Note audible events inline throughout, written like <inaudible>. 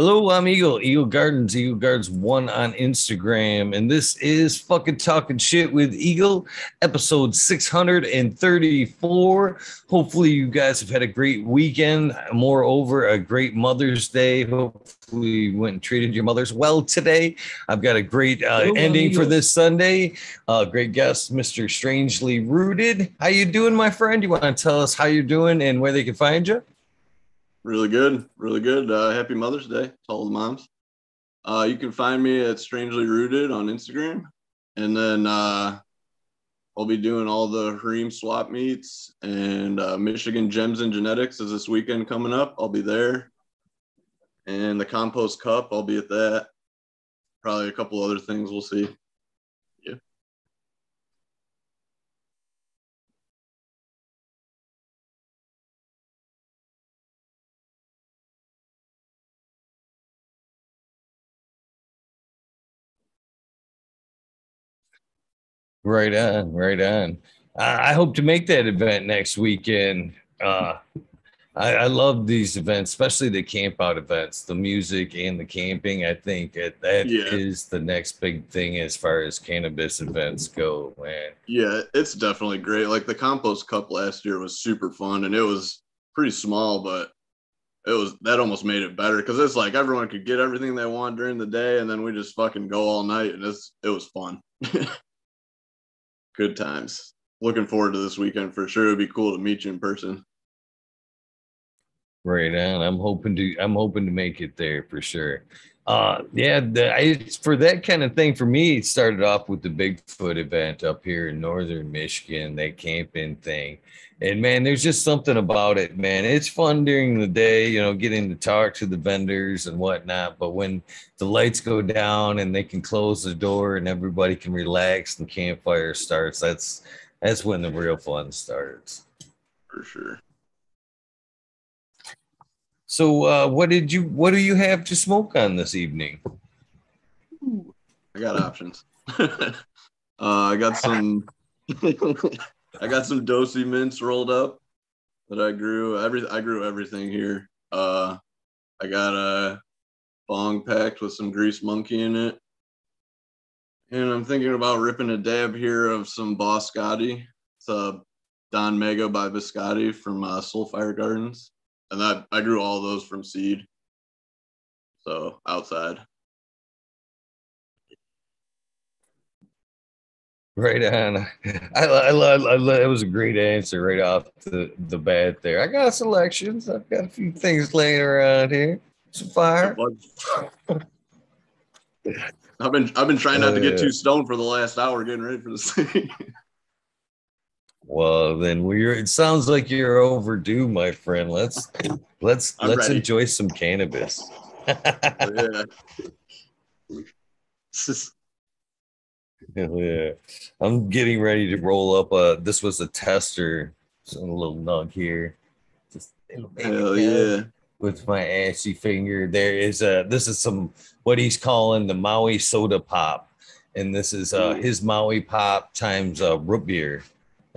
Hello, I'm Eagle, Eagle Gardens, Eagle Gardens one on Instagram, and this is fucking talking shit with Eagle, episode 634. Hopefully, you guys have had a great weekend. Moreover, a great Mother's Day. Hopefully, you went and treated your mothers well today. I've got a great uh, Hello, ending for this Sunday. Uh, great guest, Mr. Strangely Rooted. How you doing, my friend? You want to tell us how you're doing and where they can find you? Really good, really good. Uh, happy Mother's Day to all the moms. Uh, you can find me at Strangely Rooted on Instagram, and then uh, I'll be doing all the Hareem swap meets and uh, Michigan Gems and Genetics is this weekend coming up. I'll be there, and the Compost Cup. I'll be at that. Probably a couple other things. We'll see. Right on, right on. I I hope to make that event next weekend. Uh, I, I love these events, especially the camp out events, the music and the camping. I think that, that is Yeah. the next big thing as far as cannabis events go, man. Yeah, it's definitely great. Like the Compost Cup last year was super fun, and it was pretty small, but it was that almost made it better because it's like everyone could get everything they want during the day, and then we just fucking go all night, and it's it was fun. <laughs> Good times. Looking forward to this weekend for sure. It'd be cool to meet you in person. Right on. I'm hoping to. I'm hoping to make it there for sure. Uh, yeah. The, I, for that kind of thing, for me, it started off with the Bigfoot event up here in northern Michigan, that camping thing. And man, there's just something about it, man. It's fun during the day, you know, getting to talk to the vendors and whatnot. But when the lights go down and they can close the door and everybody can relax and campfire starts, that's that's when the real fun starts. For sure. So, uh, what did you? What do you have to smoke on this evening? I got options. <laughs> uh, I got some. <laughs> I got some dosey mints rolled up that I grew. Every I grew everything here. Uh, I got a bong packed with some grease monkey in it, and I'm thinking about ripping a dab here of some Boscotti. It's a Don Mega by Biscotti from uh, Soulfire Gardens, and that I grew all those from seed. So outside. Right on. I, I love. I love. It was a great answer right off the the bat there. I got selections. I've got a few things laying around here. Some fire. I've been I've been trying not to get Uh, too stoned for the last hour getting ready for this <laughs> thing. Well, then we're. It sounds like you're overdue, my friend. Let's let's I'm let's ready. enjoy some cannabis. yeah. Just- <laughs> Hell yeah. I'm getting ready to roll up a this was a tester. So a little nug here. Just hell yeah. with my assy finger. There is a this is some what he's calling the Maui soda pop. And this is uh his Maui pop times uh root beer,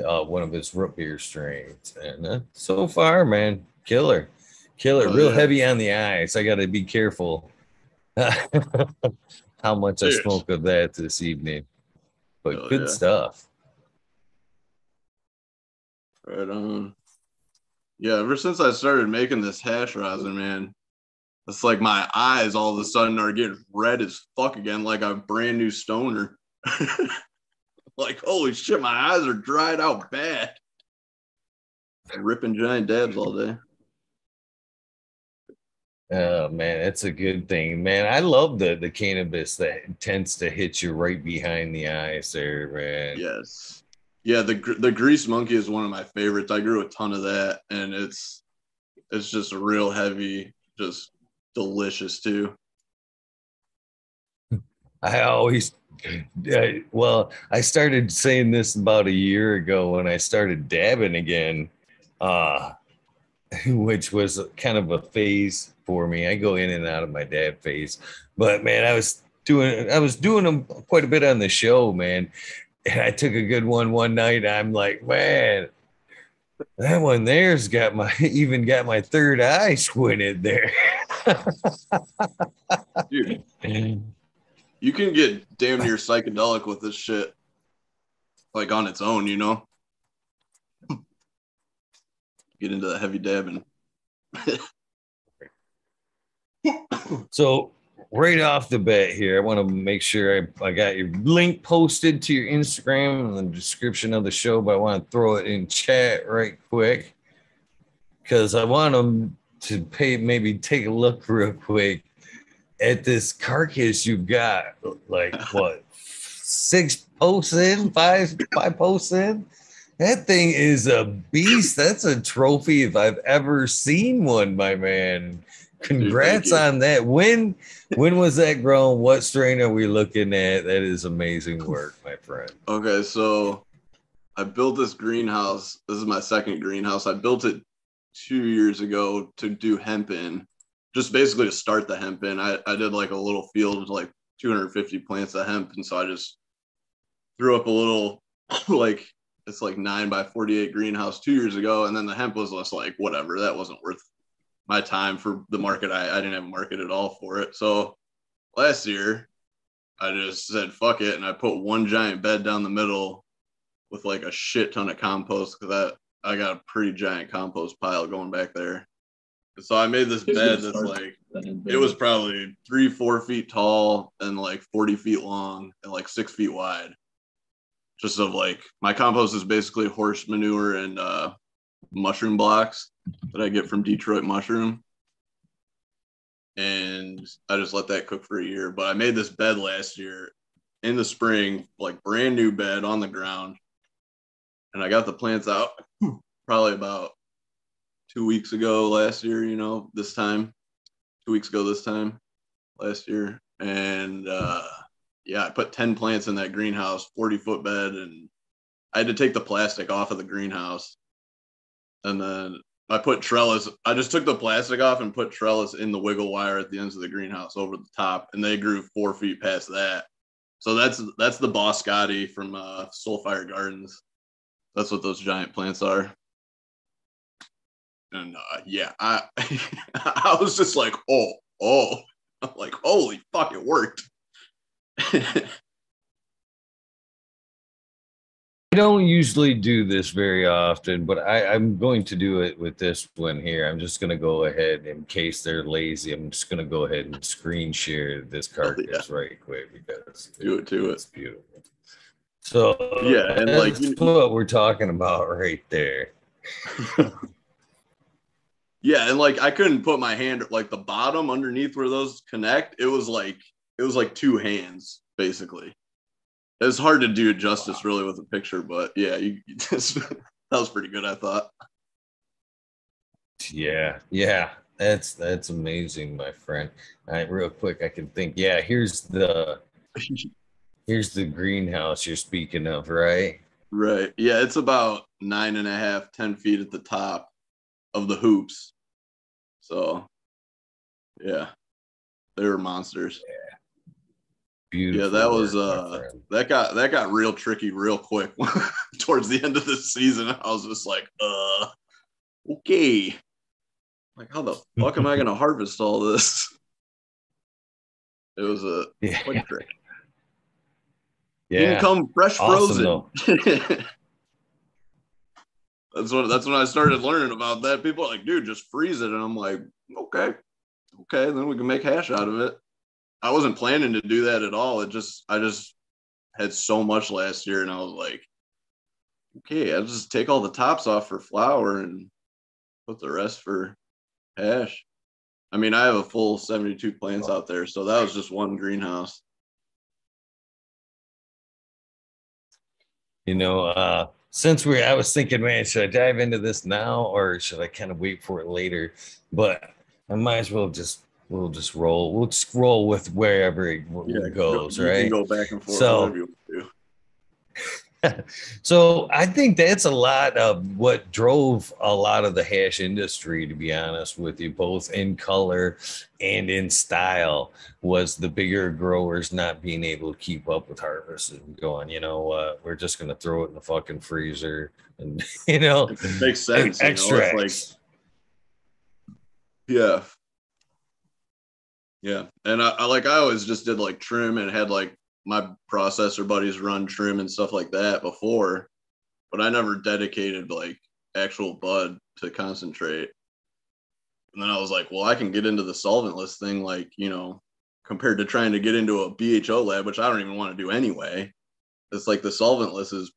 uh one of his root beer strains. And uh, so far, man, killer. Killer, Oh, real yeah. heavy on the eyes. I gotta be careful <laughs> how much I smoke of that this evening. But Hell good yeah. stuff. Right on. Yeah, ever since I started making this hash rosin, man, it's like my eyes all of a sudden are getting red as fuck again, like a brand new stoner. <laughs> like, holy shit, my eyes are dried out bad. Ripping giant dabs all day. Oh man, that's a good thing, man. I love the the cannabis that tends to hit you right behind the eyes there, man. Yes. Yeah, the the grease monkey is one of my favorites. I grew a ton of that, and it's it's just real heavy, just delicious too. I always, I- well, I started saying this about a year ago when I started dabbing again, uh, <laughs> which was kind of a phase for me. I go in and out of my dab phase, but man, I was doing, I was doing them quite a bit on the show, man. And I took a good one one night. I'm like, man, that one there's got my <laughs> even got my third eye squinted there. <laughs> you can get damn near psychedelic with this shit, like on its own, you know. Get into the heavy dabbing. <laughs> so right off the bat here, I want to make sure I, I got your link posted to your Instagram in the description of the show, but I want to throw it in chat right quick because I want them to pay maybe take a look real quick at this carcass you've got. Like <laughs> what, six posts in, five five posts in. That thing is a beast. That's a trophy if I've ever seen one, my man. Congrats on that. When when was that grown? What strain are we looking at? That is amazing work, my friend. Okay, so I built this greenhouse. This is my second greenhouse. I built it two years ago to do hemp in, just basically to start the hemp in. I, I did like a little field like 250 plants of hemp. And so I just threw up a little, <laughs> like, it's like nine by 48 greenhouse two years ago. And then the hemp was just like, whatever, that wasn't worth my time for the market. I, I didn't have a market at all for it. So last year, I just said, fuck it. And I put one giant bed down the middle with like a shit ton of compost because that I got a pretty giant compost pile going back there. So I made this bed that's like it was probably three, four feet tall and like 40 feet long and like six feet wide. Just of like my compost is basically horse manure and uh, mushroom blocks that I get from Detroit Mushroom. And I just let that cook for a year. But I made this bed last year in the spring, like brand new bed on the ground and I got the plants out <clears throat> probably about two weeks ago last year, you know, this time, two weeks ago this time last year. And uh, yeah, I put 10 plants in that greenhouse, 40 foot bed, and I had to take the plastic off of the greenhouse. And then I put trellis, I just took the plastic off and put trellis in the wiggle wire at the ends of the greenhouse over the top, and they grew four feet past that. So that's that's the Boscotti from uh, Soulfire Gardens. That's what those giant plants are. And uh, yeah, I <laughs> I was just like, oh, oh, I'm like, holy fuck, it worked. <laughs> I don't usually do this very often, but I, am going to do it with this one here. I'm just going to go ahead, in case they're lazy, I'm just going to go ahead and screen share this carcass <laughs> yeah. right quick because do it to it. beautiful. So yeah, and like what we're talking about right there. Yeah, and like I couldn't put my hand like the bottom underneath where those connect. It was like it was like two hands basically. It's hard to do justice really with a picture, but yeah, you <laughs> just, that was pretty good. I thought. Yeah, yeah, that's that's amazing, my friend. All right, real quick, I can think. Yeah, here's the <laughs> Here's the greenhouse you're speaking of, right? Right. Yeah, it's about nine and a half, ten feet at the top of the hoops. So, yeah, they were monsters. Yeah. Beautiful. Yeah, that was uh that got that got real tricky real quick <laughs> towards the end of the season. I was just like, uh, okay, like how the fuck am I gonna <laughs> harvest all this? It was a yeah. quick trick. Yeah. Didn't come fresh awesome, frozen. <laughs> that's what that's when I started learning about that. People are like, dude, just freeze it. And I'm like, okay. Okay, then we can make hash out of it. I wasn't planning to do that at all. It just I just had so much last year and I was like, okay, I'll just take all the tops off for flour and put the rest for hash. I mean, I have a full 72 plants out there, so that was just one greenhouse. you know, uh, since we, I was thinking, man, should I dive into this now or should I kind of wait for it later? But I might as well just we'll just roll. We'll just roll with wherever it yeah, goes, you right? go back and forth. So, <laughs> so I think that's a lot of what drove a lot of the hash industry, to be honest with you, both in color and in style, was the bigger growers not being able to keep up with harvest and going, you know, uh, we're just going to throw it in the fucking freezer and, <laughs> you know, it makes sense. Extra. Like, yeah. Yeah, and I, I like I always just did like trim and had like my processor buddies run trim and stuff like that before, but I never dedicated like actual bud to concentrate. And then I was like, well, I can get into the solventless thing, like you know, compared to trying to get into a BHO lab, which I don't even want to do anyway. It's like the solventless is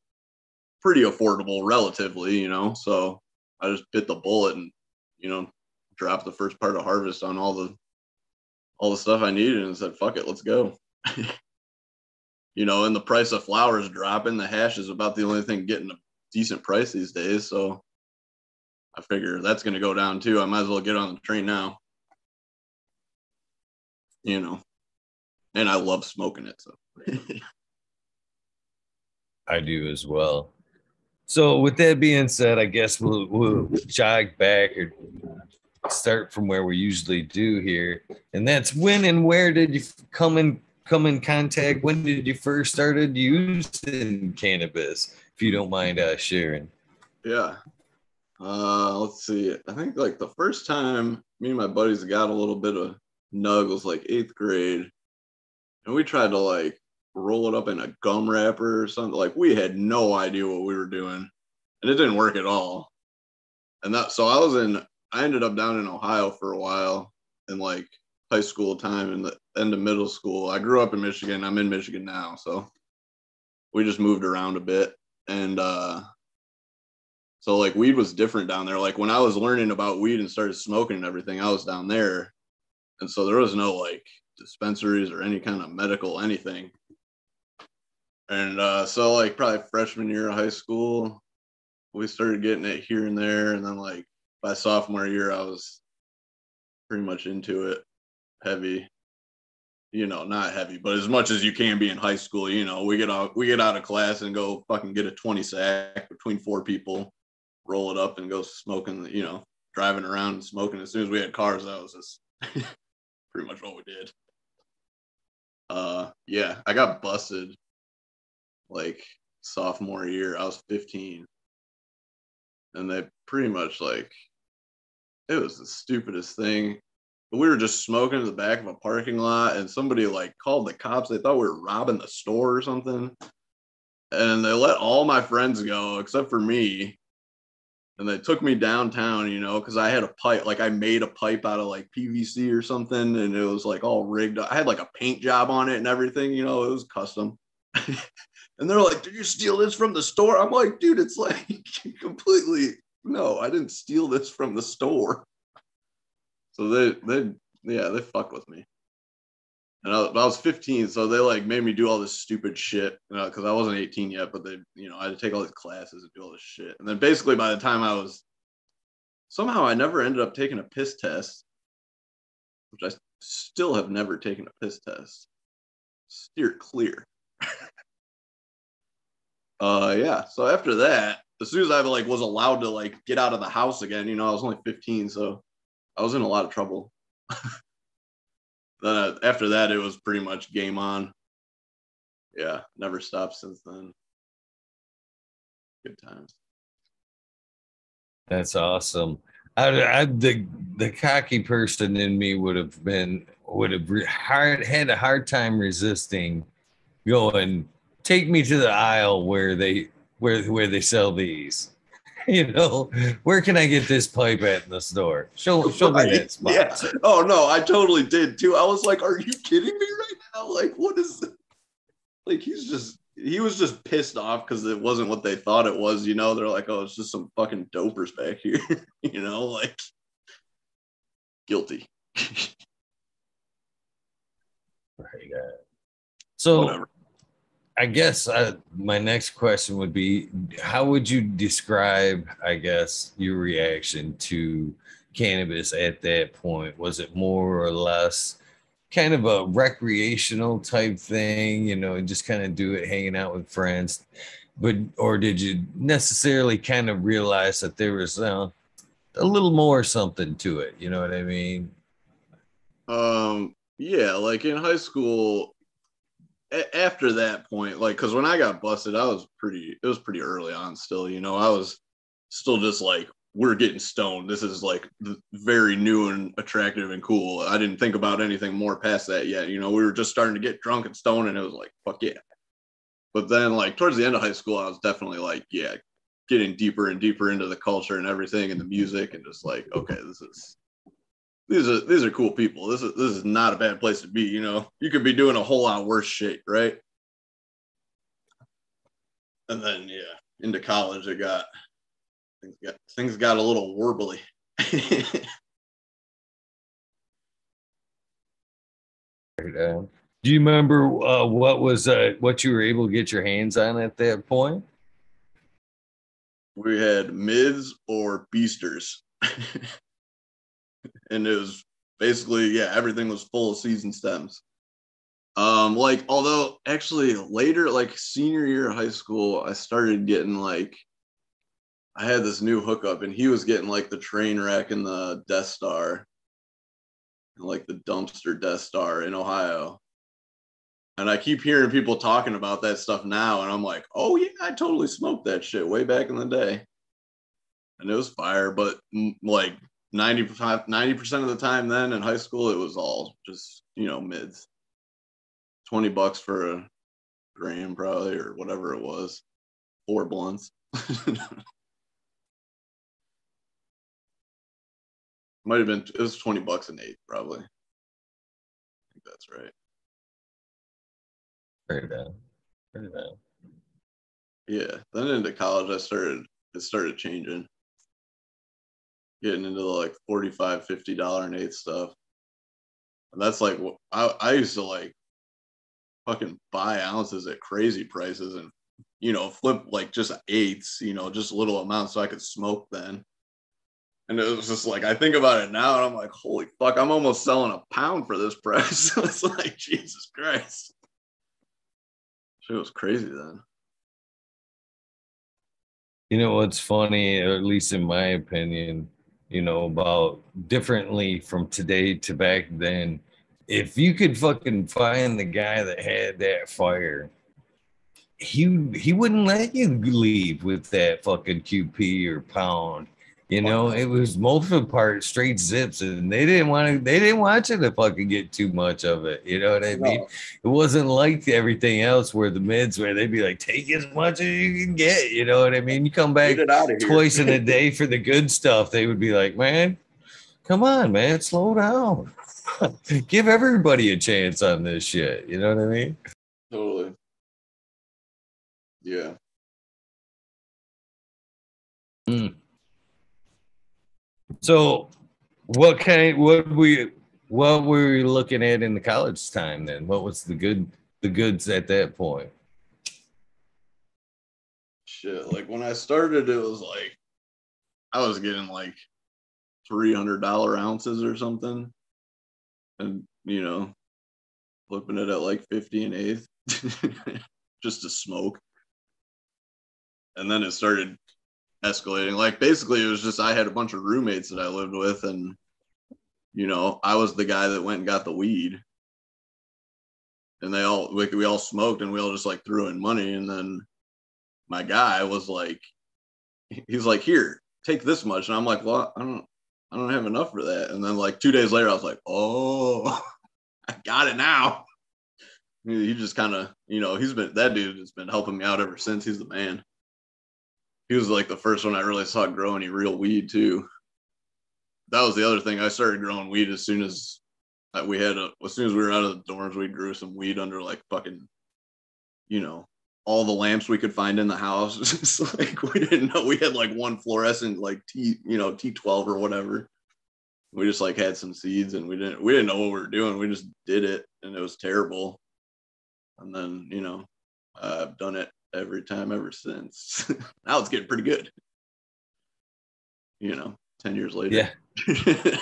pretty affordable relatively, you know. So I just bit the bullet and you know dropped the first part of harvest on all the all the stuff I needed and said, fuck it, let's go. <laughs> you know, and the price of flowers dropping, the hash is about the only thing getting a decent price these days. So I figure that's going to go down too. I might as well get on the train now. You know, and I love smoking it. So <laughs> I do as well. So with that being said, I guess we'll we'll jog back or start from where we usually do here, and that's when and where did you come in come in contact? When did you first started using cannabis? If you don't mind uh, sharing. Yeah. Uh, let's see. I think like the first time me and my buddies got a little bit of nug was like eighth grade, and we tried to like roll it up in a gum wrapper or something. Like we had no idea what we were doing, and it didn't work at all. And that so I was in I ended up down in Ohio for a while and like high school time and the end of middle school. I grew up in Michigan. I'm in Michigan now, so we just moved around a bit. And uh so like weed was different down there. Like when I was learning about weed and started smoking and everything, I was down there. And so there was no like dispensaries or any kind of medical anything. And uh so like probably freshman year of high school, we started getting it here and there and then like by sophomore year, I was pretty much into it heavy. You know, not heavy, but as much as you can be in high school. You know, we get out we get out of class and go fucking get a twenty sack between four people, roll it up and go smoking. You know, driving around and smoking. As soon as we had cars, that was just <laughs> pretty much what we did. Uh, yeah, I got busted like sophomore year. I was 15, and they pretty much like it was the stupidest thing. We were just smoking in the back of a parking lot, and somebody like called the cops. They thought we were robbing the store or something, and they let all my friends go except for me. And they took me downtown, you know, because I had a pipe, like I made a pipe out of like PVC or something, and it was like all rigged. I had like a paint job on it and everything, you know, it was custom. <laughs> and they're like, "Did you steal this from the store?" I'm like, "Dude, it's like <laughs> completely no, I didn't steal this from the store. So they they yeah they fucked with me. And I, I was 15, so they like made me do all this stupid shit, you know, because I wasn't 18 yet. But they, you know, I had to take all these classes and do all this shit. And then basically by the time I was, somehow I never ended up taking a piss test, which I still have never taken a piss test. Steer clear. <laughs> uh, yeah. So after that, as soon as I like was allowed to like get out of the house again, you know, I was only 15, so I was in a lot of trouble. <laughs> then uh, after that, it was pretty much game on. Yeah, never stopped since then. Good times. That's awesome. I, I, the the cocky person in me would have been would have hard had a hard time resisting going take me to the aisle where they where where they sell these. <laughs> You know, where can I get this pipe at in the store? Show show me that spot. Yeah. Oh no, I totally did too. I was like, "Are you kidding me right now? Like, what is?" This? Like, he's just he was just pissed off because it wasn't what they thought it was. You know, they're like, "Oh, it's just some fucking dopers back <laughs> here." you know, like guilty. <laughs> right. So. Whatever I guess uh, my next question would be how would you describe, I guess, your reaction to cannabis at that point? Was it more or less kind of a recreational type thing, you know, just kind of do it hanging out with friends? But, or did you necessarily kind of realize that there was uh, a little more something to it? You know what I mean? Um, yeah, like in high school, after that point, like, because when I got busted, I was pretty, it was pretty early on still, you know, I was still just like we're getting stoned. This is like very new and attractive and cool. I didn't think about anything more past that yet. You know, we were just starting to get drunk and stoned, and it was like, fuck yeah. But then, like towards the end of high school, I was definitely like, yeah, getting deeper and deeper into the culture and everything and the music, and just like, okay, this is these are these are cool people. This is this is not a bad place to be. You know, you could be doing a whole lot worse shit, right? And then yeah, into college, it got things got things got a little warbly. <laughs> Do you remember uh, what was uh, what you were able to get your hands on at that point? We had mids or beasters. <laughs> and it was basically yeah everything was full of season stems. Um like although actually later like senior year of high school i started getting like i had this new hookup and he was getting like the train wreck and the death star and like the dumpster death star in ohio. And i keep hearing people talking about that stuff now and i'm like oh yeah i totally smoked that shit way back in the day. And it was fire but like 95 90% of the time then in high school it was all just you know mids. 20 bucks for a gram probably or whatever it was. Four blunts. <laughs> Might have been it was 20 bucks an eight probably. I think that's right. Pretty bad. Pretty bad. Yeah then into college i started it started changing getting into the like 45 50 dollar and eighth stuff. And that's like I, I used to like fucking buy ounces at crazy prices and you know flip like just eights you know just little amounts so i could smoke then. And it was just like i think about it now and i'm like holy fuck i'm almost selling a pound for this price. <laughs> It's like jesus christ. It was crazy then. You know what's funny or at least in my opinion you know, about differently from today to back then. If you could fucking find the guy that had that fire, he he wouldn't let you leave with that fucking QP or pound. You know, it was multiple part straight zips, and they didn't want to. They didn't want you to fucking get too much of it. You know what I mean? No. It wasn't like everything else where the mids where they'd be like, take as much as you can get. You know what I mean? You come back twice in a <laughs> day for the good stuff. They would be like, man, come on, man, slow down. <laughs> Give everybody a chance on this shit. You know what I mean? Totally. Yeah. Mm. So, what kind? What we? What were we looking at in the college time then? What was the good? The goods at that point? Shit, like when I started, it was like I was getting like three hundred dollar ounces or something, and you know, flipping it at like fifty and eighth, <laughs> just to smoke. And then it started escalating. Like basically, it was just I had a bunch of roommates that I lived with, and you know, I was the guy that went and got the weed, and they all like we all smoked, and we all just like threw in money, and then my guy was like, he's like, here, take this much, and I'm like, well, I don't, I don't have enough for that, and then like two days later, I was like, oh, <laughs> I got it now. He just kind of, you know, he's been that dude has been helping me out ever since. He's the man he was like the first one I really saw grow any real weed too. That was the other thing. I started growing weed as soon as uh, we had a, as soon as we were out of the dorms, we grew some weed under like fucking, you know, all the lamps we could find in the house. <laughs> It's like we didn't know we had like one fluorescent like T, you know, T12 or whatever. We just like had some seeds and we didn't we didn't know what we were doing. We just did it and it was terrible. And then, you know, I've done it every time ever since. <laughs> now it's getting pretty good. You know, 10 years later. Yeah. <laughs>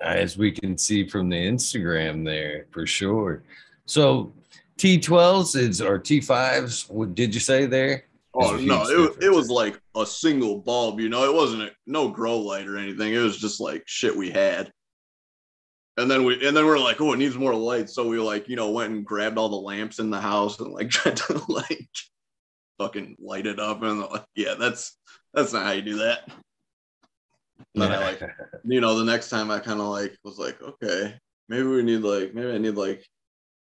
As we can see from the Instagram there, for sure. So T12s is or T5s, what did you say there? Oh no, it, it was like a single bulb, you know, it wasn't a, no grow light or anything. It was just like shit we had and then we and then we're like, oh, it needs more light. So we like, you know, went and grabbed all the lamps in the house and like <laughs> tried to like fucking light it up. And like, yeah, that's that's not how you do that. And then I like, <laughs> you know, the next time I kind of like was like, okay, maybe we need like, maybe I need like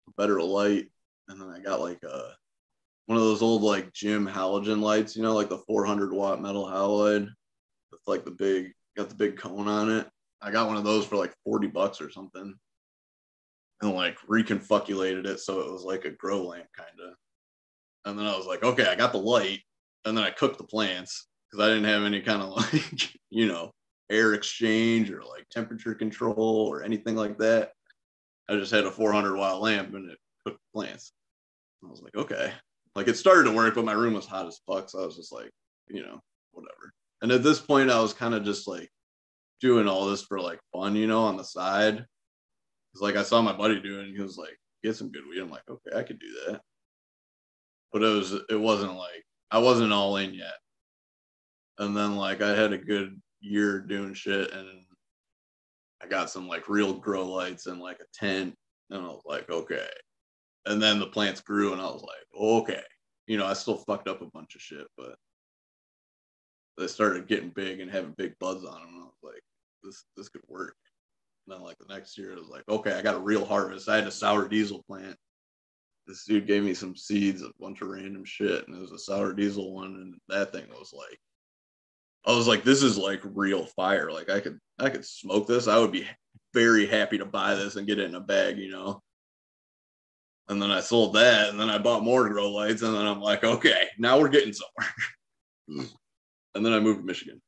a better light. And then I got like a one of those old like gym halogen lights, you know, like the 400 watt metal halide. It's like the big, got the big cone on it. I got one of those for like 40 bucks or something. And like reconfigurated it so it was like a grow lamp kind of. And then I was like, okay, I got the light. And then I cooked the plants because I didn't have any kind of <laughs> like, you know, air exchange or like temperature control or anything like that. I just had a 400 watt lamp and it cooked plants. I was like, okay. Like it started to work, but my room was hot as fuck. So I was just like, you know, whatever. And at this point, I was kind of just like doing all this for like fun, you know, on the side. Cause like I saw my buddy doing, he was like, get some good weed. I'm like, okay, I could do that. But it was, it wasn't like, I wasn't all in yet. And then like I had a good year doing shit and I got some like real grow lights and like a tent. And I was like, okay. And then the plants grew and I was like, okay. You know, I still fucked up a bunch of shit, but they started getting big and having big buds on them. And I was like, this this could work. And then like the next year, it was like, okay, I got a real harvest. I had a sour diesel plant. This dude gave me some seeds, a bunch of random shit, and it was a sour diesel one, and that thing was like, I was like, this is like real fire. Like I could I could smoke this. I would be very happy to buy this and get it in a bag, you know. And then I sold that, and then I bought more grow lights, and then I'm like, okay, now we're getting somewhere. <laughs> and then I moved to Michigan.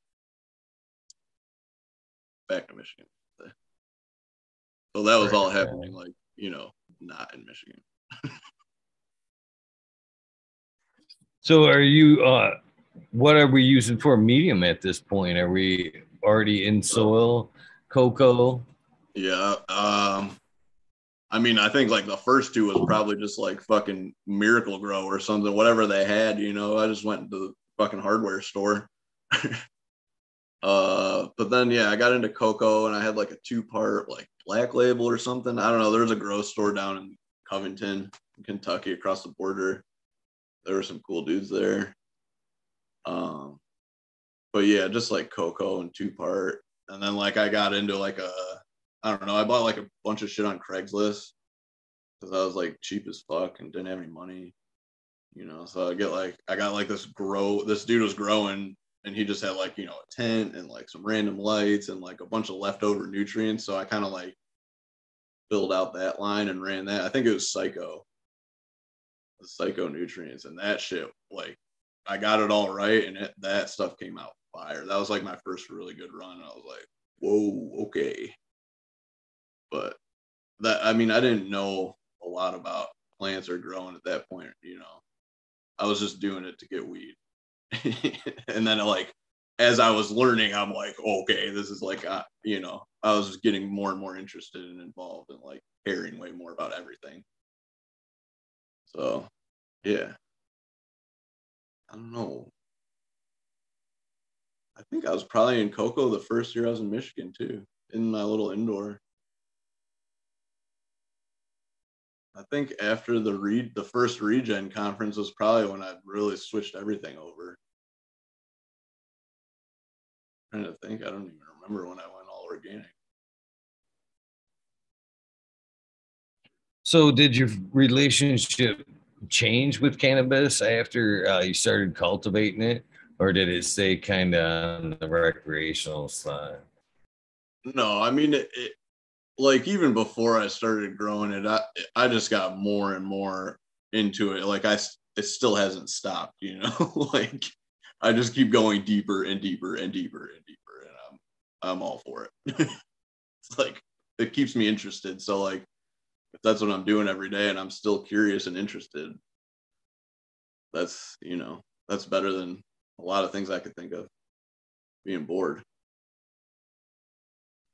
Back to Michigan. So that was all happening, like, you know, not in Michigan. so are you uh what are we using for medium at this point? Are we already in soil, coco? Yeah. Um I mean, I think like the first two was probably just like fucking Miracle-Gro or something, whatever they had, you know. I just went to the fucking hardware store <laughs> uh, but then yeah, I got into coco and I had like a two part like black label or something. I don't know. There was a grow store down in Covington, Kentucky, across the border. There were some cool dudes there. Um, but yeah, just like coco and two part. And then like I got into like a I don't know, I bought like a bunch of shit on Craigslist because I was like cheap as fuck and didn't have any money. You know, so I get like I got like this grow this dude was growing and he just had like you know a tent and like some random lights and like a bunch of leftover nutrients. So i kind of like filled out that line and ran that. I think it was Cyco the Cyco nutrients and that shit like i got it all right and it, that stuff came out fire. That was like my first really good run. I was like whoa okay. But that i mean i didn't know a lot about plants or growing at that point you know. I was just doing it to get weed <laughs> and then like as I was learning, I'm like, okay, this is like, uh, you know, I was just getting more and more interested and involved and like caring way more about everything. So, yeah. I don't know. I think I was probably in Coco the first year I was in Michigan too, in my little indoor. I think after the read the first regen conference was probably when I really switched everything over. I'm trying to think, I don't even remember when I went all organic. So, did your relationship change with cannabis after uh, you started cultivating it, or did it stay kind of on the recreational side? No, I mean, it, it, like even before I started growing it, I I just got more and more into it. Like I, it still hasn't stopped. You know, <laughs> like I just keep going deeper and deeper and deeper and deeper, and I'm I'm all for it. <laughs> it's like it keeps me interested. So like if that's what I'm doing every day and I'm still curious and interested, that's you know that's better than a lot of things I could think of being bored.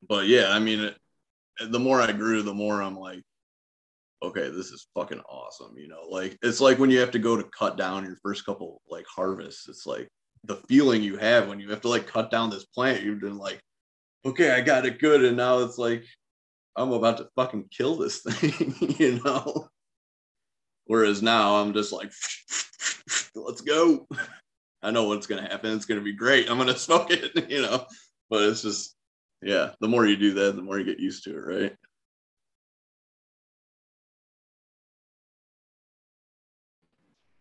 But yeah, I mean, it, the more I grew, the more I'm like, okay, this is fucking awesome. You know, like it's like when you have to go to cut down your first couple like harvests. It's like the feeling you have when you have to like cut down this plant. You've been like, okay, I got it good, and now it's like I'm about to fucking kill this <laughs> thing. you know. Whereas now I'm just like, <laughs> let's go. <laughs> I know what's gonna happen. It's gonna be great. I'm gonna smoke it, you know. But it's just, yeah. The more you do that, the more you get used to it, right?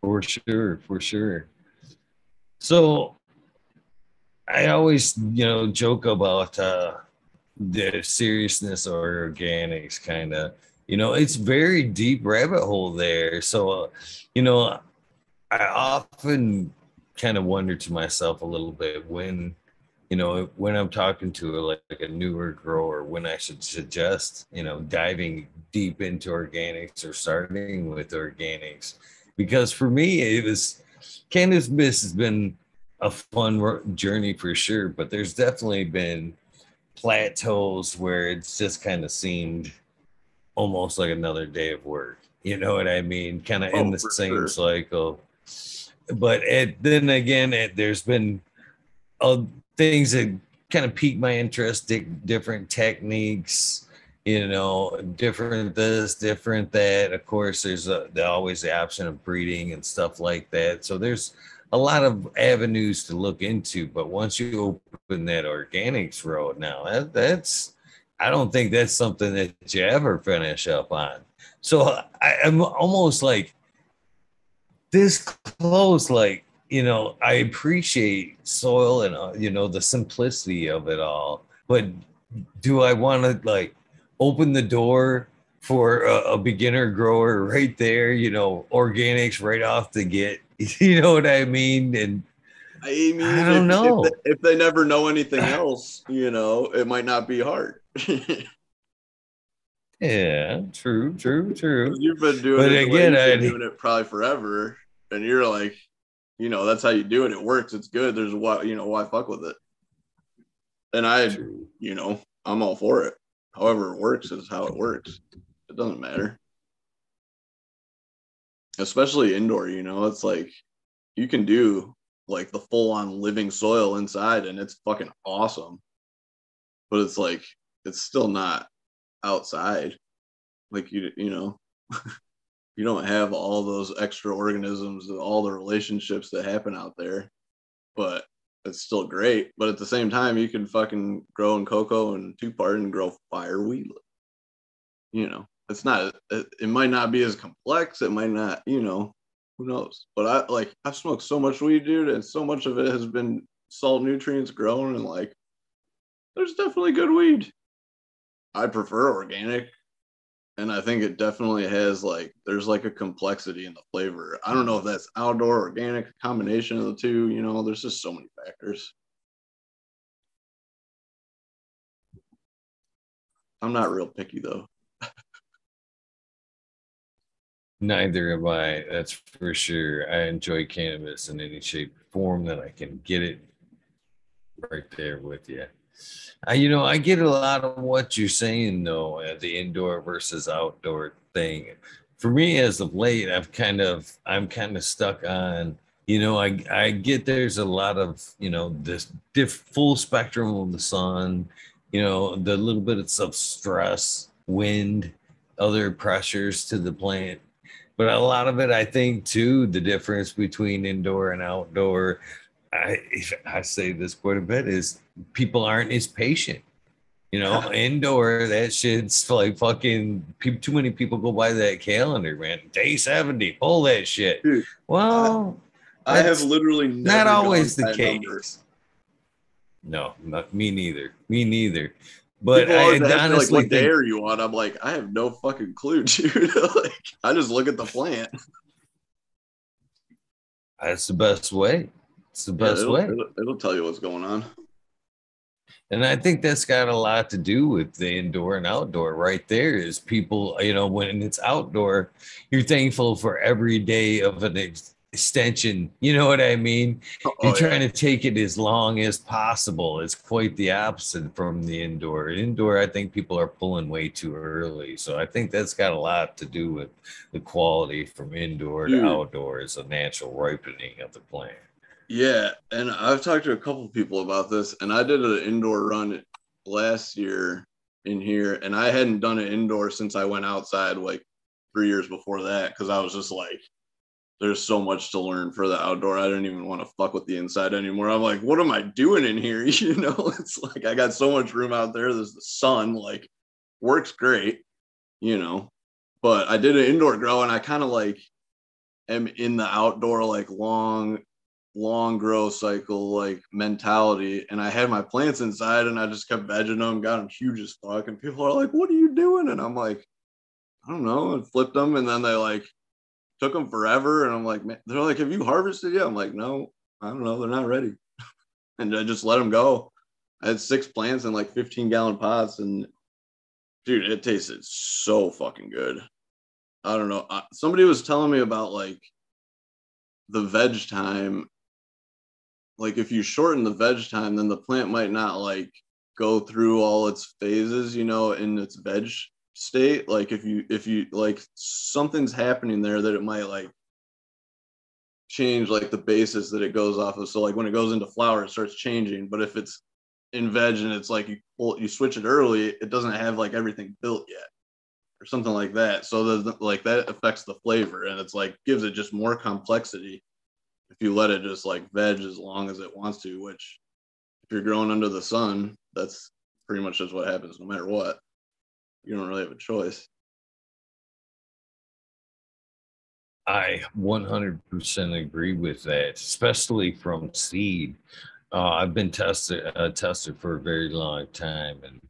For sure, for sure. So I always, you know, joke about uh the seriousness or organics kind of you know it's very deep rabbit hole there so uh, you know i often kind of wonder to myself a little bit when you know when i'm talking to a, like, like a newer grower when i should suggest you know diving deep into organics or starting with organics because for me it was cannabis has been a fun journey for sure but there's definitely been plateaus where it's just kind of seemed almost like another day of work. You know what I mean? Kind of oh, in the same sure. cycle. But it, then again, it, there's been uh, things that kind of piqued my interest, di- different techniques, you know, different this, different that. Of course, there's a, always the option of breeding and stuff like that. So there's a lot of avenues to look into. But once you open that organics road now, that, that's I don't think that's something that you ever finish up on. So I, I'm almost like this close, like you know, I appreciate soil and uh, you know the simplicity of it all, but do I want to like open the door for a, a, beginner grower right there? You know, organics right off the get <laughs> You know what I mean? And I mean, I don't if, know if they, if they never know anything <sighs> else, you know, it might not be hard. <laughs> yeah, true, true, true. You've been doing but it again, I've been doing it probably forever, and you're like, you know, that's how you do it. It works. It's good. There's why, you know, why fuck with it. And I, you know, I'm all for it. However, it works is how it works. It doesn't matter especially indoor, you know, it's like you can do like the full on living soil inside and it's fucking awesome. But it's like it's still not outside. Like you you know, <laughs> you don't have all those extra organisms and all the relationships that happen out there. But it's still great. But at the same time, you can fucking grow in coco and two part and grow fire weed. You know, it's not it, might not be as complex it might not you know who knows but i like i've smoked so much weed dude and so much of it has been salt nutrients grown and like there's definitely good weed i prefer organic and i think it definitely has like there's like a complexity in the flavor i don't know if that's outdoor organic combination of the two you know there's just so many factors i'm not real picky though Neither am I. That's for sure. I enjoy cannabis in any shape form that I can get it right there with you. I, you know, I get a lot of what you're saying though, uh, the indoor versus outdoor thing. For me, as of late, I've kind of, I'm kind of stuck on, you know, I, I get there's a lot of, you know, this diff, full spectrum of the sun, you know, the little bit of stress, wind, other pressures to the plant but a lot of it, I think, too, the difference between indoor and outdoor, I, <laughs> I say this quite a bit, is people aren't as patient. You know, <laughs> indoor, that shit's like fucking, too many people go by that calendar, man. Day 70, pull that shit. Dude, well, I, I have literally not always the case. Number. No, not me neither. Me neither. But I honestly like, what day are you on? I'm like, I have no fucking clue, <laughs> dude. <laughs> like, I just look at the plant. That's the best way. It's the best yeah, it'll, way. It'll, it'll tell you what's going on. And I think that's got a lot to do with the indoor and outdoor right there is people, you know, when it's outdoor, you're thankful for every day of an ex- extension. You know what I mean? Oh, oh You're trying yeah. to take it as long as possible. It's quite the opposite from the indoor. Indoor, I think people are pulling way too early. So I think that's got a lot to do with the quality from indoor to outdoor is a natural ripening of the plant. Yeah, and I've talked to a couple people about this, and I did an indoor run last year in here, and I hadn't done it indoor since I went outside like three years before that because I was just like, there's so much to learn for the outdoor. I don't even want to fuck with the inside anymore. I'm like, what am I doing in here? <laughs> You know, it's like I got so much room out there. There's the sun, like works great, you know. But I did an indoor grow and I kind of like am in the outdoor like long long grow cycle like mentality and i had my plants inside and i just kept vegging them got them huge as fuck and people are like what are you doing? And i'm like i don't know and flipped them and then they like took them forever and i'm like man, they're like have you harvested yet? I'm like no i don't know they're not ready. <laughs> And i just let them go. I had six plants in like 15 gallon pots and dude it tasted so fucking good. I don't know somebody was telling me about like the veg time like if you shorten the veg time, then the plant might not like go through all its phases, you know, in its veg state. Like if you if you like something's happening there that it might like change like the basis that it goes off of. So like when it goes into flower, it starts changing. But if it's in veg and it's like you pull, you switch it early, it doesn't have like everything built yet or something like that. So the, like that affects the flavor and it's like gives it just more complexity if you let it just like veg as long as it wants to, which if you're growing under the sun, that's pretty much just what happens no matter what. You don't really have a choice. I 100% agree with that, especially from seed. Uh, I've been tested uh, tested for a very long time, and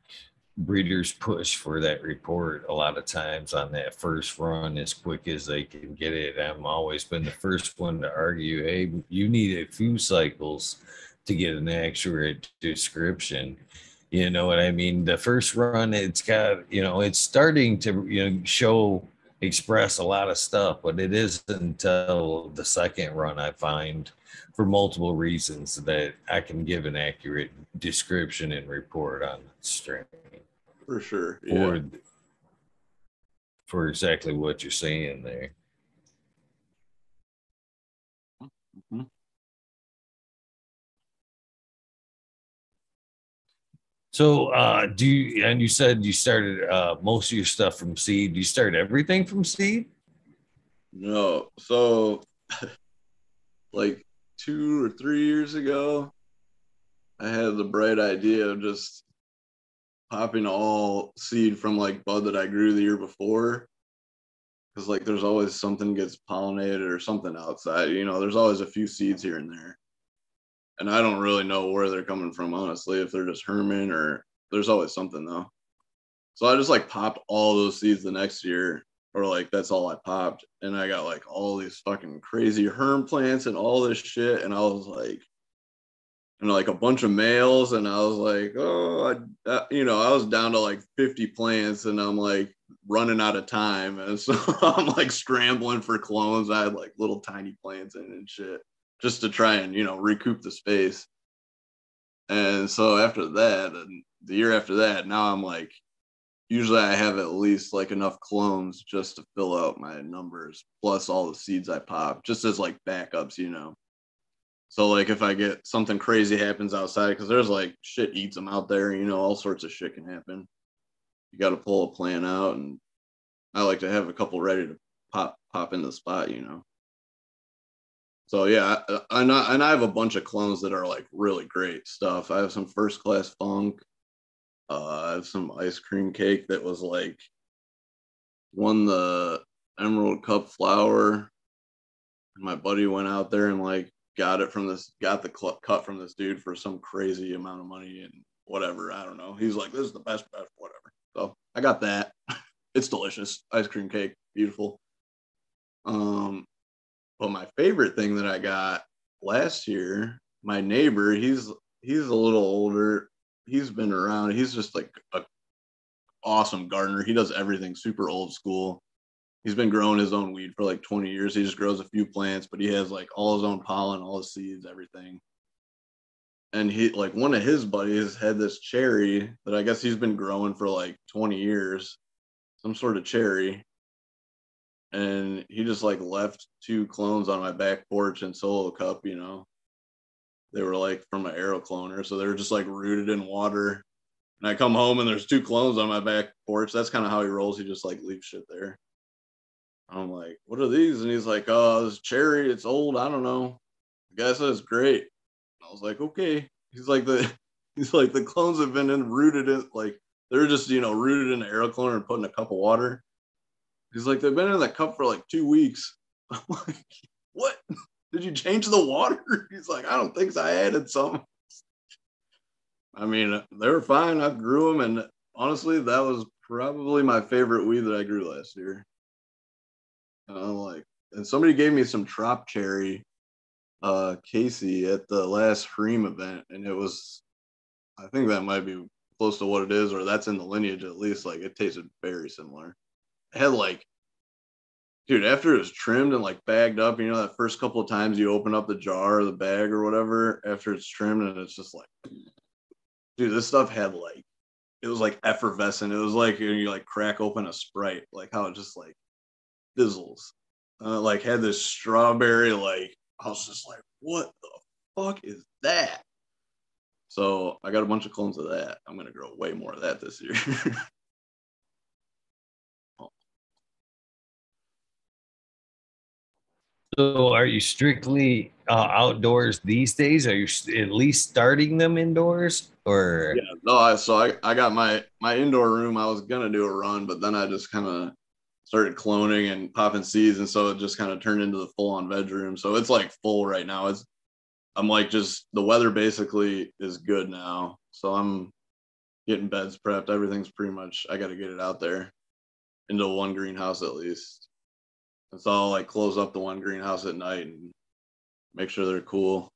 breeders push for that report a lot of times on that first run as quick as they can get it. I've always been the first one to argue, hey, you need a few cycles to get an accurate description. You know what I mean? The first run, it's got, you know, it's starting to, you know, show, express a lot of stuff, but it isn't until the second run I find for multiple reasons that I can give an accurate description and report on the strain for sure. Yeah. For, for exactly what you're saying there. Mm-hmm. So, uh, do you, and you said you started uh, most of your stuff from seed. Do you start everything from seed? No. So, <laughs> like two or three years ago, I had the bright idea of just popping all seed from like bud that I grew the year before. Cause like there's always something gets pollinated or something outside. You know, there's always a few seeds here and there. And I don't really know where they're coming from, honestly, if they're just Herman or there's always something though. So I just like popped all those seeds the next year, or like that's all I popped. And I got like all these fucking crazy herm plants and all this shit. And I was like, and like a bunch of males and i was like oh I, uh, you know i was down to like 50 plants and i'm like running out of time and so <laughs> i'm like scrambling for clones. I had like little tiny plants in and shit just to try and you know recoup the space. And so after that and the year after that now i'm like usually i have at least like enough clones just to fill out my numbers plus all the seeds i pop just as like backups you know so like if I get something crazy happens outside, because there's like shit eats them out there, you know, all sorts of shit can happen. You got to pull a plan out, and I like to have a couple ready to pop pop in the spot, you know. So yeah, I, I and I have a bunch of clones that are like really great stuff. I have some first class funk. Uh, I have some ice cream cake that was like won the Emerald Cup flower. And my buddy went out there and like got it from this, got the cl- cut from this dude for some crazy amount of money and whatever. I don't know. He's like, this is the best, best, whatever. So I got that. <laughs> it's delicious. Ice cream cake, beautiful. Um, but my favorite thing that I got last year, my neighbor, he's he's a little older. He's been around. He's just like a awesome gardener. He does everything super old school he's been growing his own weed for like 20 years. He just grows a few plants, but he has like all his own pollen, all his seeds, everything. And he like one of his buddies had this cherry that I guess he's been growing for like 20 years, some sort of cherry. And he just like left two clones on my back porch in solo cup, you know. They were like from an aero cloner, so they were just like rooted in water. And I come home and there's two clones on my back porch. That's kind of how he rolls. He just like leaves shit there. I'm like, what are these? And he's like, uh, oh, this cherry. It's old. I don't know. The guy says great. I was like, okay. He's like the <laughs> he's like the clones have been in rooted in like they're just you know rooted in the aeroclone and put in a cup of water. He's like they've been in that cup for like two weeks. <laughs> I'm like, what? Did you change the water? <laughs> He's like, I don't think so. I added some. I mean, they were fine. I grew them, and honestly, that was probably my favorite weed that I grew last year. And I'm like, and somebody gave me some trop cherry, uh, Casey at the last Freem event, and it was, I think that might be close to what it is, or that's in the lineage at least. Like it tasted very similar. It had like, dude, after it was trimmed and like bagged up, you know, that first couple of times you open up the jar or the bag or whatever after it's trimmed, and it's just like, dude, this stuff had like, it was like effervescent. It was like you, know, you like crack open a sprite, like how it just like fizzles. Uh, like had this strawberry, like I was just like, what the fuck is that? So I got a bunch of clones of that. I'm gonna grow way more of that this year. <laughs> so are you strictly uh, outdoors these days? Are you at least starting them indoors or? Yeah, no. I, so I, I got my my indoor room. I was gonna do a run, but then I just kind of started cloning and popping seeds, and so it just kind of turned into the full on veg room. So it's like full right now. It's I'm like just the weather basically is good now, so I'm getting beds prepped. Everything's pretty much I got to get it out there into one greenhouse at least. It's all like close up the one greenhouse at night and make sure they're cool.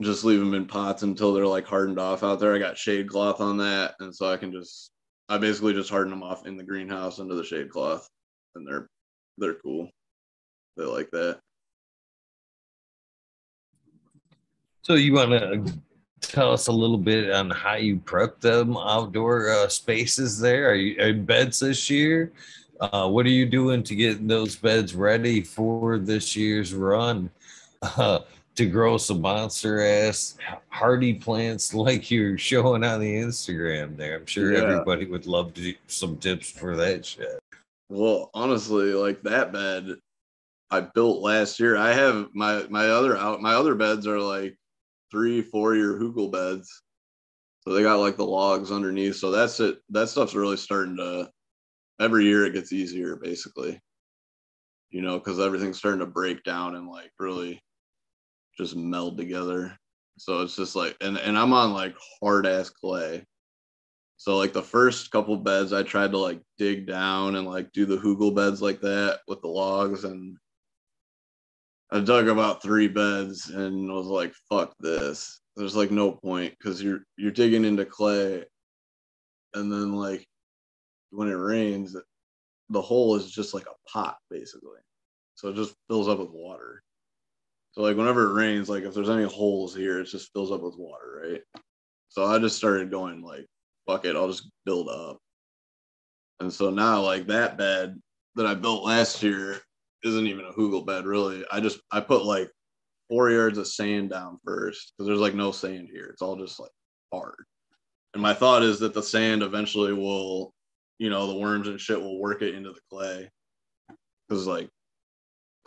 Just leave them in pots until they're like hardened off out there. I got shade cloth on that, and so I can just I basically just harden them off in the greenhouse under the shade cloth, and they're they're cool. They like that. So you want to tell us a little bit on how you prep them outdoor uh, spaces there? Are you beds this year? Uh, what are you doing to get those beds ready for this year's run? <laughs> Uh, to grow some monster ass hardy plants <laughs> like you're showing on the Instagram there. I'm sure yeah. everybody would love to some tips for that shit. Well, honestly, like that bed I built last year. I have my my other out my other beds are like three, four year hugel beds. So they got like the logs underneath. So that's it. That stuff's really starting to every year it gets easier basically. You know, because everything's starting to break down and like really just meld together. So it's just like, and, and I'm on like hard ass clay. So like the first couple beds, I tried to like dig down and like do the hugel beds like that with the logs, and I dug about three beds and was like, "Fuck this." There's like no point because you're you're digging into clay, and then like when it rains, the hole is just like a pot basically, so it just fills up with water. So like whenever it rains, like if there's any holes here, it just fills up with water, right? So I just started going like, fuck it, I'll just build up. And so now like that bed that I built last year isn't even a hugel bed really. I just I put like four yards of sand down first because there's like no sand here. It's all just like hard. And my thought is that the sand eventually will, you know, the worms and shit will work it into the clay. Because like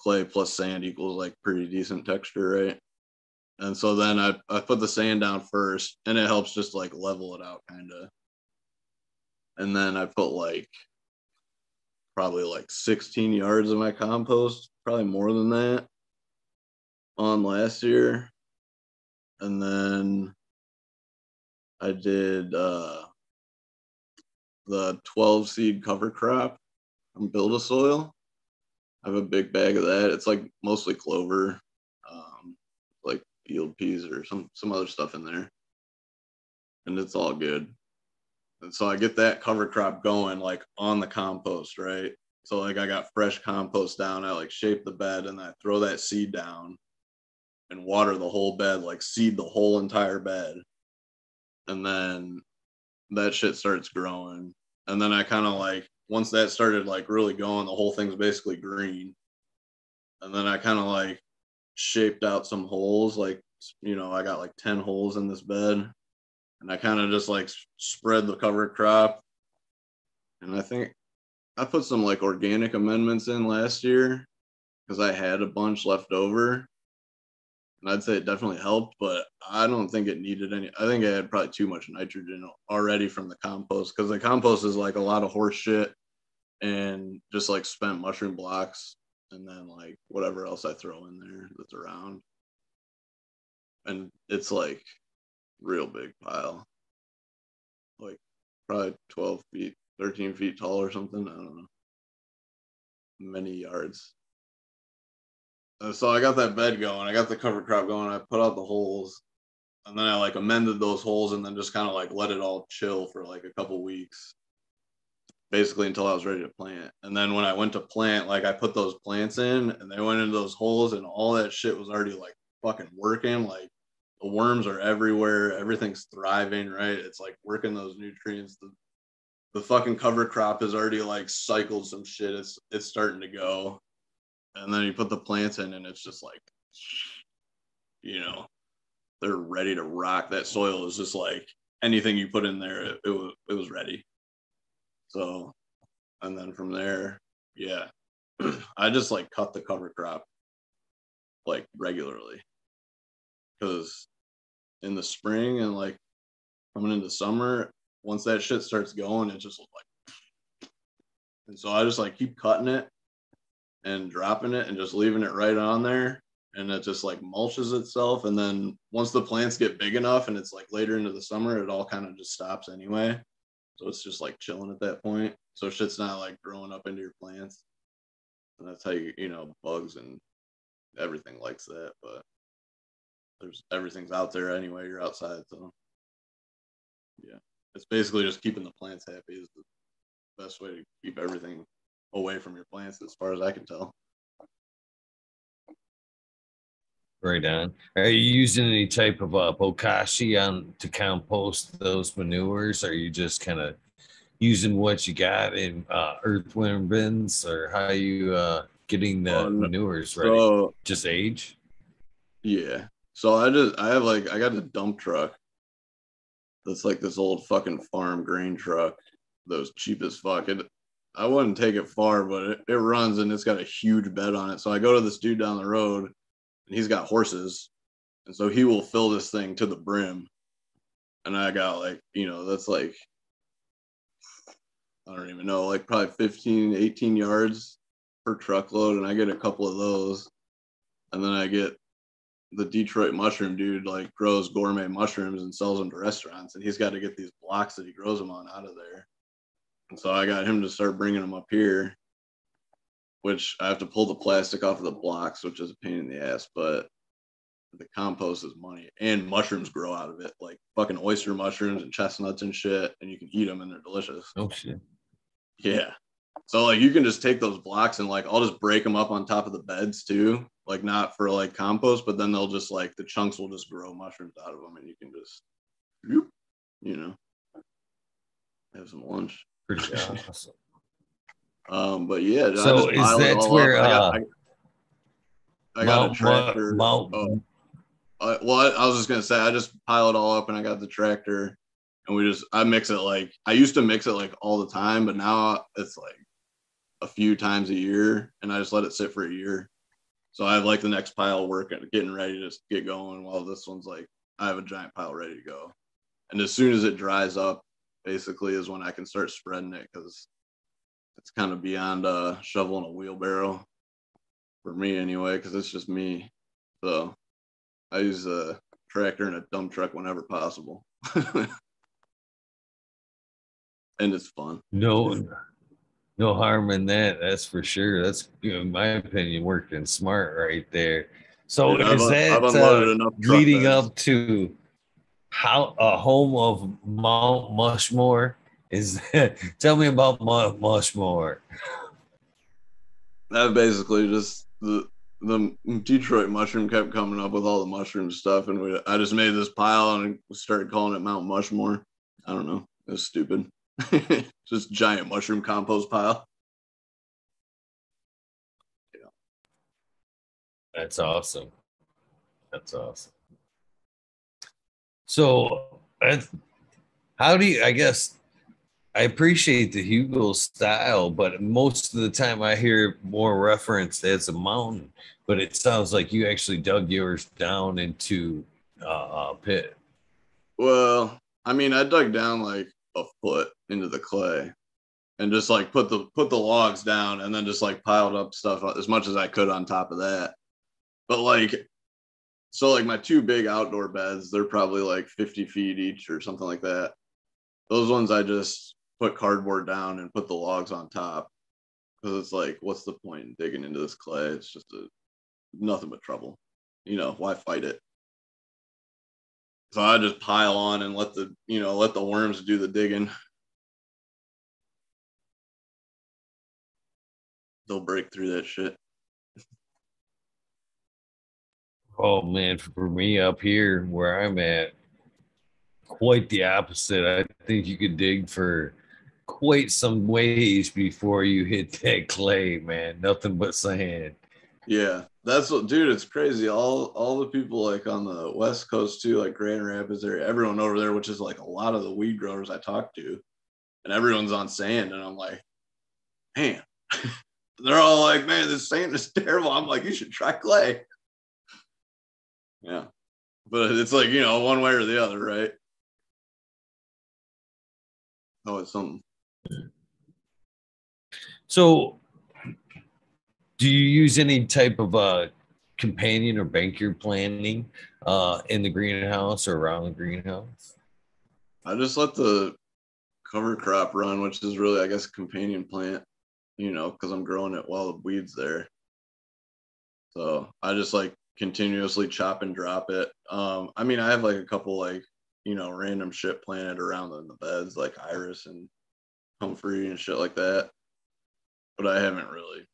clay plus sand equals like pretty decent texture, right? And so then I, I put the sand down first and it helps just like level it out kind of. And then I put like probably like 16 yards of my compost, probably more than that on last year. And then I did uh, the 12 seed cover crop from Build a Soil. I have a big bag of that. It's like mostly clover, um, like field peas or some some other stuff in there, and it's all good. And so I get that cover crop going like on the compost, right? So like I got fresh compost down. I like shape the bed and I throw that seed down and water the whole bed, like seed the whole entire bed. And then that shit starts growing. And then I kind of like once that started like really going, the whole thing's basically green. And then I kind of like shaped out some holes. Like, you know, I got like 10 holes in this bed. And I kind of just like spread the cover crop. And I think I put some like organic amendments in last year because I had a bunch left over. And I'd say it definitely helped, but I don't think it needed any. I think I had probably too much nitrogen already from the compost because the compost is like a lot of horse shit and just like spent mushroom blocks and then like whatever else I throw in there that's around. And it's like real big pile. Like probably 12 feet, 13 feet tall or something. I don't know. Many yards. So I got that bed going. I got the cover crop going. I put out the holes, and then I like amended those holes, and then just kind of like let it all chill for like a couple weeks, basically until I was ready to plant. And then when I went to plant, like I put those plants in, and they went into those holes, and all that shit was already like fucking working. Like the worms are everywhere. Everything's thriving. Right? It's like working those nutrients. The the fucking cover crop has already like cycled some shit. It's it's starting to go and then you put the plants in and it's just like you know they're ready to rock. That soil is just like anything you put in there it, it was it was ready. So and then from there yeah <clears throat> i just like cut the cover crop like regularly. Because in the spring and like coming into summer once that shit starts going it just like and so i just like keep cutting it and dropping it and just leaving it right on there. And it just like mulches itself. And then once the plants get big enough and it's like later into the summer it all kind of just stops anyway. So it's just like chilling at that point. So shit's not like growing up into your plants. And that's how you you know bugs and everything likes that but there's everything's out there anyway. You're outside so. Yeah. It's basically just keeping the plants happy is the best way to keep everything away from your plants, as far as I can tell. Right on. Are you using any type of uh, bokashi on to compost those manures? Or are you just kind of using what you got in uh, earthworm bins, or how are you uh, getting the manures ready? So, just age. Yeah. So I just I have like I got a dump truck. That's like this old fucking farm grain truck. Those cheap as fuck. It I wouldn't take it far, but it, it runs and it's got a huge bed on it. So I go to this dude down the road and he's got horses. And so he will fill this thing to the brim. And I got like, you know, that's like, I don't even know, like probably 15, 18 yards per truckload. And I get a couple of those. And then I get the Detroit mushroom dude, like grows gourmet mushrooms and sells them to restaurants. And he's got to get these blocks that he grows them on out of there. So I got him to start bringing them up here, which I have to pull the plastic off of the blocks, which is a pain in the ass, but the compost is money and mushrooms grow out of it, like fucking oyster mushrooms and chestnuts and shit, and you can eat them and they're delicious. Oh shit. Yeah. So like you can just take those blocks and like I'll just break them up on top of the beds too, like not for like compost, but then they'll just like the chunks will just grow mushrooms out of them and you can just, you know, have some lunch. Pretty awesome. Um, but yeah, so is that where uh, I got, I, I got Mount, a tractor. Mount, oh, uh, well, I, I was just gonna say I just pile it all up and I got the tractor, and we just I mix it like I used to mix it like all the time, but now it's like a few times a year, and I just let it sit for a year. So I have like the next pile working, getting ready to get going, while this one's like I have a giant pile ready to go. And as soon as it dries up, basically is when I can start spreading it because it's kind of beyond uh, shoveling a wheelbarrow for me anyway, because it's just me. So I use a tractor and a dump truck whenever possible. <laughs> and it's fun. No, no harm in that. That's for sure. That's, in my opinion, working smart right there. So is I've, that I've uh, leading up to how a home of Mount Mushmore is. <laughs> tell me about Mount Mushmore. That basically just the the Detroit mushroom kept coming up with all the mushroom stuff, and we, I just made this pile and started calling it Mount Mushmore. I don't know, it's stupid. <laughs> just giant mushroom compost pile. Yeah, that's awesome. That's awesome. So, how do you? I guess I appreciate the hugel style, but most of the time I hear more referenced as a mountain. But it sounds like you actually dug yours down into uh, a pit. Well, I mean, I dug down like a foot into the clay, and just like put the put the logs down, and then just like piled up stuff as much as I could on top of that. But like, so like my two big outdoor beds, they're probably like fifty feet each or something like that. Those ones I just put cardboard down and put the logs on top because it's like what's the point in digging into this clay? It's just a nothing but trouble. You know why fight it? So i just pile on and let the you know let the worms do the digging. They'll break through that shit oh man for me up here where i'm at quite the opposite i think you could dig for quite some ways before you hit that clay, man. Nothing but sand. Yeah, that's what, dude. It's crazy. All all the people like on the West Coast too, like Grand Rapids area, everyone over there, which is like a lot of the weed growers I talk to, and everyone's on sand, and I'm like, man. <laughs> They're all like, man, this sand is <laughs> terrible. I'm like, you should try clay. Yeah, but it's like you know, one way or the other, right? Oh, it's something. So, do you use any type of uh, companion or banker planting uh, in the greenhouse or around the greenhouse? I just let the cover crop run, which is really, I guess, a companion plant, you know, because I'm growing it while the weeds there. So I just like continuously chop and drop it. Um, I mean, I have like a couple like, you know, random shit planted around in the beds, like iris and Comfrey and shit like that. But I haven't really,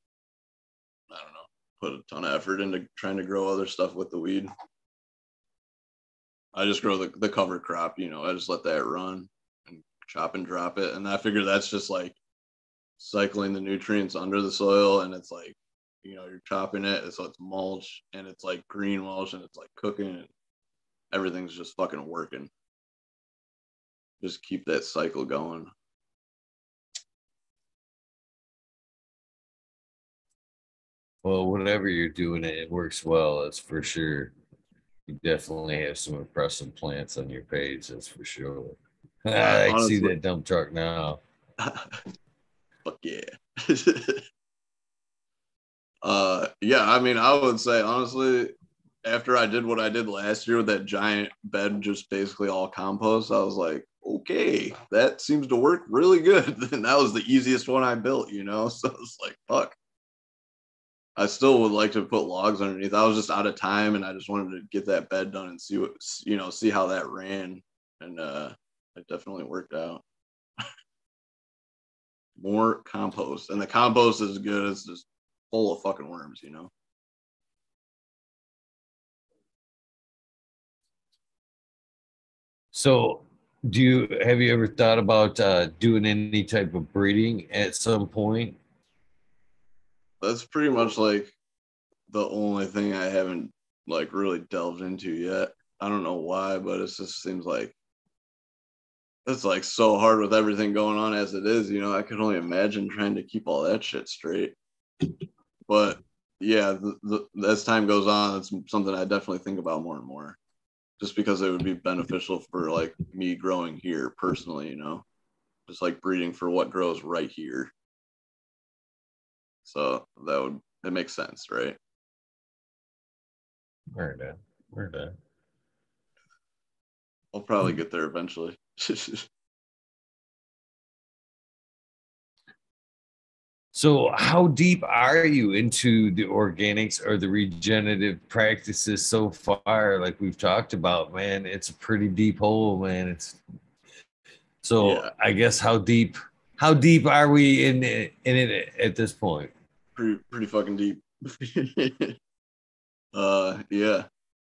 I don't know, put a ton of effort into trying to grow other stuff with the weed. I just grow the, the cover crop, you know, I just let that run and chop and drop it. And I figure that's just like cycling the nutrients under the soil. And it's like, you know, you're chopping it. So it's mulch and it's like green mulch and it's like cooking and everything's just fucking working. Just keep that cycle going. Well, whatever you're doing, it works well. That's for sure. You definitely have some impressive plants on your page. That's for sure. <laughs> I Honestly. see that dump truck now. <laughs> Fuck yeah. <laughs> uh, yeah. I mean, I would say honestly, after I did what I did last year with that giant bed, just basically all compost, I was like, okay, that seems to work really good. <laughs> and that was the easiest one I built, you know. <laughs> So it's like, fuck. I still would like to put logs underneath. I was just out of time and I just wanted to get that bed done and see what you know, see how that ran. And uh it definitely worked out. <laughs> More compost. And the compost is good. It's just full of fucking worms, you know. So do you have you ever thought about uh, doing any type of breeding at some point? that's pretty much like the only thing I haven't like really delved into yet. I don't know why, but it just seems like it's like so hard with everything going on as it is. You know, I can only imagine trying to keep all that shit straight. But yeah, the, the, as time goes on, it's something I definitely think about more and more, just because it would be beneficial for like me growing here personally. You know, just like breeding for what grows right here. So that would it makes sense, right? Where that? Where that? I'll probably get there eventually. <laughs> so, how deep are you into the organics or the regenerative practices so far? Like we've talked about, man, it's a pretty deep hole, man. It's so. Yeah. I guess how deep how deep are we in it, in it at this point? Pretty pretty fucking deep. <laughs> uh yeah.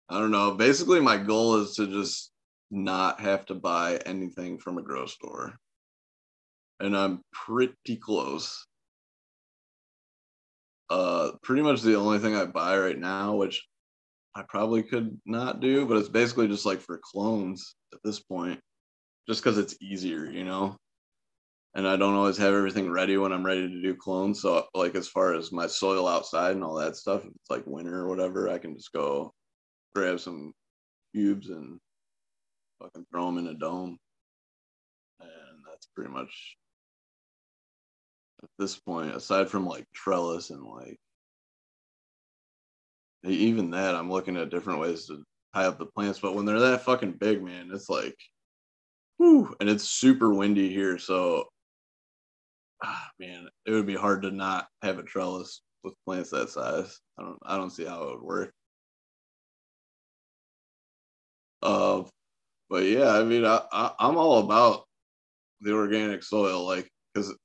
I don't know. Basically my goal is to just not have to buy anything from a grocery store. And I'm pretty close. Uh pretty much the only thing I buy right now, which I probably could not do, but it's basically just like for clones at this point, just because it's easier, you know and I don't always have everything ready when I'm ready to do clones. So like as far as my soil outside and all that stuff, if it's like winter or whatever, I can just go grab some cubes and fucking throw them in a dome. And that's pretty much at this point, aside from like trellis and like even that, I'm looking at different ways to tie up the plants. But when they're that fucking big, man, it's like, whew, and it's super windy here. So, ah, man, it would be hard to not have a trellis with plants that size. I don't, I don't see how it would work. Uh, but yeah, I mean, I, I I'm all about the organic soil, like, because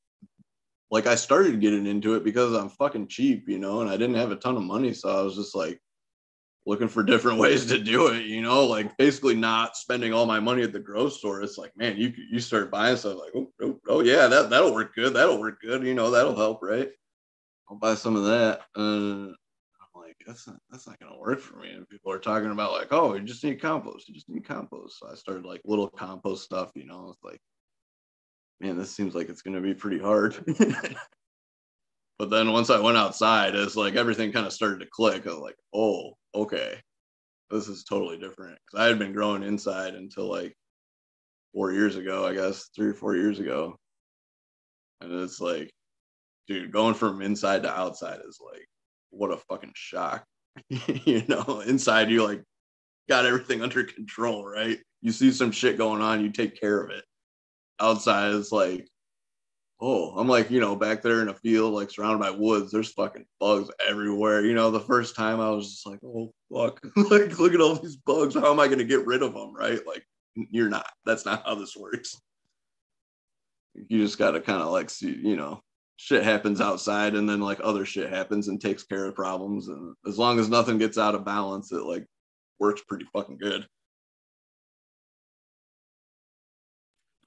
like I started getting into it because I'm fucking cheap, you know, and I didn't have a ton of money. So I was just like looking for <laughs> different ways to do it, you know, like basically not spending all my money at the grocery store. It's like, man, you you start buying stuff like, oh, oh, oh yeah, that, that'll work good. That'll work good. You know, that'll help, right? I'll buy some of that. Uh, I'm like, that's not that's not gonna work for me. And people are talking about like, oh, you just need compost. You just need compost. So I started like little compost stuff, you know, it's like man, this seems like it's going to be pretty hard. <laughs> but then once I went outside, it's like everything kind of started to click. I was like, oh, okay, this is totally different. Because I had been growing inside until like four years ago, I guess, three or four years ago. And it's like, dude, going from inside to outside is like, what a fucking shock. <laughs> you know, inside you like got everything under control, right? You see some shit going on, you take care of it outside is like, oh, I'm like, you know, back there in a field, like surrounded by woods, there's fucking bugs everywhere. You know, the first time I was just like, oh, fuck, <laughs> like, look at all these bugs. How am I going to get rid of them? Right. Like, you're not. That's not how this works. You just got to kind of like see, you know, shit happens outside and then like other shit happens and takes care of problems. And as long as nothing gets out of balance, it like works pretty fucking good.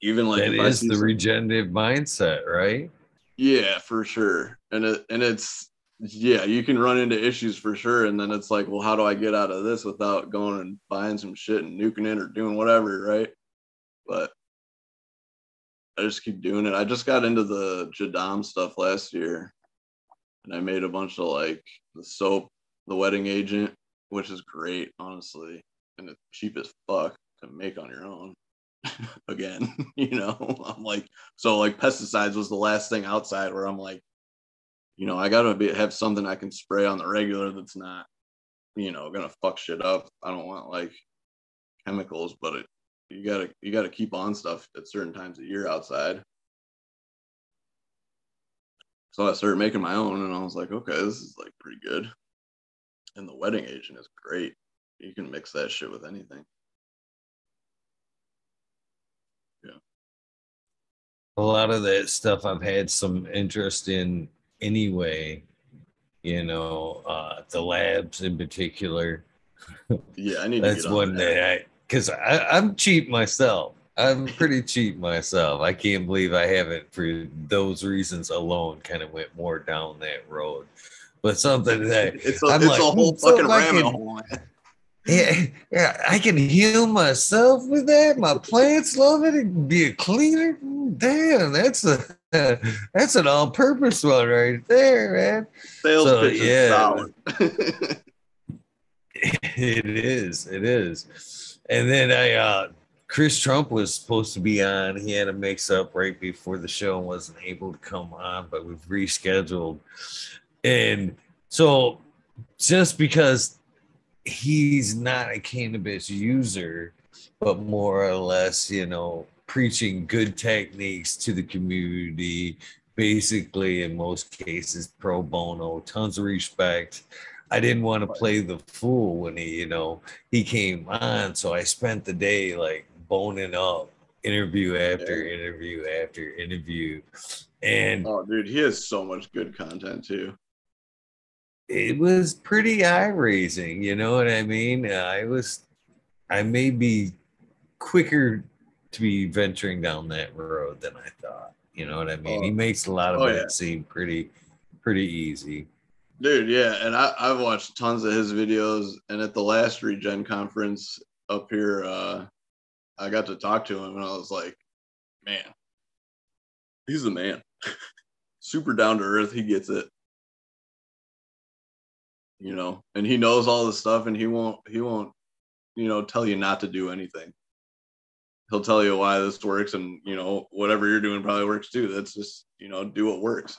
Even like that is the regenerative mindset, right? Yeah, for sure. And it and it's yeah, you can run into issues for sure. And then it's like, well, how do I get out of this without going and buying some shit and nuking it or doing whatever, right? But I just keep doing it. I just got into the Jadam stuff last year and I made a bunch of like the soap, the wetting agent, which is great, honestly, and it's cheap as fuck to make on your own. <laughs> again. <laughs> you know, I'm like, so like pesticides was the last thing outside where I'm like, you know, I gotta be, have something I can spray on the regular that's not, you know, gonna fuck shit up. I don't want like chemicals, but it, you gotta you gotta keep on stuff at certain times of year outside. So I started making my own, and I was like, okay, this is like pretty good. And the wetting agent is great. You can mix that shit with anything. A lot of that stuff I've had some interest in anyway. You know, uh, the labs in particular. Yeah, I need. That's on one that, that I because I'm cheap myself. I'm pretty cheap myself. I can't believe I haven't, for those reasons alone, kind of went more down that road. But something that it's a, I'm it's like, a whole fucking rabbit hole yeah, yeah, I can heal myself with that. My plants love it. be a cleaner. Damn, that's a that's an all-purpose one right there, man. Sales so, pitch yeah, solid. <laughs> it is. It is. And then I, uh, Chris Trump was supposed to be on. He had a mix-up right before the show and wasn't able to come on, but we've rescheduled. And so, just because he's not a cannabis user, but more or less, you know, preaching good techniques to the community, basically, in most cases, pro bono, tons of respect. I didn't want to play the fool when he, you know, he came on. So I spent the day like boning up interview after yeah. interview after interview. And oh, dude, he has so much good content too it was pretty eye raising. You know what I mean? I was, I may be quicker to be venturing down that road than I thought. You know what I mean? Oh. He makes a lot of oh, it yeah. seem pretty, pretty easy. Dude, yeah, and I, I've watched tons of his videos, and at the last Regen conference up here, uh, I got to talk to him, and I was like, man, he's the man. <laughs> Super down to earth. He gets it. You know, and he knows all the stuff, and he won't. He won't. You know, tell you not to do anything. He'll tell you why this works, and you know whatever you're doing probably works too. That's just you know do what works,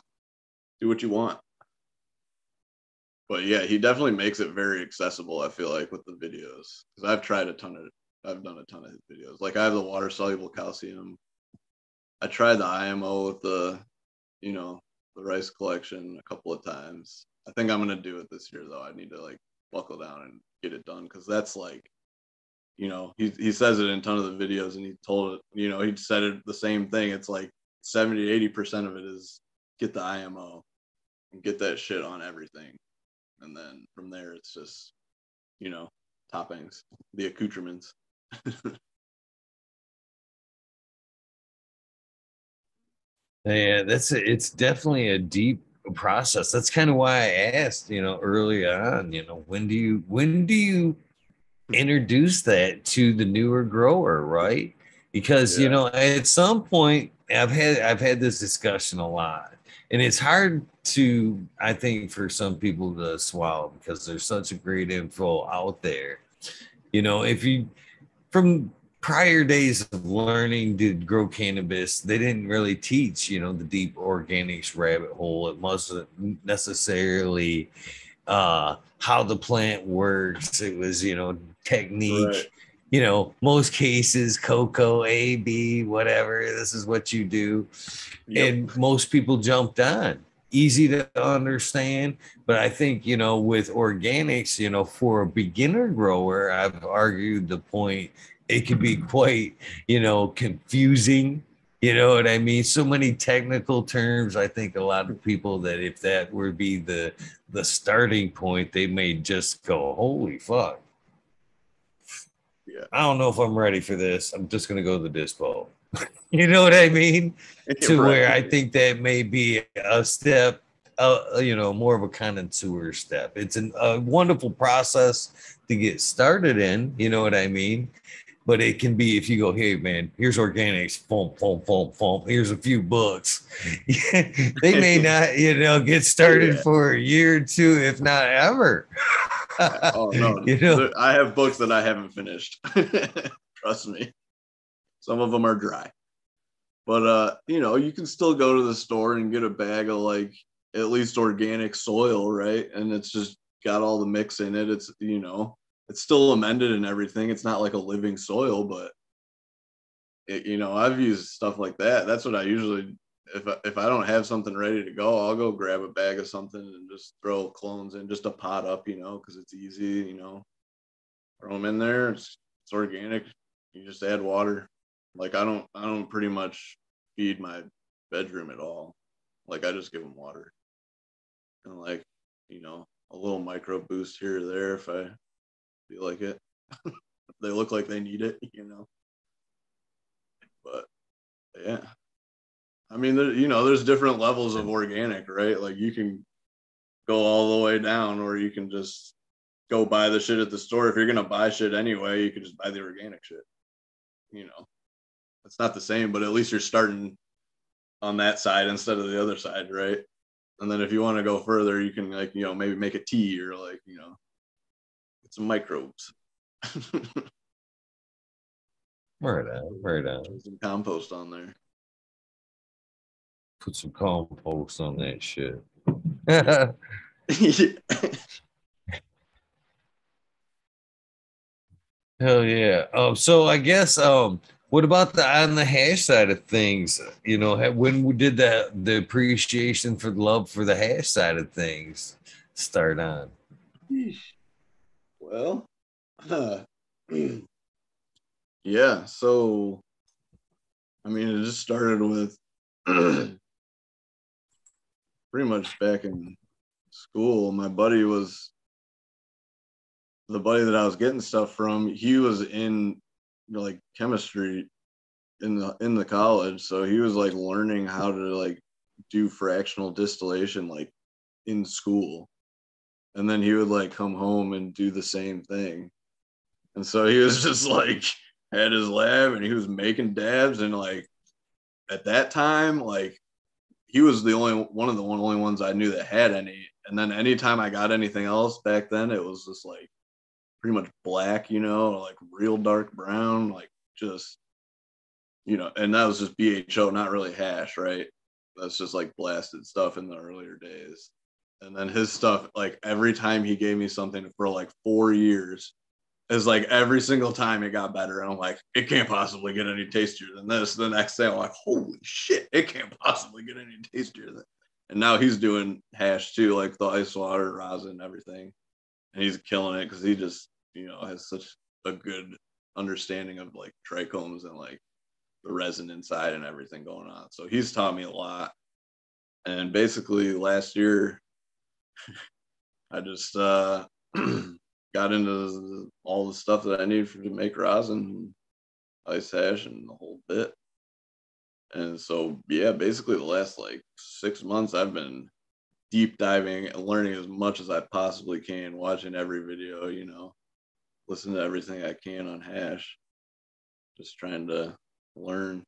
do what you want. But yeah, he definitely makes it very accessible. I feel like with the videos because I've tried a ton of I've done a ton of his videos. Like I have the water soluble calcium. I tried the IMO with the, you know, the rice collection a couple of times. I think I'm gonna do it this year though. I need to like buckle down and get it done because that's like, you know, he he says it in a ton of the videos and he told it, you know, he said it the same thing. It's like 70 80 percent of it is get the IMO and get that shit on everything, and then from there it's just, you know, toppings, the accoutrements. <laughs> yeah, that's a, it's definitely a deep process. That's kind of why I asked, you know, early on, you know, when do you when do you introduce that to the newer grower, right? Because yeah. you know, at some point I've had I've had this discussion a lot. And it's hard to, I think, for some people to swallow because there's such a great info out there. You know, if you from prior days of learning to grow cannabis, they didn't really teach, you know, the deep organics rabbit hole. It wasn't necessarily uh, how the plant works. It was, you know, technique. Right. You know, most cases, coco, A, B, whatever. This is what you do, yep. and most people jumped on easy to understand. But I think, you know, with organics, you know, for a beginner grower, I've argued the point it can be quite, you know, confusing. You know what I mean? So many technical terms. I think a lot of people that if that were be the the starting point, they may just go, "Holy fuck!" Yeah. I don't know if I'm ready for this. I'm just gonna go to the dispo. <laughs> you know what I mean? to right. where I think that may be a step, uh, you know, more of a connoisseur step. It's an, a wonderful process to get started in. You know what I mean? But it can be if you go, hey man, here's organics, boom, boom, boom, boom. Here's a few books. <laughs> they may not, you know, get started yeah. for a year or two, if not ever. oh <laughs> no, you know, I have books that I haven't finished. <laughs> Trust me, some of them are dry, but uh, you know, you can still go to the store and get a bag of like at least organic soil, right? And it's just got all the mix in it. It's you know it's still amended and everything. It's not like a living soil, but it, you know, I've used stuff like that. That's what I usually if I, if I don't have something ready to go, I'll go grab a bag of something and just throw clones in just a pot up, you know, because it's easy, you know. Throw them in there. It's, it's organic. You just add water. Like I don't I don't pretty much feed my bedroom at all. Like I just give them water and like you know a little micro boost here or there if I feel like it. <laughs> they look like they need it, you know. But yeah, I mean, there, you know, there's different levels of organic, right? Like you can go all the way down, or you can just go buy the shit at the store. If you're gonna buy shit anyway, you can just buy the organic shit. You know, it's not the same, but at least you're starting on that side instead of the other side, right? And then if you want to go further, you can like you know maybe make a tea or like you know some microbes. right on, right on. Some compost on there. Put some compost on that shit. <laughs> <laughs> Hell yeah. Um, so I guess um what about the on the hash side of things? You know, when we did that the appreciation for love for the hash side of things start on? Well, <clears throat> yeah. So, I mean, it just started with <clears throat> pretty much back in school. My buddy was the buddy that I was getting stuff from. He was in like chemistry in the in the college, so he was like learning how to like do fractional distillation like in school and then he would like come home and do the same thing and so he was <laughs> just like at his lab and he was making dabs and like at that time, like he was the only one of the one only ones I knew that had any. And then anytime I got anything else back then, it was just like pretty much black, you know, like real dark brown, like just you know, and that was just BHO, not really hash, right? That's just like blasted stuff in the earlier days. And then his stuff, like every time he gave me something for like four years, is like every single time it got better. And I'm like, it can't possibly get any tastier than this. The next day, I'm like, holy shit, it can't possibly get any tastier than. And now he's doing hash too, like the ice water, rosin, everything, and he's killing it because he just, you know, has such a good understanding of like trichomes and like the resin inside and everything going on. So he's taught me a lot. And basically, last year, <laughs> I just uh, <clears throat> got into all the stuff that I needed for, to make rosin, ice hash, and the whole bit. And so, yeah, basically the last like six months, I've been deep diving and learning as much as I possibly can, watching every video, you know, listen to everything I can on hash, just trying to learn.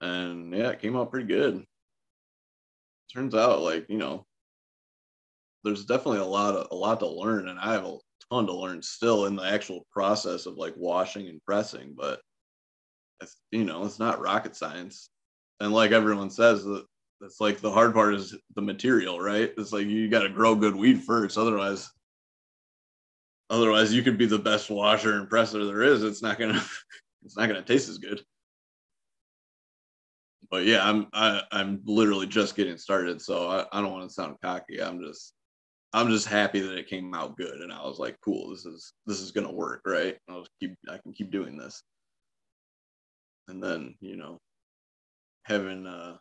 And yeah, it came out pretty good. Turns out, like, you know, there's definitely a lot of a lot to learn, and I have a ton to learn still in the actual process of like washing and pressing, but it's you know, it's not rocket science. And like everyone says, that it's like the hard part is the material, right? It's like you got to grow good weed first, otherwise, otherwise you could be the best washer and presser there is. It's not gonna, <laughs> it's not gonna taste as good. But yeah, I'm I, I'm literally just getting started, so I, I don't want to sound cocky. I'm just I'm just happy that it came out good, and I was like, cool, this is this is gonna work, right? I'll keep I can keep doing this, and then you know, having uh,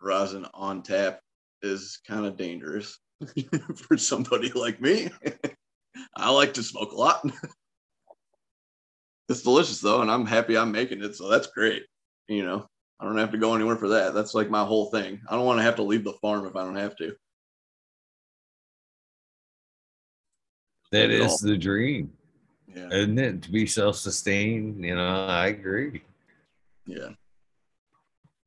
rosin on tap is kind of dangerous <laughs> for somebody like me. <laughs> I like to smoke a lot. <laughs> it's delicious though, and I'm happy I'm making it, so that's great. You know, I don't have to go anywhere for that. That's like my whole thing. I don't want to have to leave the farm if I don't have to. That is the dream. Yeah. Isn't it? To be self sustained. You know, I agree. Yeah.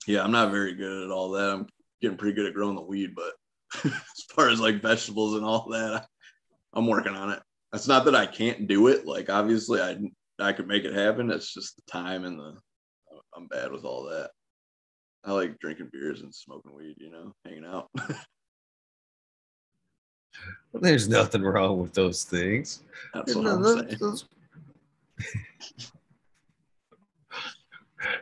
Yeah, I'm not very good at all that. I'm getting pretty good at growing the weed, but <laughs> as far as like vegetables and all that, I'm working on it. It's not that I can't do it. Like obviously I I could make it happen. It's just the time and the I'm bad with all that. I like drinking beers and smoking weed, you know, hanging out. <laughs> There's nothing wrong with those things. That's what I'm saying.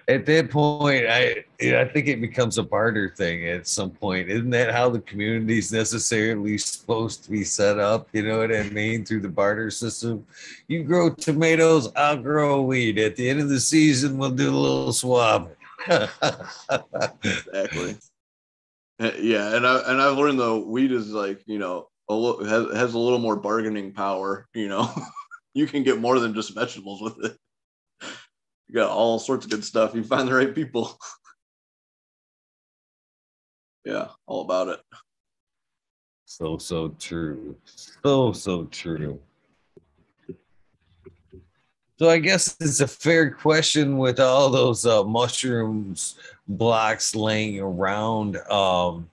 At that point, I I think it becomes a barter thing at some point. Isn't that how the community is necessarily supposed to be set up? You know what I mean? Through the barter system. You grow tomatoes, I'll grow weed. At the end of the season, we'll do a little swap. <laughs> exactly. Uh, yeah, and I and I've learned though weed is like you know a little, has, has a little more bargaining power. You know, <laughs> you can get more than just vegetables with it. You got all sorts of good stuff. You find the right people. <laughs> yeah, all about it. So so true. So so true. So I guess it's a fair question with all those uh, mushrooms blocks laying around. Um,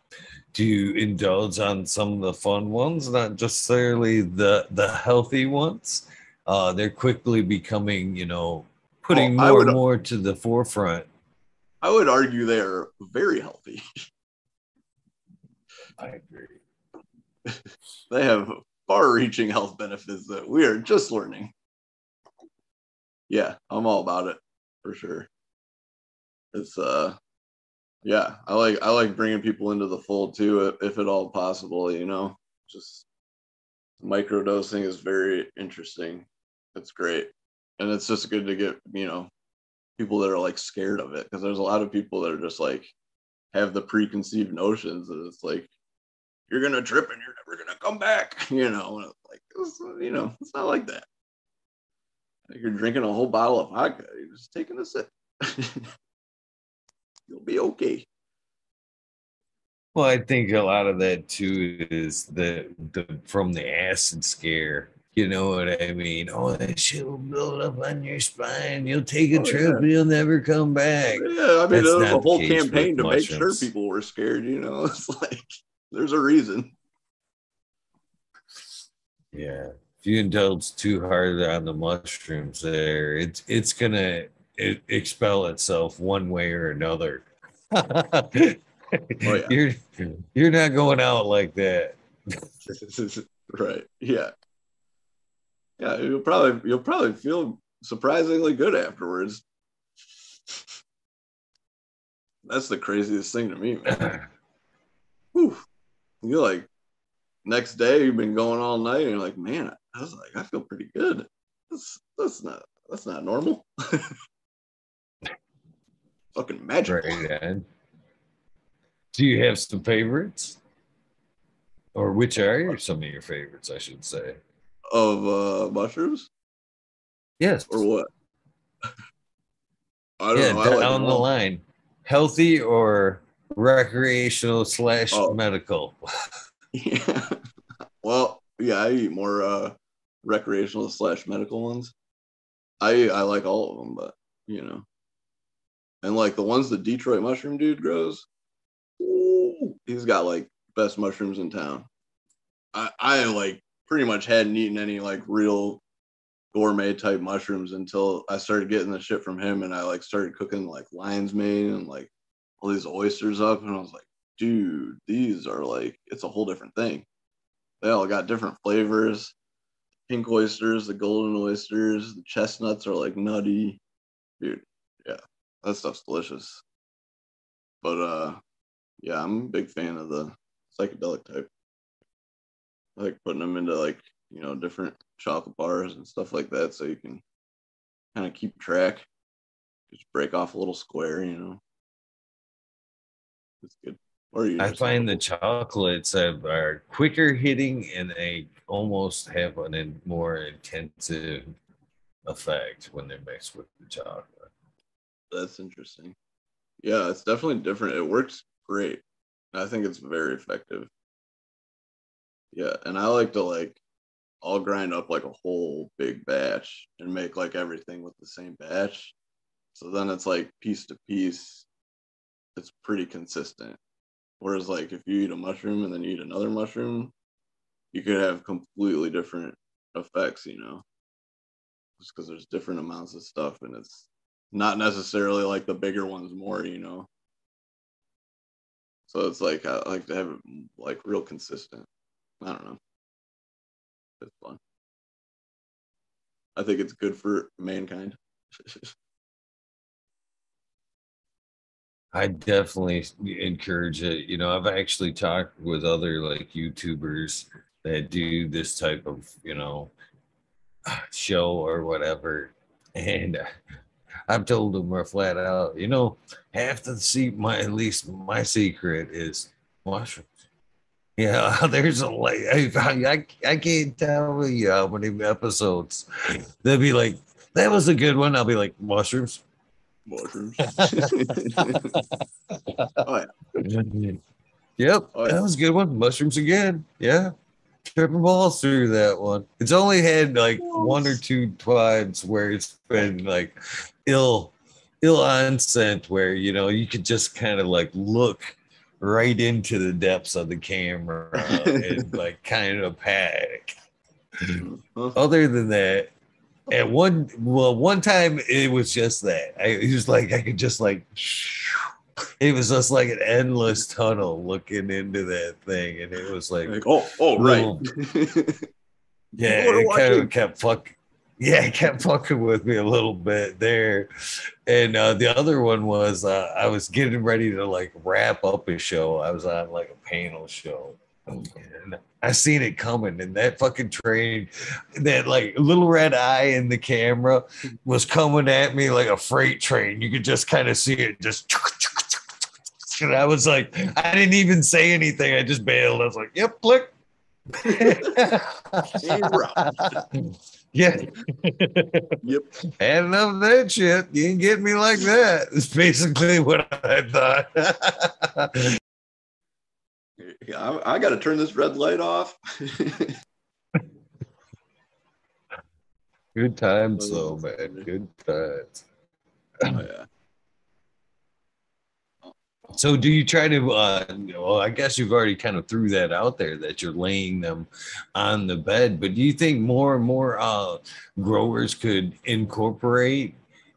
to indulge on some of the fun ones, not necessarily the the healthy ones. Uh, they're quickly becoming, you know, putting well, more would, and more to the forefront. I would argue they're very healthy. <laughs> I agree. <laughs> they have far-reaching health benefits that we are just learning. Yeah, I'm all about it for sure. It's uh yeah, I like I like bringing people into the fold too, if, at all possible. You know, just microdosing is very interesting. It's great, and it's just good to get you know people that are like scared of it because there's a lot of people that are just like have the preconceived notions that it's like you're gonna trip and you're never gonna come back. <laughs> You know, like it's, you know, it's not like that. Like you're drinking a whole bottle of vodka, you're just taking a sip. <laughs> you'll be okay. Well, I think a lot of that too is the the from the acid scare. You know what I mean? Oh, that shit will build up on your spine. You'll take a Oh, trip, and you'll never come back. Oh, yeah, I mean, That's there was a whole campaign to make sure people were scared. You know, <laughs> it's like there's a reason. Yeah. If you indulge too hard on the mushrooms there, it's it's gonna it, expel itself one way or another. Oh, yeah. You're you're not going out like that. <laughs> right? Yeah, yeah. You'll probably you'll probably feel surprisingly good afterwards. That's the craziest thing to me, man. <clears throat> Whew. You're like next day you've been going all night and you're like, man, I was like, I feel pretty good. That's that's not that's not normal. <laughs> Fucking magic. Right. Do you have some favorites? Or which are some of your favorites, I should say? Of uh mushrooms Yes. or what? <laughs> I don't Yeah, know. I like down the line. Healthy or recreational slash Oh. <laughs> medical? Yeah. well, yeah, I eat more uh recreational slash medical ones. I I like all of them, but you know, and like the ones the Detroit mushroom dude grows, ooh, he's got like best mushrooms in town. I I like pretty much hadn't eaten any like real gourmet type mushrooms until I started getting the shit from him, and I like started cooking like lion's mane and like all these oysters up, and I was like dude, these are like it's a whole different thing. They all got different flavors. Pink oysters, the golden oysters, the chestnuts are like nutty. Dude, that stuff's delicious. But uh yeah, I'm a big fan of the psychedelic type. I like putting them into like, you know, different chocolate bars and stuff like that so you can kind of keep track. Just break off a little square, you know. It's good. Or you I find the chocolates are quicker hitting and they almost have an in, more intensive effect when they're mixed with the chocolate. That's interesting. Yeah, it's definitely different. It works great. I think it's very effective. Yeah, and I like to like I'll grind up like a whole big batch and make like everything with the same batch. So then it's like piece to piece, it's pretty consistent. Whereas like if you eat a mushroom and then you eat another mushroom, you could have completely different effects, you know. Just because there's different amounts of stuff and it's not necessarily like the bigger ones more, you know. So it's like I like to have it like real consistent. I don't know. It's fun. I think it's good for mankind. <laughs> I definitely encourage it. You know, I've actually talked with other like YouTubers that do this type of, you know, <sighs> show or whatever. And uh, I've told them we're flat out, you know, half the seat, my at least my secret is mushrooms. Yeah, <laughs> there's a like I, I, I can't tell you how many episodes they'll be like, that was a good one. I'll be like, mushrooms. Mushrooms. <laughs> oh yeah. Yep, Oh, yeah. that was a good one. Mushrooms again. Yeah. Tripping balls through that one. It's only had like one or two times where it's been like ill ill onset where you know you could just kind of like look right into the depths of the camera and <laughs> like kind of panic. Huh? Other than that, at one well, one time it was just that. I it was like I could just like it was just like an endless tunnel looking into that thing, and it was like Like, oh, oh, right. <laughs> yeah, it kind of kept fuck. Yeah, it kept fucking with me a little bit there. And uh, the other one was uh, I was getting ready to like wrap up a show. I was on like a panel show. And I seen it coming, and that fucking train, that like little red eye in the camera was coming at me like a freight train. You could just kind of see it just. And <laughs> I was like, I didn't even say anything. I just bailed. I was like, yep, click. <laughs> <laughs> yeah. Yep. Had enough of that shit. You can get me like that. It's basically what I thought. Yeah, I, I got to turn this red light off. Good times, though, man. Good times. Oh, yeah. So, do you try to? Uh, well, I guess you've already kind of threw that out there that you're laying them on the bed. But do you think more and more uh, growers could incorporate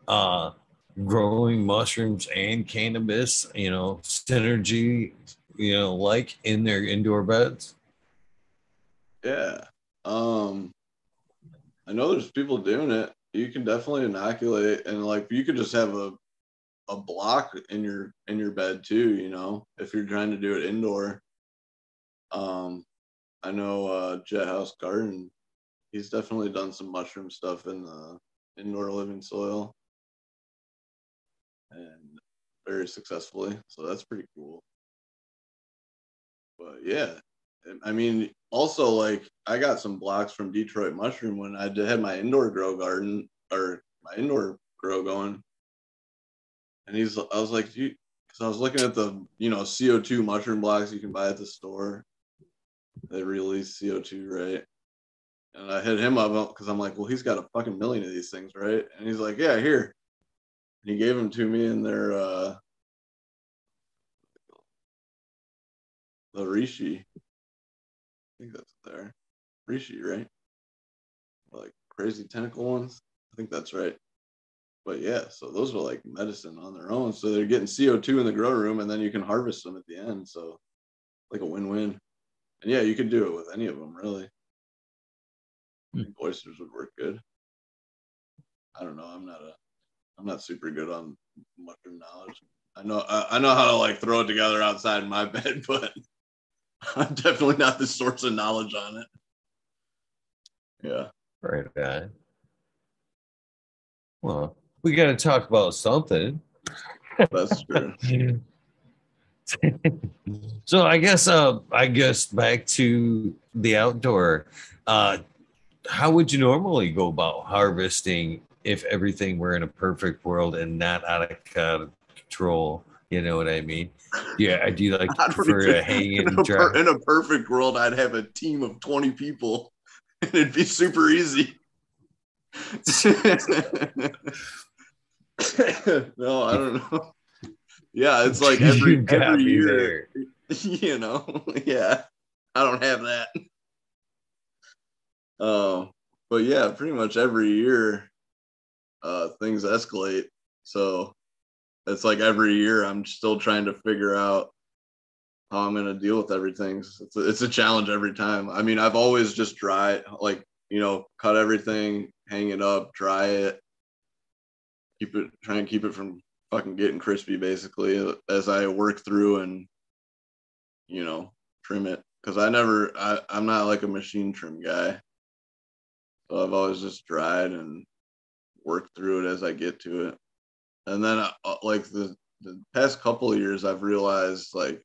uh, growing mushrooms and cannabis? You know, synergy. You know, like in their indoor beds. Yeah. Um, I know there's people doing it. You can definitely inoculate, and like you could just have a a block in your in your bed too. You know, if you're trying to do it indoor. Um, I know uh, Jet House Garden. He's definitely done some mushroom stuff in the indoor living soil, and very successfully. So that's pretty cool. But yeah, I mean, also like I got some blocks from Detroit Mushroom when I did had my indoor grow garden or my indoor grow going. And he's, I was like, because I was looking at the, you know, CO2 mushroom blocks you can buy at the store. They release CO2, right? And I hit him up because I'm like, well, he's got a fucking million of these things, right? And he's like, yeah, here. And he gave them to me in their, uh, the Reishi. I think that's there. Reishi, right? Like crazy tentacle ones. I think that's right. But yeah, so those are like medicine on their own. So they're getting CO2 in the grow room and then you can harvest them at the end. So like a win-win. And yeah, you could do it with any of them really. Oysters would work good. I don't know. I'm not a I'm not super good on mushroom knowledge. I know I, I know how to like throw it together outside my <laughs> bed, but I'm definitely not the source of knowledge on it. Yeah. Right. On. Well, we got to talk about something. That's true. <laughs> <laughs> so I guess uh I guess back to the outdoor. Uh how would you normally go about harvesting if everything were in a perfect world and not out of control? You know what I mean? Yeah, I do you like prefer to hang in, in, a per, in a perfect world, I'd have a team of 20 people <laughs> and it'd be super easy. <laughs> no, I don't know. Yeah, <laughs> it's like every every year. <laughs> You know, yeah. I don't have that. Uh, but yeah, pretty much every year uh things escalate. So it's like every year I'm still trying to figure out how I'm gonna deal with everything. It's a, it's a challenge every time. I mean, I've always just dry, like you know, cut everything, hang it up, dry it, keep it, try and keep it from fucking getting crispy, basically, as I work through and you know trim it. Because I never, I, I'm not like a machine trim guy, so I've always just dried and worked through it as I get to it and then uh, like the the past couple of years i've realized like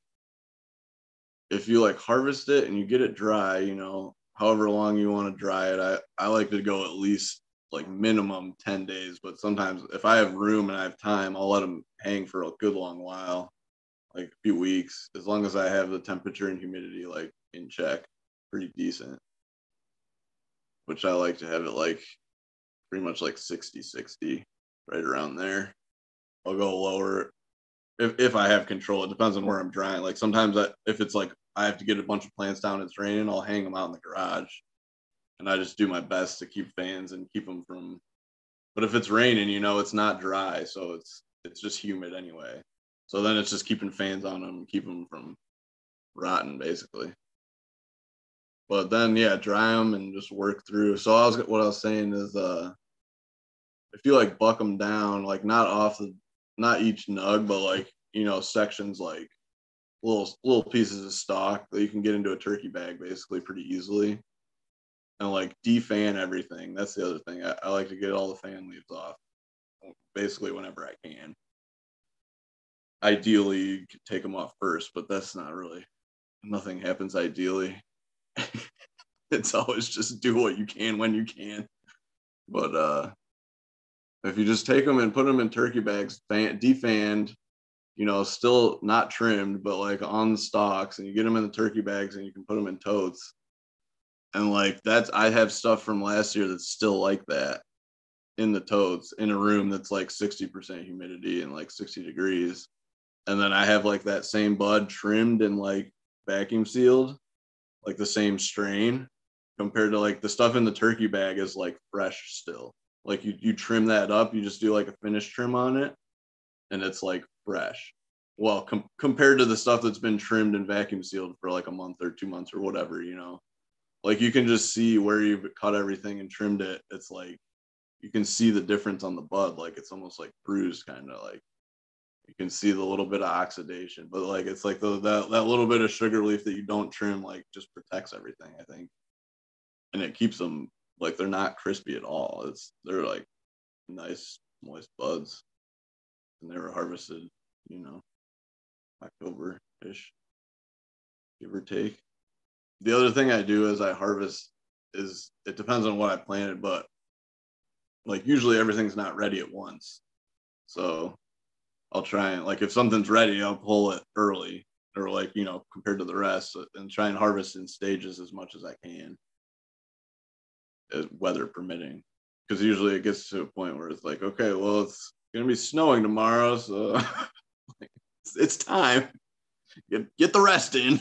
if you like harvest it and you get it dry you know however long you want to dry it i i like to go at least like minimum 10 days but sometimes if i have room and i have time i'll let them hang for a good long while like a few weeks as long as i have the temperature and humidity like in check pretty decent which i like to have it like pretty much like 60 60 right around there I'll go lower if, if I have control. It depends on where I'm drying. Like sometimes I, if it's like I have to get a bunch of plants down, it's raining, I'll hang them out in the garage, and I just do my best to keep fans and keep them from. But if it's raining, you know, it's not dry, so it's it's just humid anyway. So then it's just keeping fans on them, keep them from rotting, basically. But then yeah, dry them and just work through. So I was what I was saying is uh if you like buck them down, like not off the not each nug, but like you know sections like little little pieces of stock that you can get into a turkey bag basically pretty easily, and like defan everything. That's the other thing. I, I like to get all the fan leaves off, basically whenever I can. Ideally, you could take them off first, but that's not really. Nothing happens ideally. <laughs> it's always just do what you can when you can. But uh if you just take them and put them in turkey bags, fan, defanned, you know, still not trimmed, but like on the stalks, and you get them in the turkey bags and you can put them in totes. And like that's I have stuff from last year that's still like that in the totes in a room that's like 60% humidity and like 60 degrees. And then I have like that same bud trimmed and like vacuum sealed, like the same strain compared to like the stuff in the turkey bag is like fresh still. Like you you trim that up, you just do like a finish trim on it and it's like fresh. Well, com- compared to the stuff that's been trimmed and vacuum sealed for like a month or two months or whatever, you know, like you can just see where you've cut everything and trimmed it. It's like you can see the difference on the bud. Like it's almost like bruised, kind of like you can see the little bit of oxidation, but like it's like the, that that little bit of sugar leaf that you don't trim, like just protects everything. I think, and it keeps them like they're not crispy at all. It's they're like nice moist buds, and they were harvested, you know, October ish, give or take. The other thing I do as I harvest is it depends on what I planted, but like usually everything's not ready at once. So I'll try and like if something's ready, I'll pull it early or like, you know, compared to the rest and try and harvest in stages as much as I can, as weather permitting. Because usually it gets to a point where it's like, okay, well, it's gonna be snowing tomorrow, so <laughs> it's time. Get get the rest in.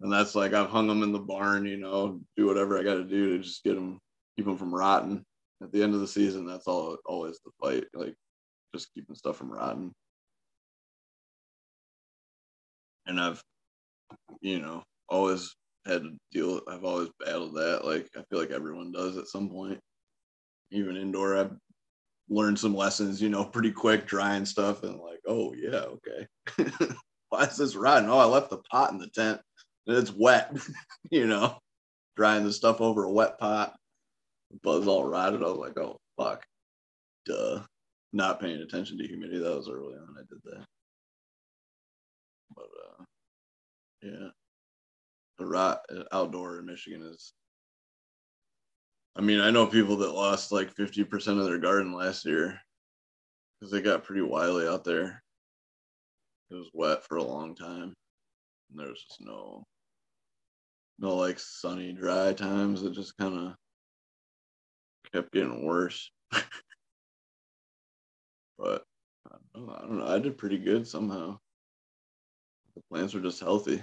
And that's like I've hung them in the barn, you know, do whatever I got to do to just get them, keep them from rotting at the end of the season, that's all always the fight, like just keeping stuff from rotting. And I've, you know, always had to deal. I've always battled that. Like I feel like everyone does at some point. Even indoor, I've learned some lessons. You know, pretty quick drying stuff, and like, oh yeah, okay. <laughs> Why is this rotting? Oh, I left the pot in the tent, it's wet. <laughs> you know, drying the stuff over a wet pot buzz all rotted. I was like, oh fuck, duh. Not paying attention to humidity. That was early on. I did that. But uh, yeah, the rot outdoor in Michigan is. I mean, I know people that lost like fifty percent of their garden last year because they got pretty wily out there. It was wet for a long time. And there was just no, no like sunny, dry times. It just kind of kept getting worse. <laughs> but I don't, know, I don't know. I did pretty good somehow. The plants were just healthy.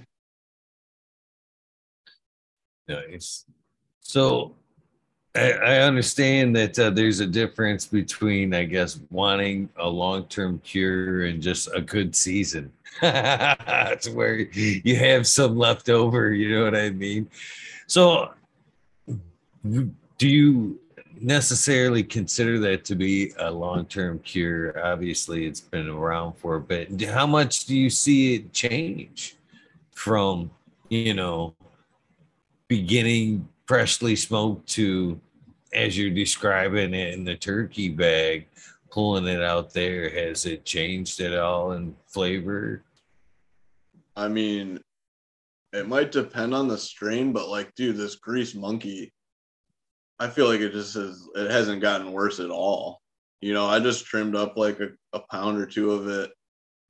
Nice. So I, I understand that uh, there's a difference between, I guess, wanting a long term cure and just a good season. <laughs> Where you have some left over. You know what I mean? So, do you necessarily consider that to be a long-term cure. Obviously, it's been around for a bit. How much do you see it change from, you know, beginning freshly smoked to, as you're describing it in the turkey bag, pulling it out there? Has it changed at all in flavor? I mean, it might depend on the strain, but like, dude, this grease monkey I feel like it just has it hasn't gotten worse at all. You know, I just trimmed up like a, a pound or two of it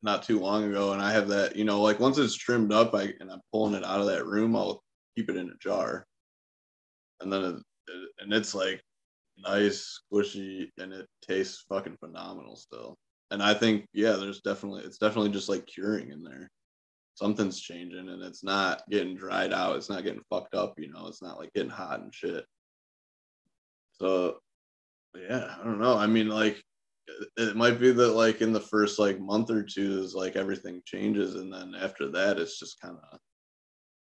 not too long ago, and I have that. You know, like once it's trimmed up, I and I'm pulling it out of that room, I'll keep it in a jar, and then it, and it's like nice, squishy, and it tastes fucking phenomenal still. And I think yeah, there's definitely it's definitely just like curing in there. Something's changing, and it's not getting dried out. It's not getting fucked up. You know, it's not like getting hot and shit. So yeah, I don't know. I mean, like it might be that like in the first like month or two is like everything changes and then after that it's just kind of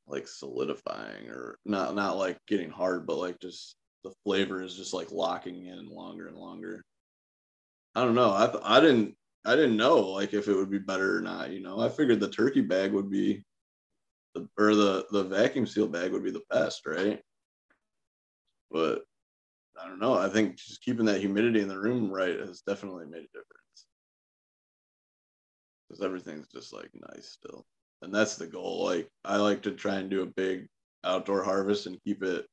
like solidifying or not not like getting hard but like just the flavor is just like locking in longer and longer i don't know i i didn't i didn't know like if it would be better or not you know i figured the turkey bag would be the or the the vacuum seal bag would be the best right but I don't know. I think just keeping that humidity in the room right has definitely made a difference. Because everything's just like nice still. And that's the goal. Like I like to try and do a big outdoor harvest and keep it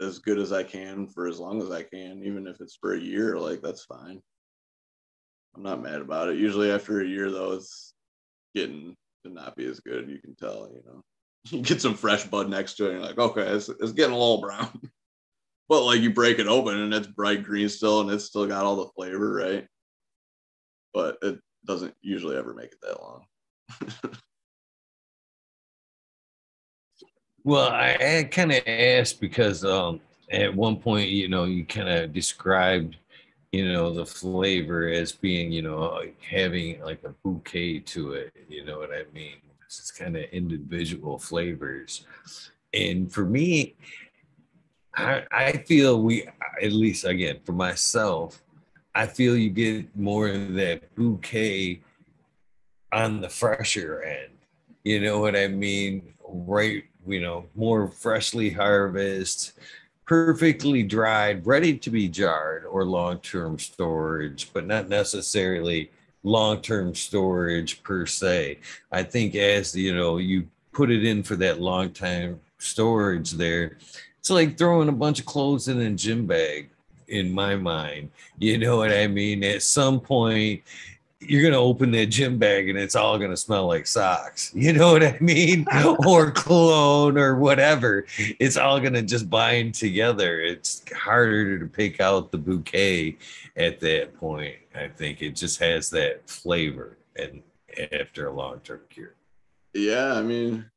as good as I can for as long as I can, even if it's for a year, like that's fine. I'm not mad about it. Usually after a year though, it's getting to not be as good, you can tell, you know. <laughs> you get some fresh bud next to it, and you're like, okay, it's, it's getting a little brown. <laughs> but like you break it open and it's bright green still, and it's still got all the flavor, right? But it doesn't usually ever make it that long. <laughs> well, I, I kind of asked because um, at one point, you know, you kind of described, you know, the flavor as being, you know, having like a bouquet to it. You know what I mean? It's kind of individual flavors. And for me, I, I feel we, at least again, for myself, I feel you get more of that bouquet on the fresher end. You know what I mean? Right, you know, more freshly harvested, perfectly dried, ready to be jarred or long-term storage, but not necessarily long-term storage per se. I think as you know, you put it in for that long time storage there, it's like throwing a bunch of clothes in a gym bag in my mind. You know what I mean? At some point, you're gonna open that gym bag and it's all gonna smell like socks. <laughs> You know what I mean? <laughs> or cologne or whatever. It's all gonna just bind together. It's harder to pick out the bouquet at that point. I think it just has that flavor and after a long term cure. Yeah, I mean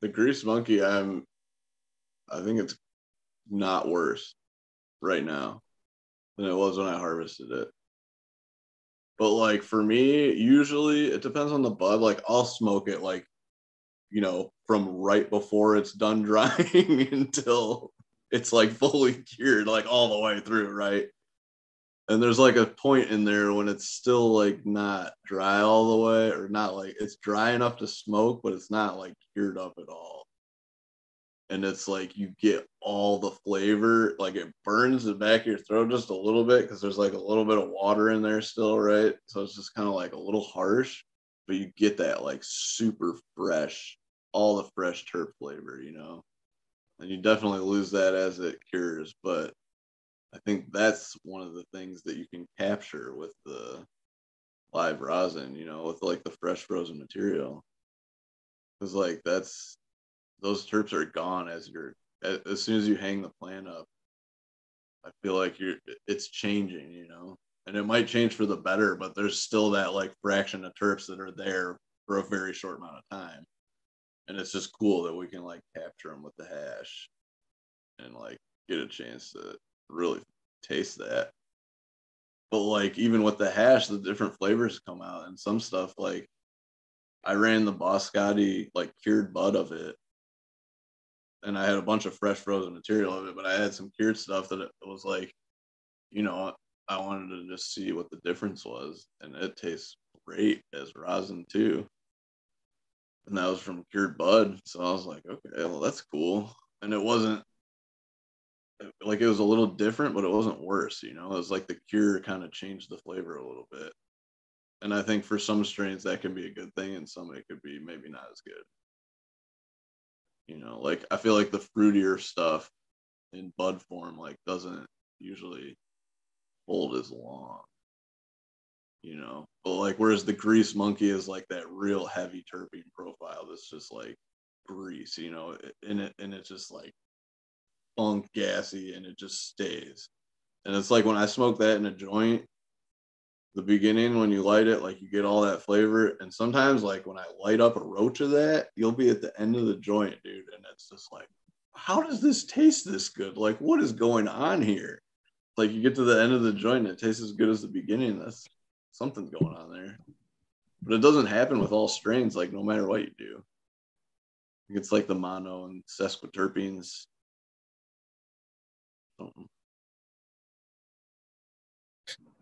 the grease monkey, I'm I think it's not worse right now than it was when I harvested it. But like for me, usually it depends on the bud. Like I'll smoke it like, you know, from right before it's done <laughs> drying until it's like fully cured, like all the way through, right? And there's like a point in there when it's still like not dry all the way, or not like it's dry enough to smoke, but it's not like cured up at all and it's like you get all the flavor like it burns the back of your throat just a little bit because there's like a little bit of water in there still right? So it's just kind of like a little harsh but you get that like super fresh all the fresh terp flavor you know? And you definitely lose that as it cures but i think that's one of the things that you can capture with the live rosin you know with like the fresh frozen material. Because like that's those terps are gone as you're as soon as you hang the plant up. I feel like you're it's changing, you know, and it might change for the better, but there's still that like fraction of terps that are there for a very short amount of time, and it's just cool that we can like capture them with the hash and like get a chance to really taste that. But like even with the hash, the different flavors come out, and some stuff like I ran the Boscotti like cured bud of it and I had a bunch of fresh frozen material of it, but I had some cured stuff that it was like, you know, I wanted to just see what the difference was, and it tastes great as rosin too. And that was from cured bud, so I was like, okay, well that's cool. And it wasn't like it was a little different, but it wasn't worse. You know, it was like the cure kind of changed the flavor a little bit. And I think for some strains that can be a good thing, and some it could be maybe not as good. You know, like I feel like the fruitier stuff in bud form like doesn't usually hold as long. You know, but like whereas the grease monkey is like that real heavy terpene profile that's just like grease, you know, and it and it's just like funk gassy and it just stays. And it's like when I smoke that in a joint, the beginning when you light it, like you get all that flavor. And sometimes, like when I light up a roach of that, you'll be at the end of the joint, dude. And it's just like, how does this taste this good? Like, what is going on here? Like, you get to the end of the joint and it tastes as good as the beginning. That's something's going on there. But it doesn't happen with all strains, like, no matter what you do. It's like the mono and sesquiterpenes. Something.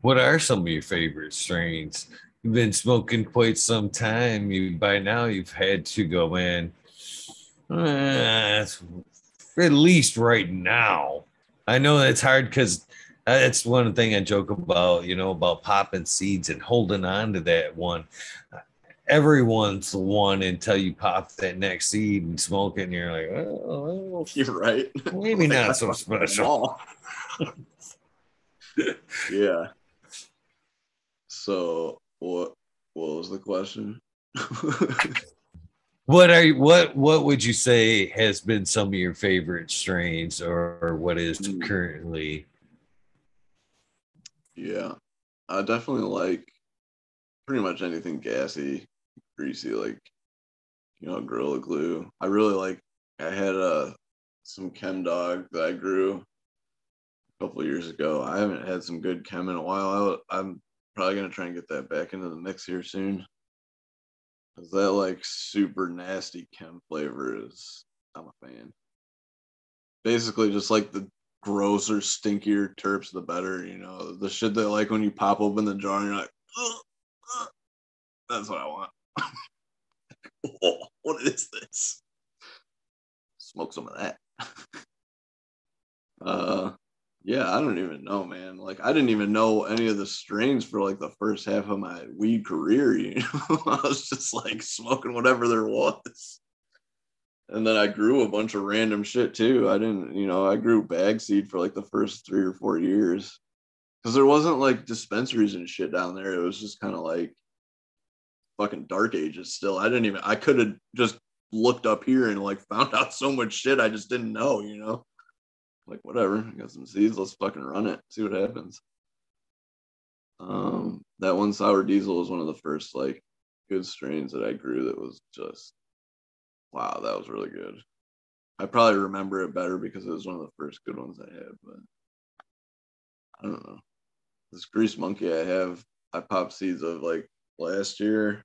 What are some of your favorite strains? You've been smoking quite some time. You by now you've had to go in. Uh, at least right now. I know that's hard because that's one thing I joke about, you know, about popping seeds and holding on to that one. Everyone's the one until you pop that next seed and smoke it, and you're like, oh, <laughs> you're right. Maybe not <laughs> so special. <laughs> yeah. So what what was the question? <laughs> What are you, what what would you say has been some of your favorite strains, or, or what is Mm. currently? Yeah, I definitely like pretty much anything gassy, greasy, like you know, Gorilla Glue. I really like. I had uh, some Chem Dog that I grew a couple of years ago. I haven't had some good Chem in a while. I, I'm probably gonna try and get that back into the mix here soon. Cause that like super nasty Chem flavor is I'm a fan. Basically, just like the grosser, stinkier terps, the better. You know, the shit that like when you pop open the jar and you're like, that's what I want. Whoa, <laughs> what is this? Smoke some of that. <laughs> uh, yeah, I don't even know, man. Like, I didn't even know any of the strains for like the first half of my weed career. <laughs> You know, I was just like smoking whatever there was. And then I grew a bunch of random shit too. I didn't, you know, I grew bag seed for like the first three or four years because there wasn't like dispensaries and shit down there. It was just kind of like fucking dark ages still. I didn't even, I could have just looked up here and like <laughs> found out so much shit I just didn't know, you know? Like, whatever, I got some seeds, let's fucking run it, see what happens. Um, that one sour diesel was one of the first like good strains that I grew that was just wow, that was really good. I probably remember it better because it was one of the first good ones I had, but I don't know. This grease monkey I have, I popped seeds of like last year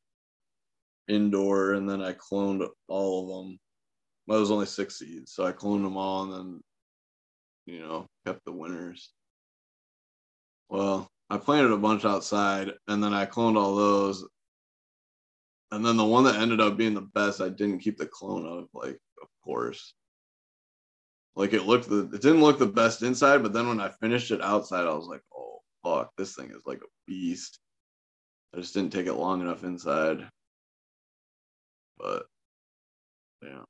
indoor, and then I cloned all of them. Well, it was only six seeds, so I cloned them all and then, you know, kept the winners. Well, I planted a bunch outside, and then I cloned all those, and then the one that ended up being the best, I didn't keep the clone of, like, of course. Like it looked the it didn't look the best inside, but then when I finished it outside, I was like, oh fuck, this thing is like a beast. I just didn't take it long enough inside. But yeah,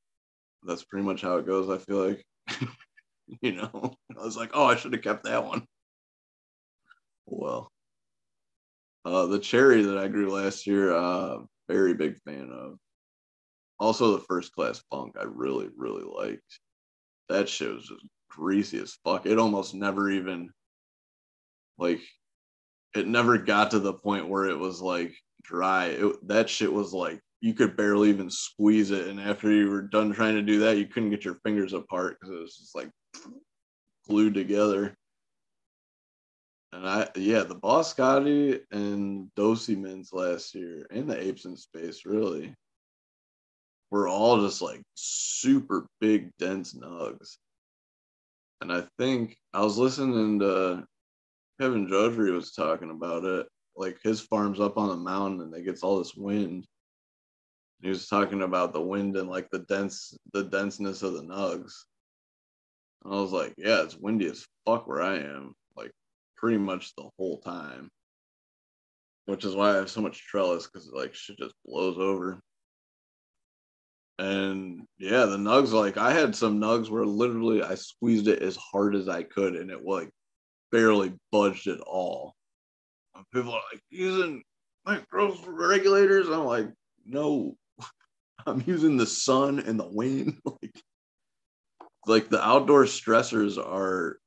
that's pretty much how it goes, I feel like. <laughs> <laughs> you know, <laughs> I was like, oh, I should have kept that one. Well, uh, the cherry that I grew last year, uh, very big fan of. Also, the first class funk, I really, really liked. That shit was just greasy as fuck. It almost never even, like, it never got to the point where it was like dry. It, that shit was like you could barely even squeeze it, and after you were done trying to do that, you couldn't get your fingers apart because it was just like glued together. And I, yeah, the Boscotti and Dosey Mints last year, and the Apes in Space, really, were all just like super big, dense nugs. And I think I was listening to Kevin Jodrey was talking about it. Like his farm's up on the mountain and it gets all this wind. He was talking about the wind and like the dense, the denseness of the nugs. And I was like, yeah, it's windy as fuck where I am. Like pretty much the whole time. Which is why I have so much trellis because like shit just blows over. And yeah, the nugs, like I had some nugs where literally I squeezed it as hard as I could and it like barely budged at all. And people are like using growth regulators. I'm like, no, <laughs> I'm using the sun and the wind. <laughs> like, like the outdoor stressors are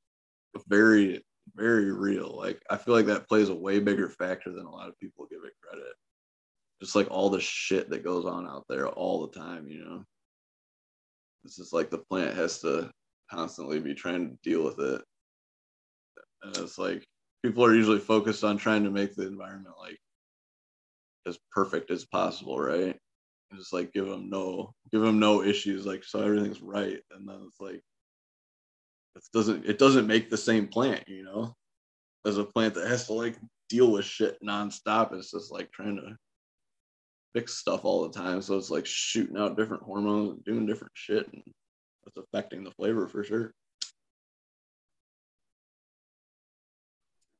very, very real. Like I feel like that plays a way bigger factor than a lot of people give it credit. Just like all the shit that goes on out there all the time, you know. It's just like the plant has to constantly be trying to deal with it. And it's like people are usually focused on trying to make the environment like as perfect as possible, right? And just like give them no give them no issues, like so everything's right. And then it's like it doesn't it doesn't make the same plant, you know, as a plant that has to like deal with shit nonstop. It's just like trying to fix stuff all the time. So it's like shooting out different hormones and doing different shit and that's affecting the flavor for sure.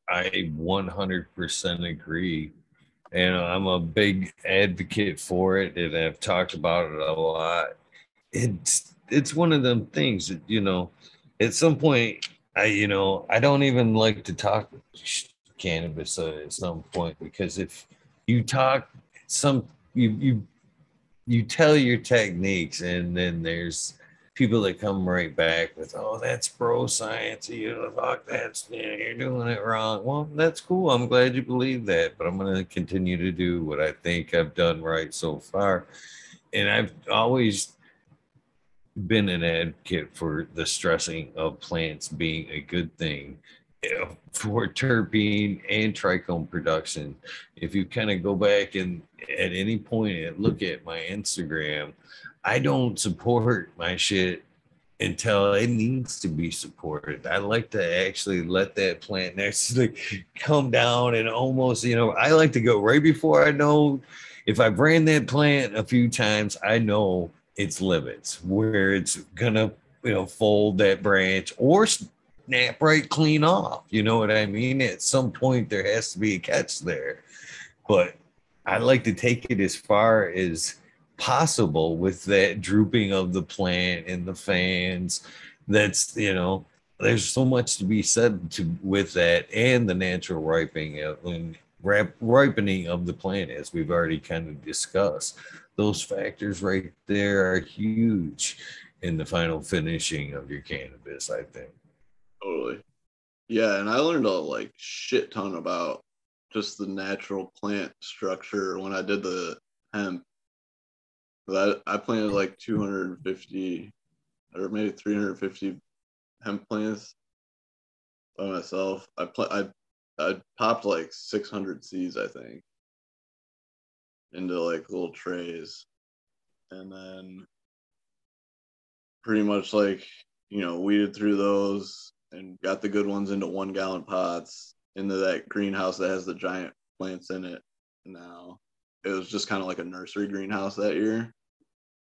I 100% agree. And I'm a big advocate for it, and I've talked about it a lot. It's it's one of them things that you know. At some point, I you know I don't even like to talk cannabis at some point because if you talk some you you you tell your techniques, and then there's people that come right back with, "Oh, that's bro science. You fuck that's you're doing it wrong." Well, that's cool. I'm glad you believe that, but I'm going to continue to do what I think I've done right so far, and I've always been an advocate for the stressing of plants being a good thing <laughs> for terpene and trichome production. If you kind of go back and at any point and look at my Instagram, I don't support my shit until it needs to be supported. I like to actually let that plant actually <laughs> come down and almost, you know, I like to go right before I know if I've ran that plant a few times, I know its limits where it's gonna, you know, fold that branch or snap right clean off. You know what I mean? At some point, there has to be a catch there. But I like to take it as far as possible with that drooping of the plant and the fans. That's, you know, there's so much to be said to with that and the natural ripening uh, and ripening of the plant, as we've already kind of discussed. Those factors right there are huge in the final finishing of your cannabis, I think. Totally. Yeah, and I learned a like shit ton about just the natural plant structure when I did the hemp. That I planted like 250 or maybe 350 hemp plants by myself. I pl- I I popped like 600 seeds, I think, into like little trays, and then pretty much like you know weeded through those and got the good ones into one gallon pots into that greenhouse that has the giant plants in it now. It was just kind of like a nursery greenhouse that year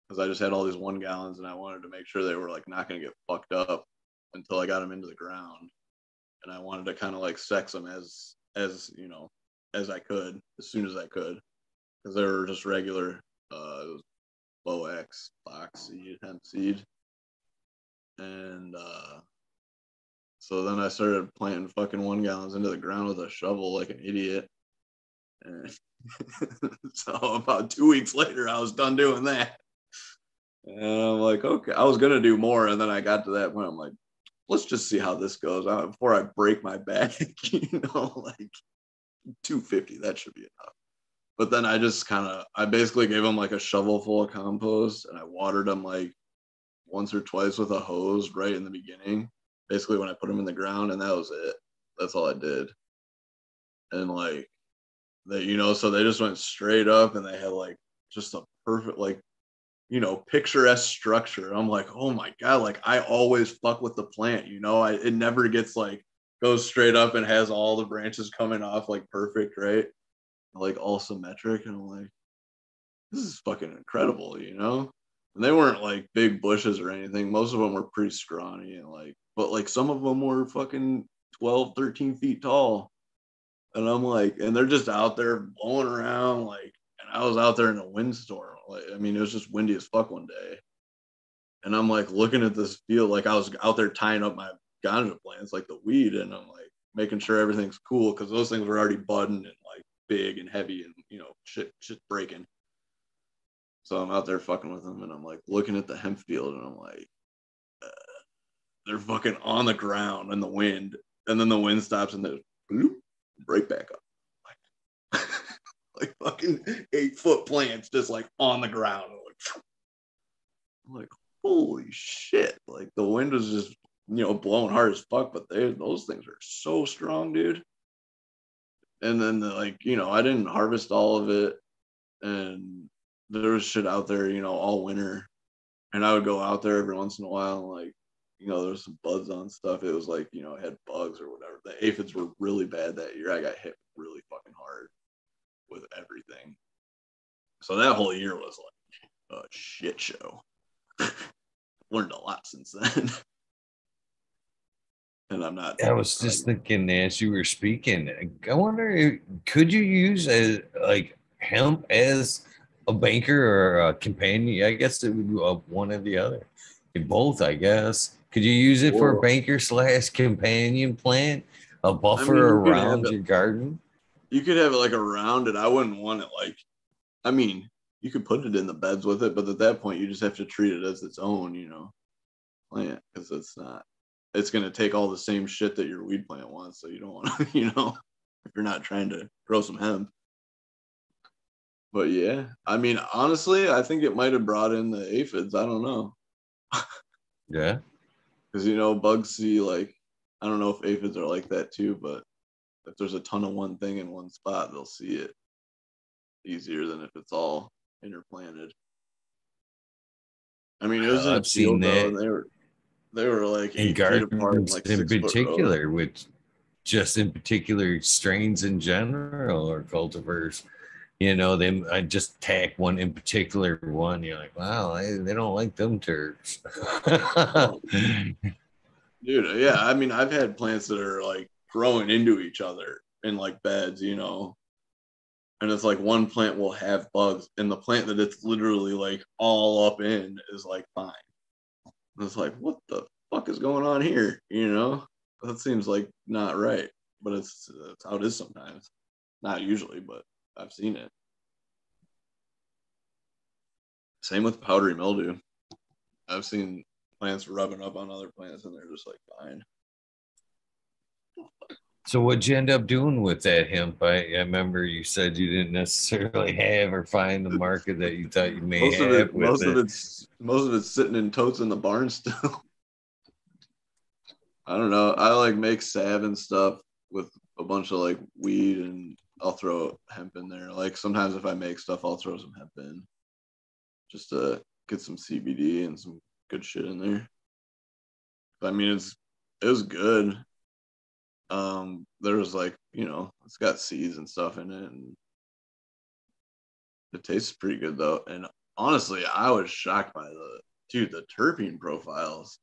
because I just had all these one gallons and I wanted to make sure they were like not going to get fucked up until I got them into the ground. And I wanted to kind of like sex them as, as, you know, as I could, as soon as I could because they were just regular, uh, low X box seed, hemp seed. And, uh, so then I started planting fucking one gallons into the ground with a shovel like an idiot. <laughs> So about two weeks later, I was done doing that. And I'm like, okay, I was gonna do more, and then I got to that point. I'm like, let's just see how this goes uh, before I break my back. <laughs> you know, like 250, that should be enough. But then I just kind of, I basically gave them like a shovel full of compost, and I watered them like once or twice with a hose right in the beginning basically when I put them in the ground, and that was it. That's all I did. And like they, you know, so they just went straight up, and they had like just a perfect like you know picturesque structure. I'm like, oh my god, like I always fuck with the plant, you know, I it never gets like goes straight up and has all the branches coming off like perfect, right? Like all symmetric, and I'm like, this is fucking incredible, you know. And they weren't like big bushes or anything. Most of them were pretty scrawny and like but like some of them were fucking 12, 13 feet tall. And I'm like, and they're just out there blowing around. Like, and I was out there in a windstorm. Like, I mean, it was just windy as fuck one day. And I'm like looking at this field, like I was out there tying up my ganja plants, like the weed, and I'm like making sure everything's cool because those things were already budding and like big and heavy and you know shit shit breaking. So I'm out there fucking with them, and I'm like looking at the hemp field, and I'm like, uh, they're fucking on the ground in the wind, and then the wind stops and they bloop, break back up. Like, <laughs> like fucking eight foot plants just like on the ground. Like, like, holy shit. Like the wind was just, you know, blowing hard as fuck, but they those things are so strong, dude. And then the, like, you know, I didn't harvest all of it. And there was shit out there, you know, all winter. And I would go out there every once in a while and like you know, there's some buds on stuff. It was like, you know, it had bugs or whatever. The aphids were really bad that year. I got hit really fucking hard with everything. So that whole year was like a shit show. <laughs> Learned a lot since then. <laughs> and I'm not. I was just thinking as you were speaking, I wonder, could you use a like hemp as a banker or a companion? I guess it would be one or the other. Both, I guess. Could you use it for a banker slash companion plant, a buffer I mean, around your garden? You could have it like around it. I wouldn't want it like, I mean, you could put it in the beds with it, but at that point you just have to treat it as its own, you know, plant because it's not. It's gonna take all the same shit that your weed plant wants, so you don't want to, <laughs> you know, if you're not trying to grow some hemp. But yeah, I mean, honestly, I think it might have brought in the aphids. I don't know. <laughs> Yeah. Because you know, bugs see like I don't know if aphids are like that too, but if there's a ton of one thing in one spot, they'll see it easier than if it's all interplanted. I mean, it was Uh, in a I've seen though, that. and they were they were like In gardens like in six foot rows. particular, with just in particular strains in general or cultivars. You know, them I just tack one in particular one. You're like, wow, they, they don't like them turds. <laughs> Dude, yeah, I mean, I've had plants that are like growing into each other in like beds, you know, and it's like one plant will have bugs, and the plant that it's literally like all up in is like fine. And it's like, what the fuck is going on here? You know, that seems like not right, but it's that's how it is sometimes. Not usually, but I've seen it. Same with powdery mildew. I've seen plants rubbing up on other plants, and they're just like fine. so what'd you end up doing with that hemp? I, I remember you said you didn't necessarily <laughs> have or find the market that you thought you may most have of it, with most it. of it's most of it's sitting in totes in the barn still. <laughs> I don't know. I like make salve and stuff with a bunch of like weed, and I'll throw hemp in there. Like sometimes if I make stuff, I'll throw some hemp in, just to get some CBD and some good shit in there. But, I mean, it's it was good. Um, there was like you know, it's got seeds and stuff in it, and it tastes pretty good though. And honestly, I was shocked by the dude, the terpene profiles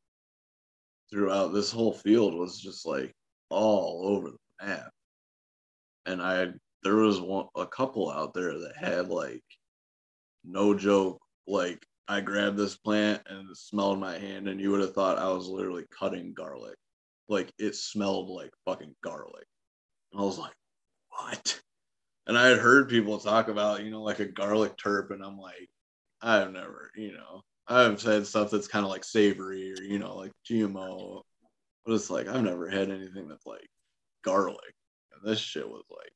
throughout this whole field was just like all over the map. And I there was one a couple out there that had like no joke, like I grabbed this plant and it smelled my hand, and you would have thought I was literally cutting garlic. Like it smelled like fucking garlic. And I was like, what? And I had heard people talk about, you know, like a garlic terp, and I'm like, I've never, you know, I've said stuff that's kind of like savory or, you know, like GMO, but it's like I've never had anything that's like garlic. This shit was like,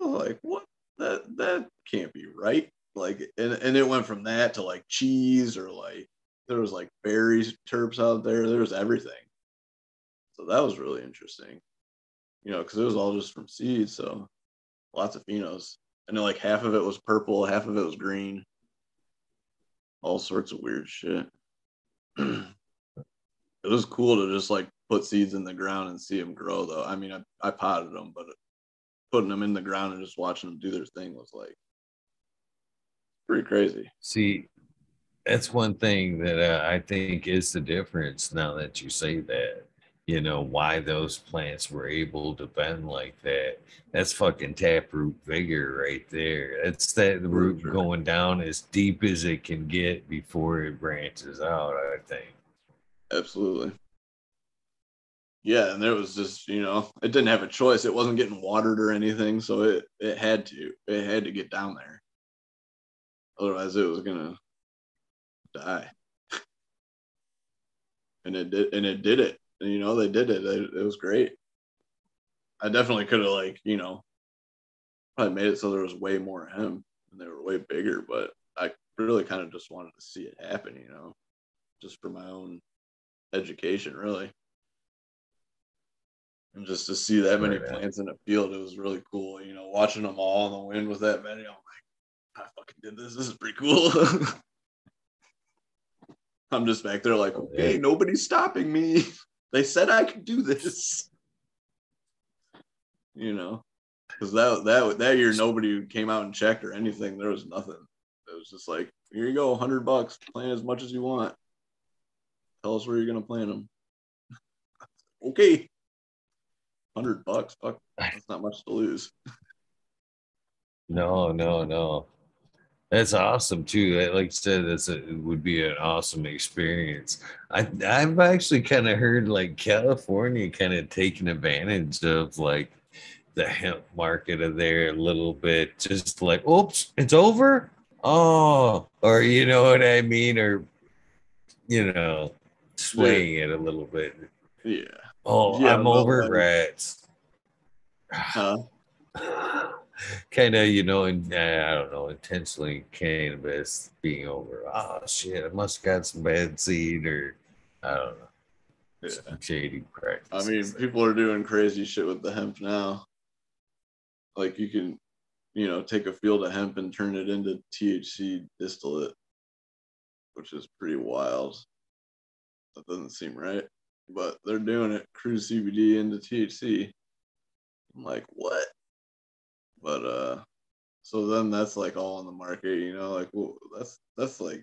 like, what? That that can't be right. Like, and, and it went from that to like cheese or like there was like berries terps out there. There was everything. So that was really interesting, you know, because it was all just from seeds. So lots of phenos, and then like half of it was purple, half of it was green, all sorts of weird shit. <clears throat> it was cool to just like put seeds in the ground and see them grow, though. I mean, I, I potted them, but putting them in the ground and just watching them do their thing was like pretty crazy. See, that's one thing that uh, I think is the difference now that you say that. You know, why those plants were able to bend like that. That's fucking taproot vigor right there. That's that root going down as deep as it can get before it branches out, I think. Absolutely. Yeah, and there was just, you know, it didn't have a choice. It wasn't getting watered or anything, so it it had to. It had to get down there. Otherwise it was gonna die. <laughs> and it did and it did it. And you know, they did it. It, it was great. I definitely could have like, you know, probably made it so there was way more of him and they were way bigger, but I really kind of just wanted to see it happen, you know, just for my own education, really. And just to see that many Right, plants in a field, it was really cool. You know, watching them all in the wind with that many, I'm like, I fucking did this. This is pretty cool. <laughs> I'm just back there like, okay, yeah. nobody's stopping me. <laughs> They said I could do this. You know, because that that that year nobody came out and checked or anything. There was nothing. It was just like, here you go, hundred bucks, plant as much as you want. Tell us where you're gonna plant them. <laughs> okay, hundred bucks, fuck, that's not much to lose. <laughs> No, no, no. That's awesome too. Like I said, that's a, it would be an awesome experience. I I've actually kind of heard like California kind of taking advantage of like the hemp market of there a little bit. Just like, oops, it's over. oh, or you know what I mean, or you know, swaying it a little bit. Yeah. Oh, Yeah, I'm over rats. Huh? <sighs> kind of, you know, in, I don't know, intentionally cannabis being over. Oh shit, I must have got some bad seed, or I don't know, Yeah. some shady practice. I mean, people are doing crazy shit with the hemp now. Like you can, you know, take a field of hemp and turn it into THC distillate, which is pretty wild. That doesn't seem right, but they're doing it. Cruise CBD into THC. I'm like, what? But uh, so then that's like all on the market, you know, like well, that's that's like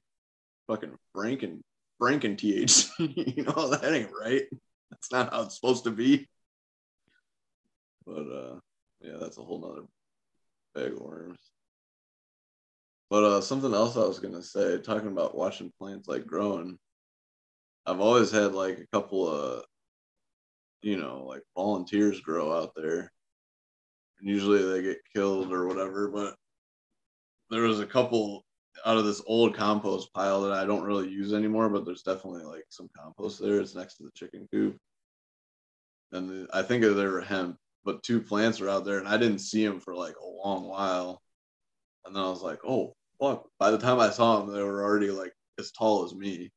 fucking Franken Franken THC, <laughs> you know, that ain't right. That's not how it's supposed to be. But uh yeah, that's a whole nother bag of worms. But uh something else I was gonna say, talking about watching plants like growing, I've always had like a couple of you know, like volunteers grow out there. And usually they get killed or whatever, but there was a couple out of this old compost pile that I don't really use anymore, but there's definitely like some compost there. It's next to the chicken coop. And the, I think they were hemp, but two plants were out there and I didn't see them for like a long while. And then I was like, oh, fuck. By the time I saw them, they were already like as tall as me.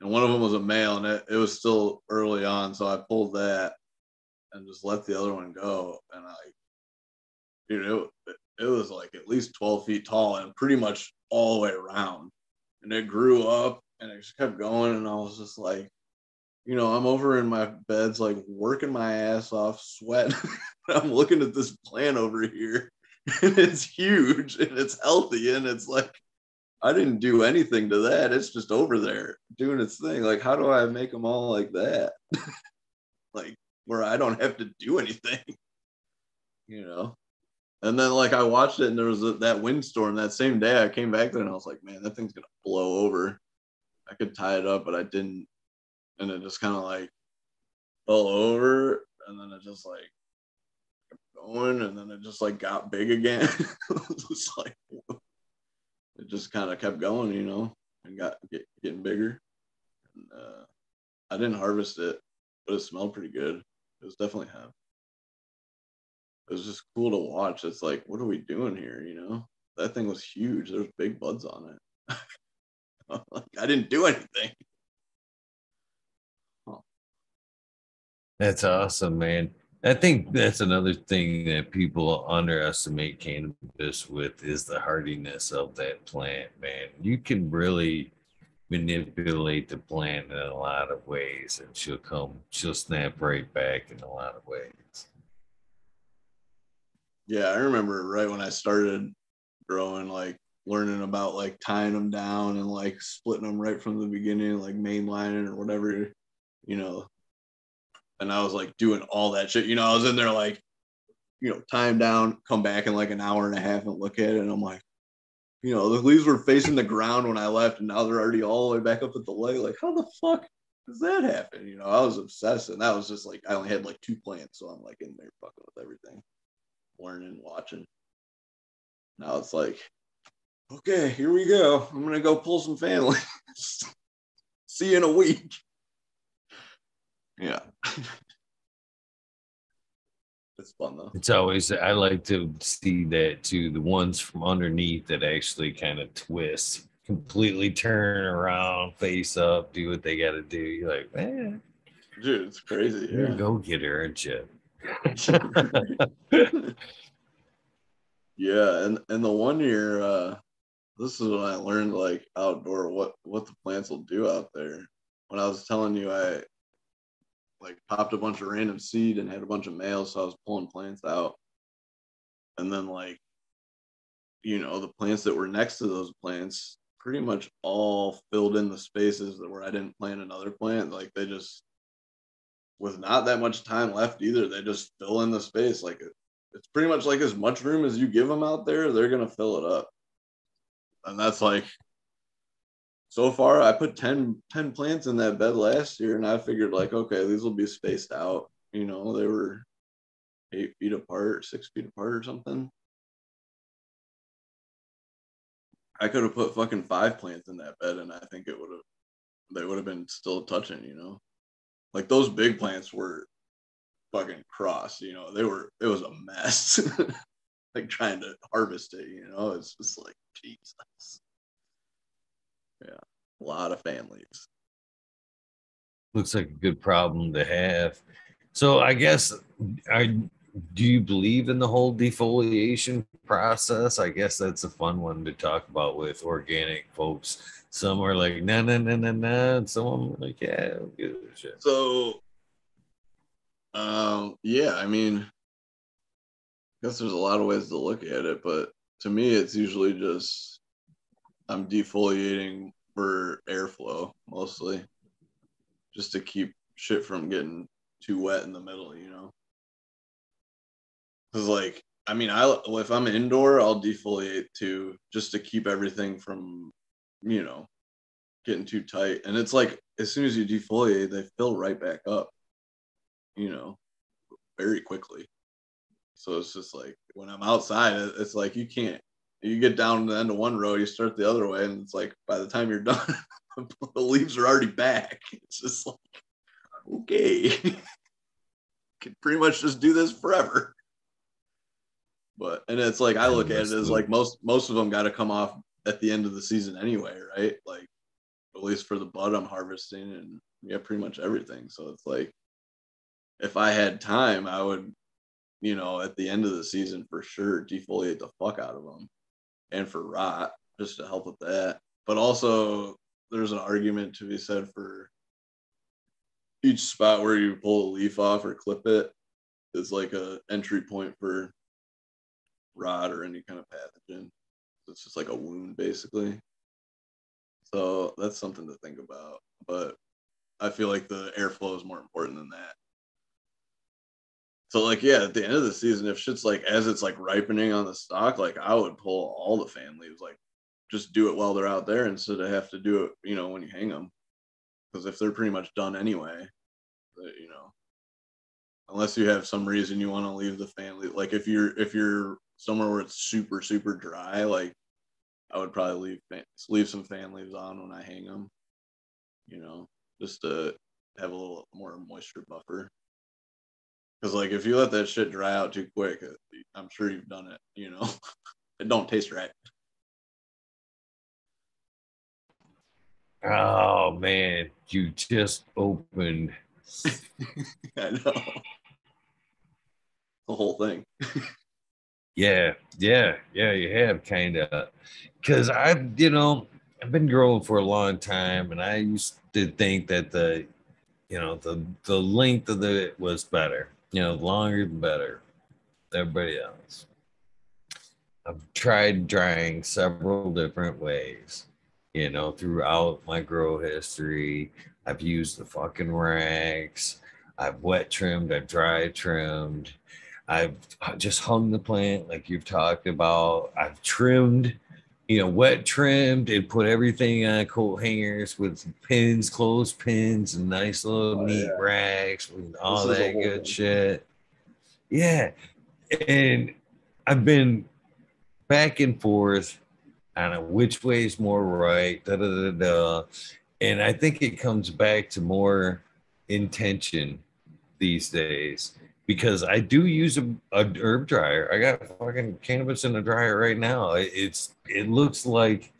And one of them was a male and it, it was still early on. So I pulled that and just let the other one go. And I, dude, it, it was like at least 12 feet tall and pretty much all the way around. And it grew up and it just kept going. And I was just like, you know, I'm over in my beds, like working my ass off, sweating. <laughs> I'm looking at this plant over here <laughs> and it's huge and it's healthy. And it's like, I didn't do anything to that. It's just over there doing its thing. Like, how do I make them all like that? <laughs> like, where I don't have to do anything, <laughs> you know? And then, like, I watched it and there was a, that windstorm that same day. I came back there and I was like, man, that thing's going to blow over. I could tie it up, but I didn't. And it just kind of like fell over and then it just like kept going and then it just like got big again. <laughs> it was like, it just kind of kept going, you know, and got get, getting bigger. And, uh, I didn't harvest it, but it smelled pretty good. It was definitely hemp. It was just cool to watch. It's like, what are we doing here? You know, that thing was huge. There's big buds on it. <laughs> like, I didn't do anything. That's awesome, man. I think that's another thing that people underestimate cannabis with is the hardiness of that plant, man. You can really manipulate the plant in a lot of ways and she'll come, she'll snap right back in a lot of ways. Yeah, I remember right when I started growing, like learning about like tying them down and like splitting them right from the beginning, like mainlining or whatever, you know. And I was like doing all that shit. You know, I was in there like, you know, tie 'em down, come back in like an hour and a half and look at it. And I'm like, you know, the leaves were facing the ground when I left, and now they're already all the way back up at the leg. Like, how the fuck does that happen? You know, I was obsessed, and that was just like I only had like two plants, so I'm like in there fucking with everything learning, watching. Now it's like, okay, here we go. I'm gonna go pull some family. <laughs> See you in a week. Yeah. <laughs> it's fun though. It's always, I like to see that too. The ones from underneath that actually kind of twist, completely turn around, face up, do what they got to do. You're like, man, Dude, it's crazy. you're a Yeah. go getter, aren't you? <laughs> yeah, and and the one year, uh, this is when I learned like outdoor what what the plants will do out there. When I was telling you, I like popped a bunch of random seed and had a bunch of males, so I was pulling plants out, and then like, you know, the plants that were next to those plants pretty much all filled in the spaces that where I didn't plant another plant. Like they just with not that much time left either, they just fill in the space like it it's pretty much like as much room as you give them out there, they're gonna fill it up. And that's like so far I put 10, 10 plants in that bed last year and I figured like, okay, these will be spaced out. You know, they were eight feet apart, six feet apart or something. I could have put fucking five plants in that bed, and I think it would have they would have been still touching. You know, like those big plants were fucking cross. You know, they were it was a mess. <laughs> like trying to harvest it. You know, it's just like Jesus. Yeah, a lot of families. Looks like a good problem to have. So I guess I do you believe in the whole defoliation process? I guess that's a fun one to talk about with organic folks. Some are like, no, no, no, no, no. And some are like, yeah, give a shit. So, um, yeah, I mean, I guess there's a lot of ways to look at it, but to me, it's usually just I'm defoliating for airflow mostly, just to keep shit from getting too wet in the middle, you know. Cause like, I mean, I if I'm indoor, I'll defoliate too, just to keep everything from, you know, getting too tight. And it's like as soon as you defoliate, they fill right back up, you know, very quickly. So it's just like when I'm outside, it's like you can't. You get down to the end of one row, you start the other way, and it's like by the time you're <laughs> done, the leaves are already back. It's just like, okay, <laughs> can pretty much just do this forever. But and it's like I look at it as like most most of them got to come off at the end of the season anyway, right? Like at least for the bud I'm harvesting and yeah, pretty much everything. So it's like if I had time, I would you know, at the end of the season for sure, defoliate the fuck out of them and for rot just to help with that. But also, there's an argument to be said for each spot where you pull a leaf off or clip it is like a entry point for rot or any kind of pathogen. It's just like a wound basically. So that's something to think about. But I feel like the airflow is more important than that. So like yeah, at the end of the season, if shit's like as it's like ripening on the stock, like I would pull all the fan leaves, like just do it while they're out there instead of have to do it, you know, when you hang them. Because if they're pretty much done anyway, uh, you know, unless you have some reason you want to leave the fan like if you're if you're somewhere where it's super super dry, like I would probably leave leave some fan leaves on when I hang them, you know, just to have a little more moisture buffer. Because like if you let that shit dry out too quick, uh, I'm sure you've done it. You know, <laughs> it don't taste right. Oh man, you just opened. <laughs> I know the whole thing. <laughs> yeah, yeah, yeah. You have kind of, because I've you know I've been growing for a long time, and I used to think that the, you know, the the length of it was better you know, longer the better. Everybody else. I've tried drying several different ways, you know, throughout my grow history. I've used the fucking racks. I've wet trimmed, I've dry trimmed. I've just hung the plant like you've talked about. I've trimmed, you know, wet trimmed and put everything on coat hangers with pins, clothes pins, and nice little oh, neat yeah. racks with all this that good shit. Yeah. And I've been back and forth on which way is more right, da da da da. And I think it comes back to more intention these days because I do use a, a, herb dryer. I got fucking cannabis in a dryer right now. It's it looks like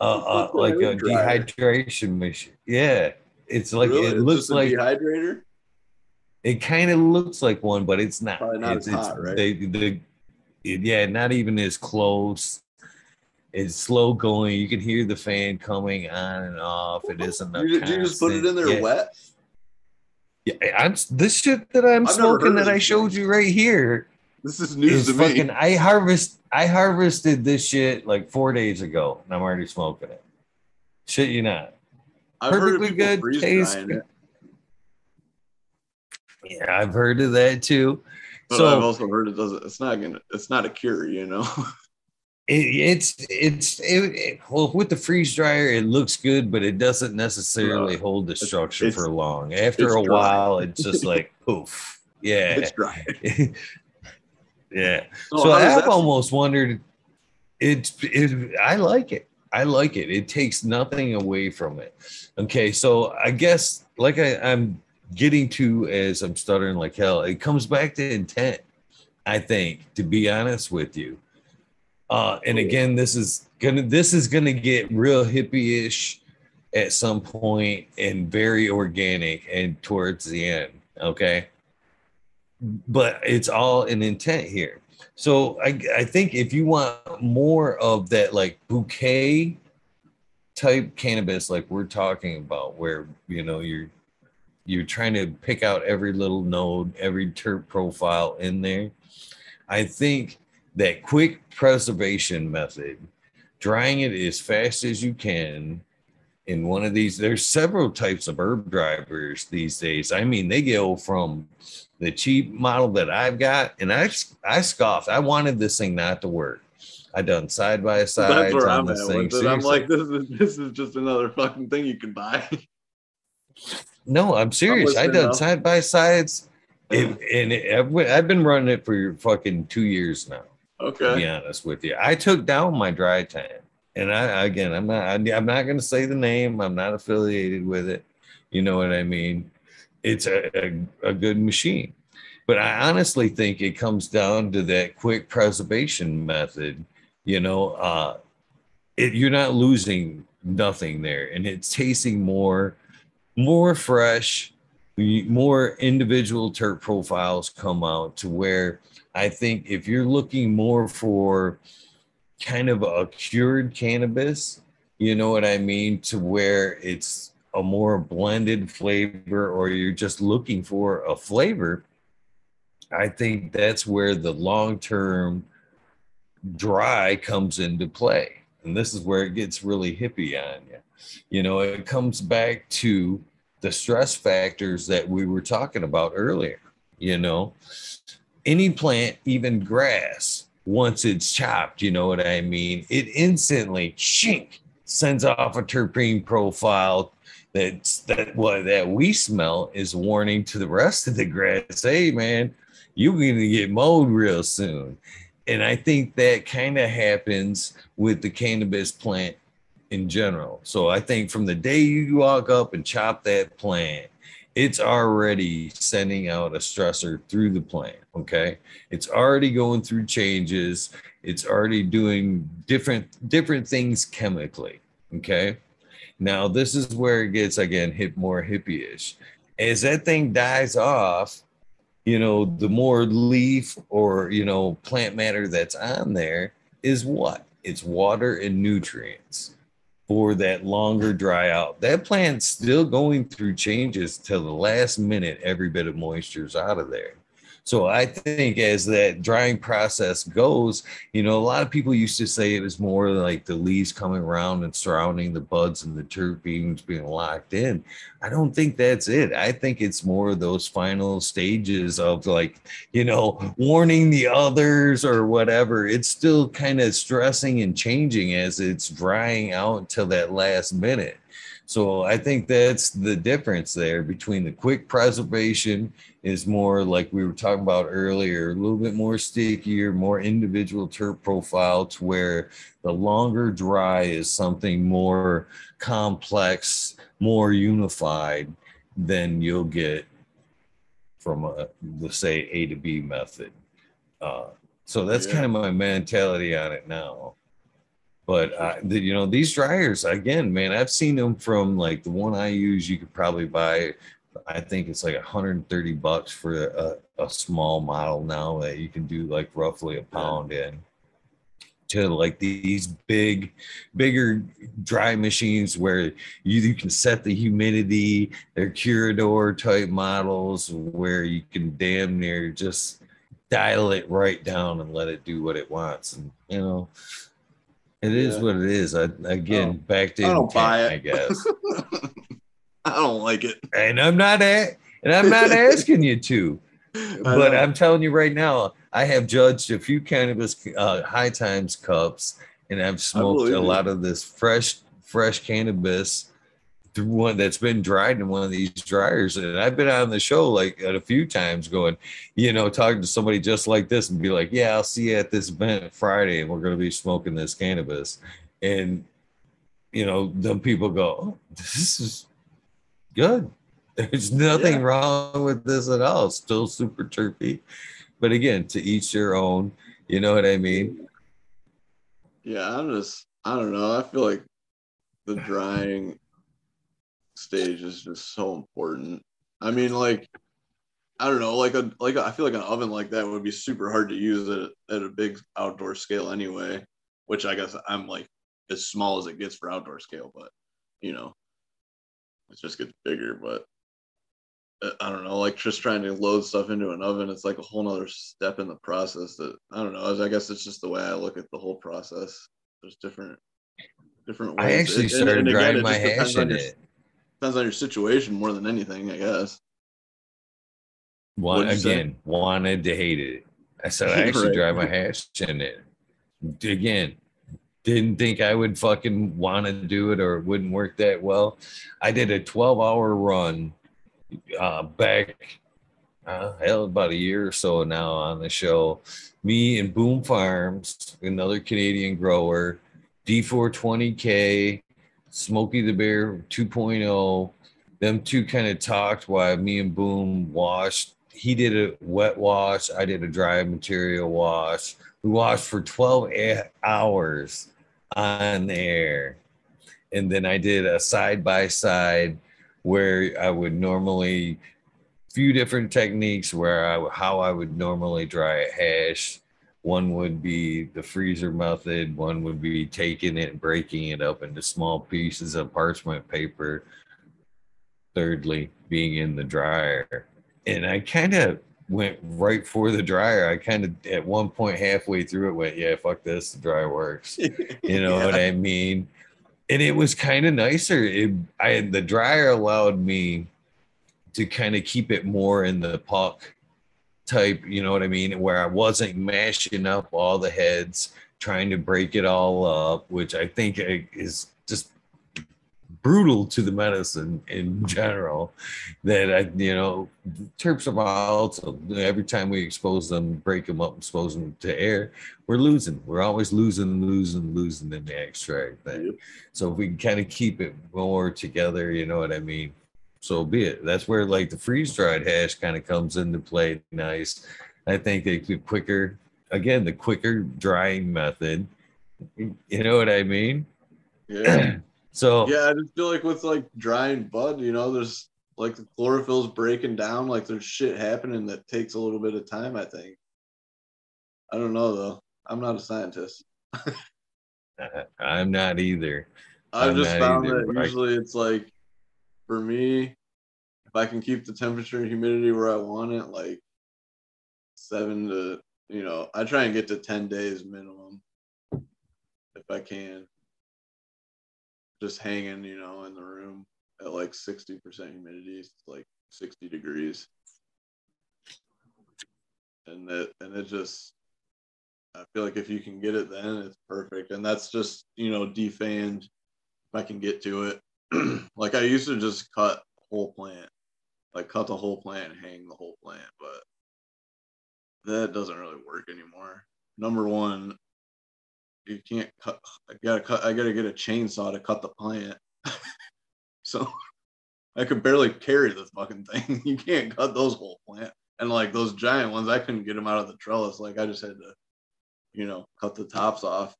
uh, uh like a dryer. dehydration machine. Yeah, it's like really? it looks like a dehydrator. It kind of looks like one, but it's not. Probably not it's, it's hot, right? They, the, it, yeah, not even as close. It's slow going. You can hear the fan coming on and off. It isn't. <laughs> You, you just put it in there yeah. wet. Yeah, I'm this shit that I'm I've smoking that I showed you right here. This is news is to fucking, me. I harvest I harvested this shit like four days ago, and I'm already smoking it. Shit, you not. I've Perfectly good taste. Yeah, I've heard of that too. But so, I've also heard it doesn't. It's not gonna. It's not a cure, you know. <laughs> it, it's it's it, it, well with the freeze dryer, it looks good, but it doesn't necessarily hold the structure it's, for long. After a dry. while, it's <laughs> just like poof. Yeah, it's dry. <laughs> yeah. So, so I've almost wondered. It's it, I like it. I like it. It takes nothing away from it. Okay, so I guess like I, I'm getting to as I'm stuttering like hell, it comes back to intent. I think, to be honest with you. Uh, and again, this is gonna this is gonna get real hippie-ish at some point and very organic and towards the end. Okay. But it's all an intent here. So I, I think if you want more of that like bouquet type cannabis, like we're talking about, where you know you're you're trying to pick out every little node, every terp profile in there. I think that quick preservation method, drying it as fast as you can in one of these, there's several types of herb dryers these days. I mean, they go from the cheap model that I've got, and I I scoffed. I wanted this thing not to work. I done side by side. That's where I'm at with it. I'm like, this is this is just another fucking thing you can buy. No, I'm serious. I done side by sides, and, and it, I've, I've been running it for fucking two years now. Okay. To be honest with you, I took down my dry tan, and I again, I'm not, I'm not going to say the name. I'm not affiliated with it. You know what I mean? It's a, a, a good machine, but I honestly think it comes down to that quick preservation method. You know, uh, it, you're not losing nothing there, and it's tasting more more fresh, more individual terp profiles come out to where I think if you're looking more for kind of a cured cannabis, you know what I mean, to where it's a more blended flavor or you're just looking for a flavor, I think that's where the long term dry comes into play. And this is where it gets really hippie on you. You know, it comes back to the stress factors that we were talking about earlier. You know, any plant, even grass, once it's chopped, you know what I mean? It instantly shink sends off a terpene profile that's that what that we smell is warning to the rest of the grass. Hey man, you're gonna get mowed real soon. And I think that kind of happens with the cannabis plant in general. So I think from the day you walk up and chop that plant, it's already sending out a stressor through the plant. Okay. It's already going through changes. It's already doing different different things chemically. Okay. Now this is where it gets again hip more hippie-ish. As that thing dies off, you know, the more leaf or you know plant matter that's on there is what? It's water and nutrients for that longer dry out. That plant's still going through changes till the last minute, every bit of moisture is out of there. So I think as that drying process goes, you know, a lot of people used to say it was more like the leaves coming around and surrounding the buds and the terpenes being locked in. I don't think that's it. I think it's more those final stages of like, you know, warning the others or whatever. It's still kind of stressing and changing as it's drying out till that last minute. So I think that's the difference there between the quick preservation is more like we were talking about earlier, a little bit more stickier, more individual terp profile to where the longer dry is something more complex, more unified than you'll get from a, let's say A to B method. Uh, so that's yeah. kind of my mentality on it now. But uh, the, you know, these dryers again, man, I've seen them from like the one I use. You could probably buy I think it's like 130 bucks for a, a small model now that you can do like roughly a pound in to like these big bigger dry machines where you, you can set the humidity they're curador type models where you can damn near just dial it right down and let it do what it wants and you know it is yeah. what it is I, again oh, back to I don't intent, buy it. I guess <laughs> I don't like it. And I'm not at, and I'm not <laughs> asking you to. But I'm telling you right now, I have judged a few cannabis uh, High Times cups, and I've smoked a lot of this fresh, fresh cannabis through one that's been dried in one of these dryers. And I've been on the show like a few times going, you know, talking to somebody just like this and be like, yeah, I'll see you at this event Friday and we're going to be smoking this cannabis. And you know, then people go, oh, this is good. There's nothing yeah. wrong with this at all. It's still super terpy. But again, to each their own. You know what I mean? Yeah, I'm just I don't know. I feel like the drying stage is just so important. I mean, like I don't know, like a like a, I feel like an oven like that would be super hard to use at, at a big outdoor scale anyway. Which I guess I'm like as small as it gets for outdoor scale, but you know, it just gets bigger. But uh, I don't know, like just trying to load stuff into an oven, it's like a whole nother step in the process that I don't know. I guess it's just the way I look at the whole process. There's different different ways. I actually started and, and drying my hash in it. Depends on your situation more than anything, I guess. One again, say? wanted to hate it. I said I <laughs> actually right. dry my hash in it. Again, didn't think I would fucking want to do it or it wouldn't work that well. I did a 12 hour run uh, back, uh, hell, about a year or so now on the show. Me and Boom Farms, another Canadian grower, D420K, Smokey the Bear 2.0. Them two kind of talked while me and Boom washed. He did a wet wash. I did a dry material wash. We washed for 12 hours on air. And then I did a side by side where I would normally few different techniques where I how I would normally dry a hash. One would be the freezer method. One would be taking it and breaking it up into small pieces of parchment paper. Thirdly, being in the dryer. And I kind of went right for the dryer. I kind of at one point halfway through it went, yeah, fuck this, the dryer works. <laughs> You know yeah. what I mean? And it was kind of nicer. It I the dryer allowed me to kind of keep it more in the puck type, you know what I mean, where I wasn't mashing up all the heads, trying to break it all up, which I think eh, is just brutal to the medicine in <laughs> general that I, you know, terps are volatile. Every time we expose them, break them up, expose them to air, we're losing. We're always losing, losing, losing in the extract thing. So if we can kind of keep it more together, you know what I mean? So be it. That's where like the freeze dried hash kind of comes into play nice. I think the quicker, again, the quicker drying method. You know what I mean? Yeah. <clears throat> So yeah, I just feel like with like drying bud, you know, there's like the chlorophyll's breaking down, like there's shit happening that takes a little bit of time. I think. I don't know though. I'm not a scientist. <laughs> Uh, I'm not either. I've just found either. that usually it's like, for me, if I can keep the temperature and humidity where I want it, like seven to, you know, I try and get to 10 days minimum if I can just hanging, you know, in the room at like 60% humidity, it's like 60 degrees. And that and it just I feel like if you can get it then it's perfect. And that's just, you know, defanned if I can get to it. <clears throat> like I used to just cut whole plant. Like cut the whole plant and hang the whole plant, but that doesn't really work anymore. Number one, you can't cut. I gotta cut. I gotta get a chainsaw to cut the plant. <laughs> so I could barely carry the fucking thing. <laughs> You can't cut those whole plant. And like those giant ones, I couldn't get them out of the trellis. Like I just had to, you know, cut the tops off.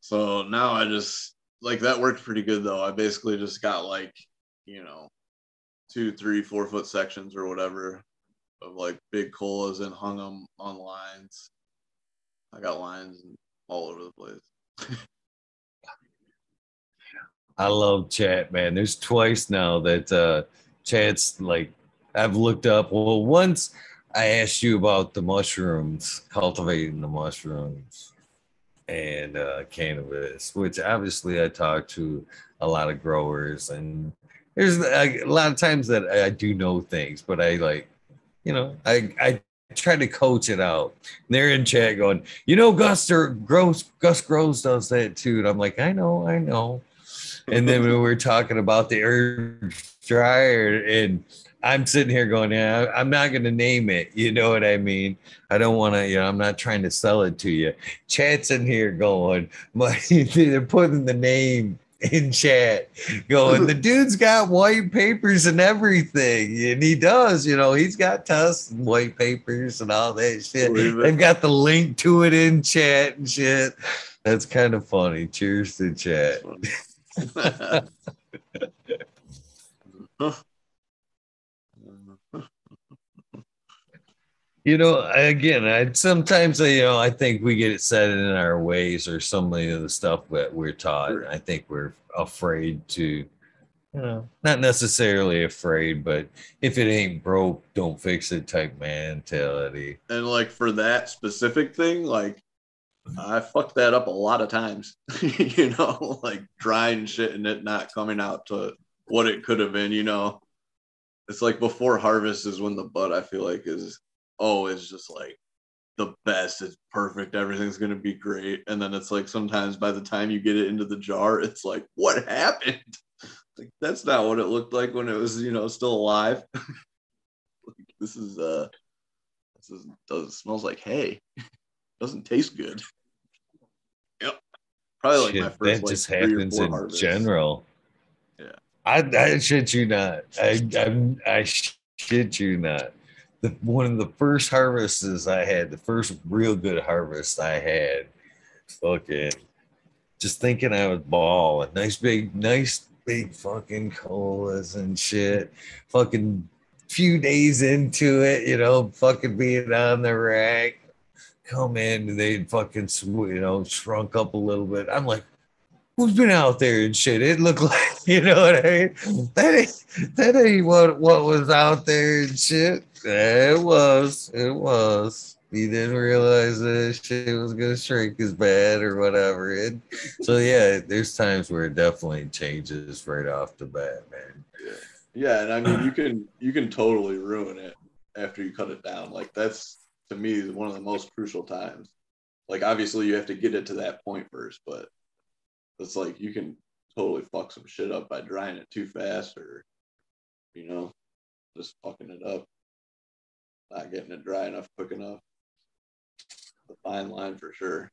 So now I just like that worked pretty good though. I basically just got like, you know, two, three, four foot sections or whatever of like big colas and hung them on lines I got lines all over the place. <laughs> I love chat, man. There's twice now that uh chat's like I've looked up. Well, once I asked you about the mushrooms, cultivating the mushrooms and uh, cannabis, which obviously I talk to a lot of growers, and there's a, a lot of times that I do know things, but I like, you know, I I try to coach it out. And they're in chat going, you know, Gus or Gross, Gus Gross does that too. And I'm like, I know, I know. and then we were talking about the herb dryer, and I'm sitting here going, yeah, I'm not going to name it. You know what I mean? I don't want to, you know, I'm not trying to sell it to you. Chat's in here going, <laughs> but they're putting the name in chat going, the dude's got white papers and everything. And he does, you know, he's got tests and white papers and all that shit. They've got the link to it in chat and shit. That's kind of funny. Cheers to chat. <laughs> <laughs> you know, again, I sometimes you know I think we get it set in our ways or some of the stuff that we're taught. Sure. I think we're afraid to, you know, not necessarily afraid, but if it ain't broke, don't fix it type mentality. And like for that specific thing, like I fucked that up a lot of times. <laughs> you know, <laughs> like drying shit and it not coming out to what it could have been. You know, it's like before harvest is when the bud I feel like is oh, it's just like the best. It's perfect. Everything's gonna be great. And then it's like sometimes by the time you get it into the jar, it's like, what happened? <laughs> like that's not what it looked like when it was, you know, still alive. <laughs> like, this is uh this is does smells like hay. <laughs> Doesn't taste good. Yep. Probably like Shit, my first that like, just happens in harvests. general. Yeah. I I shit you not. I I I shit you not the one of the first harvests I had, the first real good harvest I had, fucking just thinking I was balling. Nice big, nice big fucking colas and shit. Fucking few days into it, you know, fucking being on the rack. Come in and they fucking you know shrunk up a little bit. I'm like, who's been out there and shit? It looked <laughs> like, you know what I mean? That ain't that ain't what what was out there and shit. It was. It was. He didn't realize that shit was gonna shrink as bad or whatever. So yeah, there's times where it definitely changes right off the bat, man. Yeah. Yeah, and I mean you can you can totally ruin it after you cut it down. Like that's to me one of the most crucial times. Like obviously you have to get it to that point first, but it's like you can totally fuck some shit up by drying it too fast or you know, just fucking it up not getting it dry enough quick enough. The fine line for sure.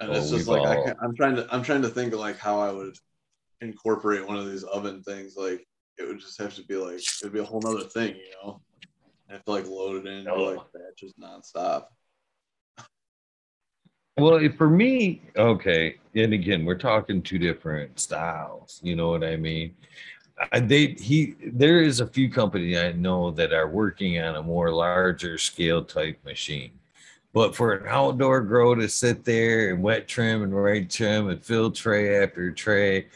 And oh, it's just like all... I am trying to I'm trying to think of like how I would incorporate one of these oven things. Like it would just have to be like it'd be a whole nother thing, you know. I have to like load it in oh. like batches nonstop. Well, for me, okay, and again, we're talking two different styles. You know what I mean? they he there is a few companies I know that are working on a more larger scale type machine. But for an outdoor grow to sit there and wet trim and right trim and fill tray after tray,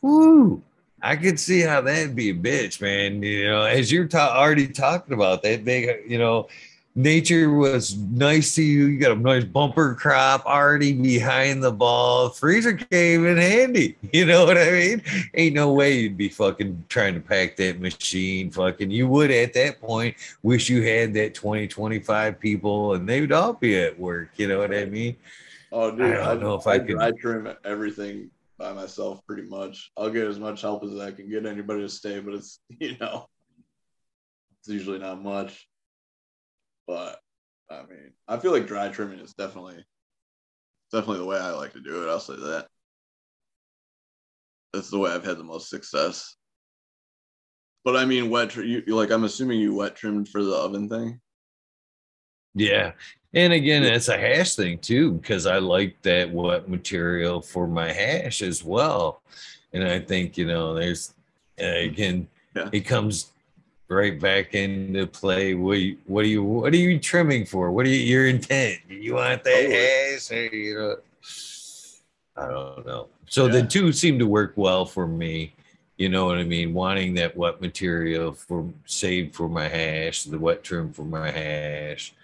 whoo, I could see how that'd be a bitch, man. You know, as you're ta- already talking about that big, you know, nature was nice to you. You got a nice bumper crop already behind the ball. Freezer came in handy. <laughs> You know what I mean? Ain't no way you'd be fucking trying to pack that machine. Fucking, you would at that point wish you had that 20, 25 people and they would all be at work. You know what I mean? Oh, dude, I don't I, know if I, I could. I trim everything by myself pretty much. I'll get as much help as I can get anybody to stay, but it's, <laughs> you know, it's usually not much. But I mean, I feel like dry trimming is definitely definitely the way I like to do it. I'll say that. That's the way I've had the most success. But I mean, wet. You like? I'm assuming you wet trimmed for the oven thing. Yeah, and again, it's a hash thing too because I like that wet material for my hash as well. And I think you know, there's uh, again, yeah. it comes right back into play. What you, what are you what are you trimming for? What are you, your intent? You want that oh. ass or you know? I don't know. So yeah. the two seem to work well for me. You know what I mean? Wanting that wet material for saved for my hash, the wet trim for my hash,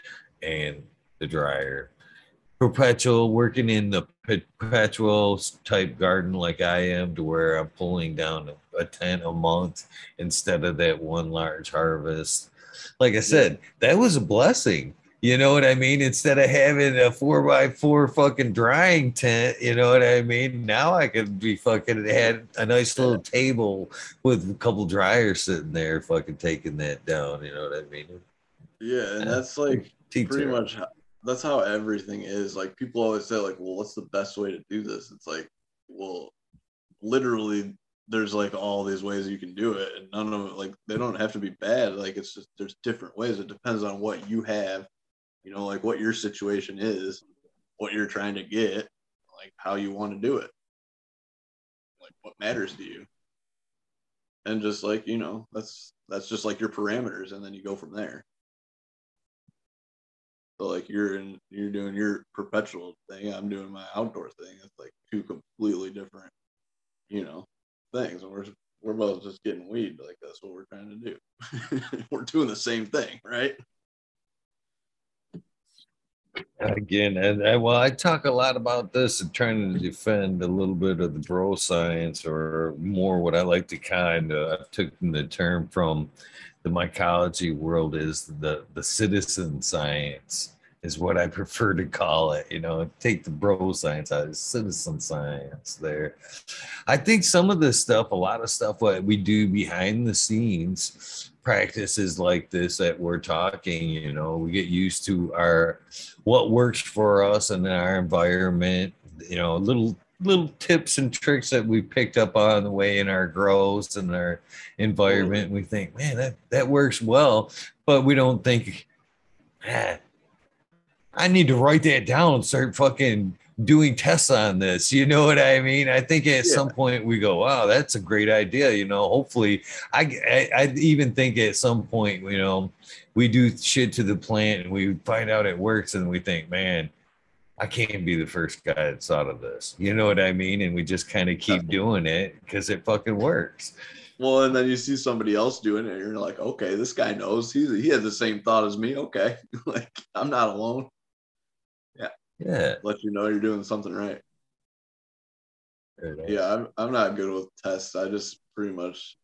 and the dryer. Perpetual working in the perpetual type garden like I am, to where I'm pulling down a tent a month instead of that one large harvest. Like I said, that was a blessing. You know what I mean? Instead of having a four by four fucking drying tent, you know what I mean? Now I could be fucking had a nice little table with a couple dryers sitting there, fucking taking that down. You know what I mean? Yeah, and uh, that's like pretty much how, that's how everything is. Like people always say, like, well, what's the best way to do this? It's like, well, literally there's like all these ways you can do it and none of it like they don't have to be bad. Like it's just there's different ways. It depends on what you have you know like what your situation is what you're trying to get like how you want to do it. Like what matters to you. And just like you know that's that's just like your parameters and then you go from there so like you're in you're doing your perpetual thing i'm doing my outdoor thing it's like two completely different you know things and we're we're both just getting weed like that's what we're trying to do. <laughs> We're doing the same thing right? Again and I, well i talk a lot about this and trying to defend a little bit of the bro science or more what i like to kind of i've taken the term from the mycology world is the the citizen science is what I <laughs> prefer to call it. You know, take the bro science out of citizen science there. I think some of this stuff, a lot of stuff what we do behind the scenes, practices like this that we're talking, you know, we get used to our what works for us and our environment, you know, a little little tips and tricks that we picked up on the way in our grows and our environment. We think, man, that, that works well, but we don't think, ah, I need to write that down and start fucking doing tests on this. You know what I mean? I think at yeah. some point we go, wow, that's a great idea. You know, hopefully, I, I, I even think at some point, you know, we do shit to the plant and we find out it works and we think, man, I can't be the first guy that's thought of this. You know what I mean? And we just kind of keep doing it because it fucking works. Well, and then you see somebody else doing it, and you're like, okay, this guy knows. He he had the same thought as me. Okay, <laughs> like I'm not alone. Yeah. Yeah. Let you know you're doing something right. Yeah, I'm I'm not good with tests. I just pretty much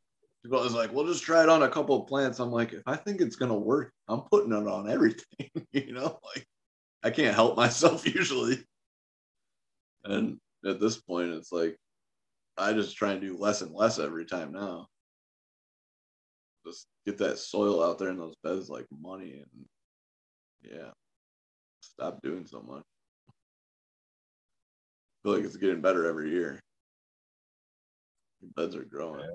people was like, "We'll just try it on a couple of plants." I'm like, if I think it's gonna work, I'm putting it on everything. <laughs> you know, like I can't help <laughs> myself usually. And at this point, it's like I just try and do less and less every time now. Just get that soil out there in those beds like money, and yeah, stop doing so much I feel like it's getting better every year. Your beds are growing.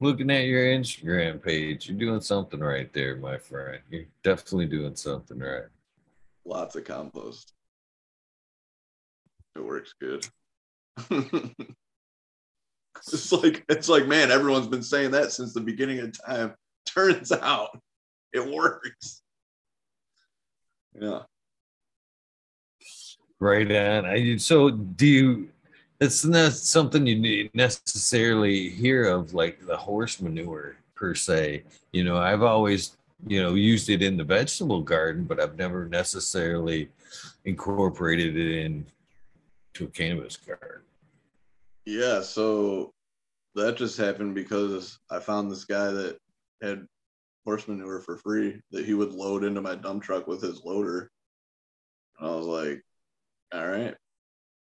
Looking at your Instagram page, you're doing something right there, my friend. You're definitely doing something right. Lots of compost. It works good. <laughs> it's like it's like man, everyone's been saying that since the beginning of time. <laughs> Turns out it works. Yeah. Right on. I, so do you? It's not something you necessarily hear of, like the horse manure per se. You know, I've always you know used it in the vegetable garden, but I've never necessarily incorporated it in to a cannabis garden. Yeah, so that just happened because I found this guy that had horse manure for free that he would load into my dump truck with his loader. And I was like, all right.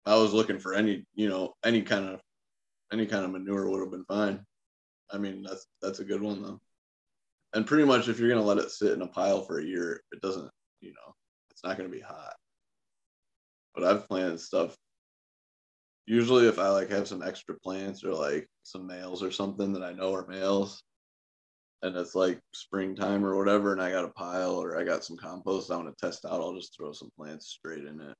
I was looking for any, you know, any kind of any kind of manure would have been fine. I mean, that's that's a good one though. And pretty much if you're gonna let it sit in a pile for a year, it doesn't, you know, it's not gonna be hot. But I've planted stuff. Usually if I like have some extra plants or like some males or something that I know are males, and it's like springtime or whatever, and I got a pile or I got some compost I want to test out, I'll just throw some plants straight in it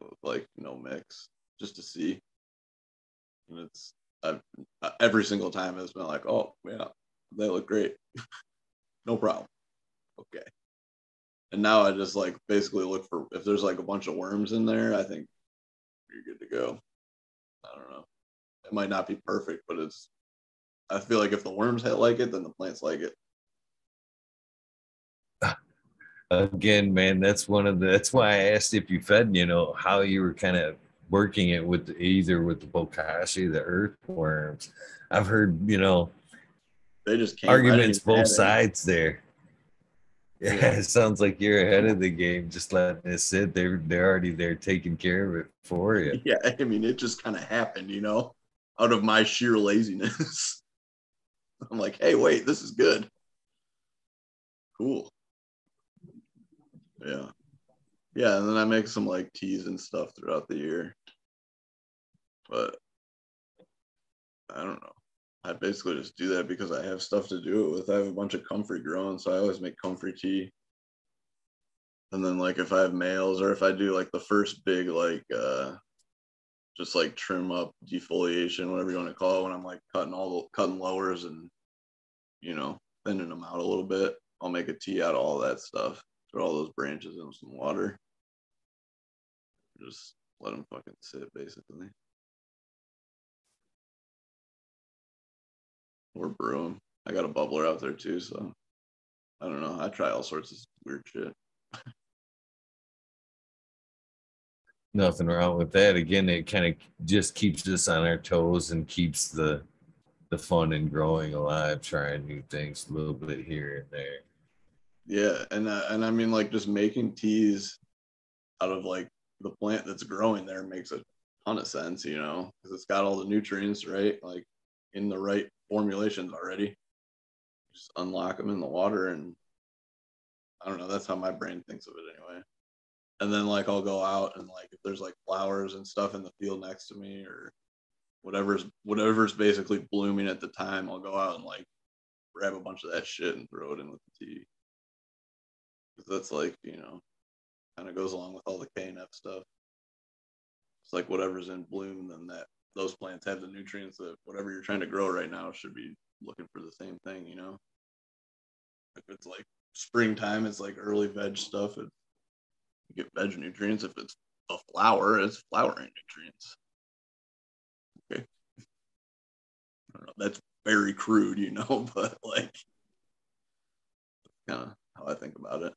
with like no mix just to see. And it's I've, every single time it's been like, oh yeah, they look great, <laughs> no problem. Okay. And now I just like basically look for if there's like a bunch of worms in there, I think you're good to go. I don't know. It might not be perfect, but it's. I feel like if the worms like it, then the plants like it again, man, that's one of the that's why I asked if you fed, you know, how you were kind of working it with either with the bokashi, the earthworms. I've heard, you know, they just arguments both eh? sides there. Yeah, <laughs> it sounds like you're ahead of the game. Just letting it sit. They're they're already there taking care of it for you. <laughs> Yeah, I mean, it just kind of happened, you know, out of my sheer laziness. <laughs> I'm like, hey, wait, this is good. Cool. Yeah. Yeah, and then I make some like teas and stuff throughout the year. But I don't know. I basically just do that because I have stuff to do it with. I have a bunch of comfrey growing, so I always make comfrey tea. And then like if I have males or if I do like the first big like uh just like trim up defoliation, whatever you want to call it, when I'm like cutting all the cutting lowers and you know, thinning them out a little bit, I'll make a tea out of all that stuff. Throw all those branches in some water. Just let them fucking sit basically. Or brew them. I got a bubbler out there too, so I don't know. I try all sorts of weird shit. Nothing wrong with that. Again, it kind of just keeps us on our toes and keeps the the fun and growing alive, trying new things a little bit here and there. Yeah, and uh, and I mean like just making teas out of like the plant that's growing there makes a ton of sense, you know, because it's got all the nutrients right, like in the right formulations already. Just unlock them in the water, and I don't know. That's how my brain thinks of it anyway. And then like I'll go out and like if there's like flowers and stuff in the field next to me or whatever's whatever's basically blooming at the time, I'll go out and like grab a bunch of that shit and throw it in with the tea. Because that's like you know, kind of goes along with all the KNF stuff. It's like whatever's in bloom, then that those plants have the nutrients that whatever you're trying to grow right now should be looking for the same thing, you know. If it's like springtime, it's like early veg stuff. It, you get veg nutrients. If it's a flower, it's flowering nutrients. Okay. I don't know. That's very crude, you know, <laughs> but like kind of how I think about it.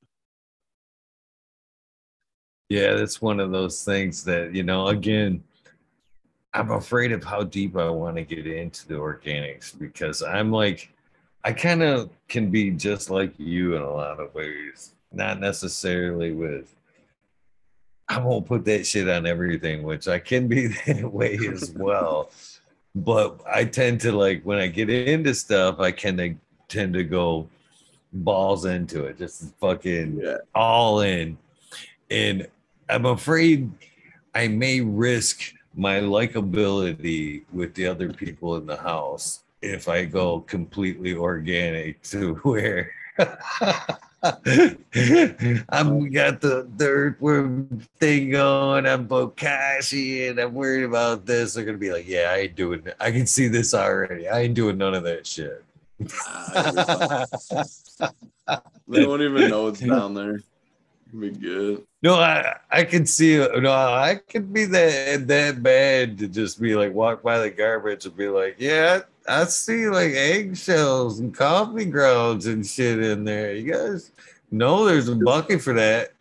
Yeah, that's one of those things that, you know, again, I'm afraid of how deep I want to get into the organics because I'm like, I kind of can be just like you in a lot of ways, not necessarily with. I won't put that shit on everything, which I can be <laughs> that way as <laughs> well. but I tend to like when I get into stuff, I kind of tend to go balls into it, just fucking yeah. all in. And I'm afraid I may risk my likability with the other people in the house if I go completely organic to <laughs> where <laughs> I'm got the, earthworm thing going, I'm bokashi, and I'm worried about this. They're gonna be like, Yeah, I ain't doing it. I can see this already. I ain't doing none of that shit. Ah, <laughs> they won't even know it's down there. Be good. No, I I can see. No, I could be that that bad to just be like walk by the garbage and be like, yeah, I see like eggshells and coffee grounds and shit in there. You guys know there's a bucket for that.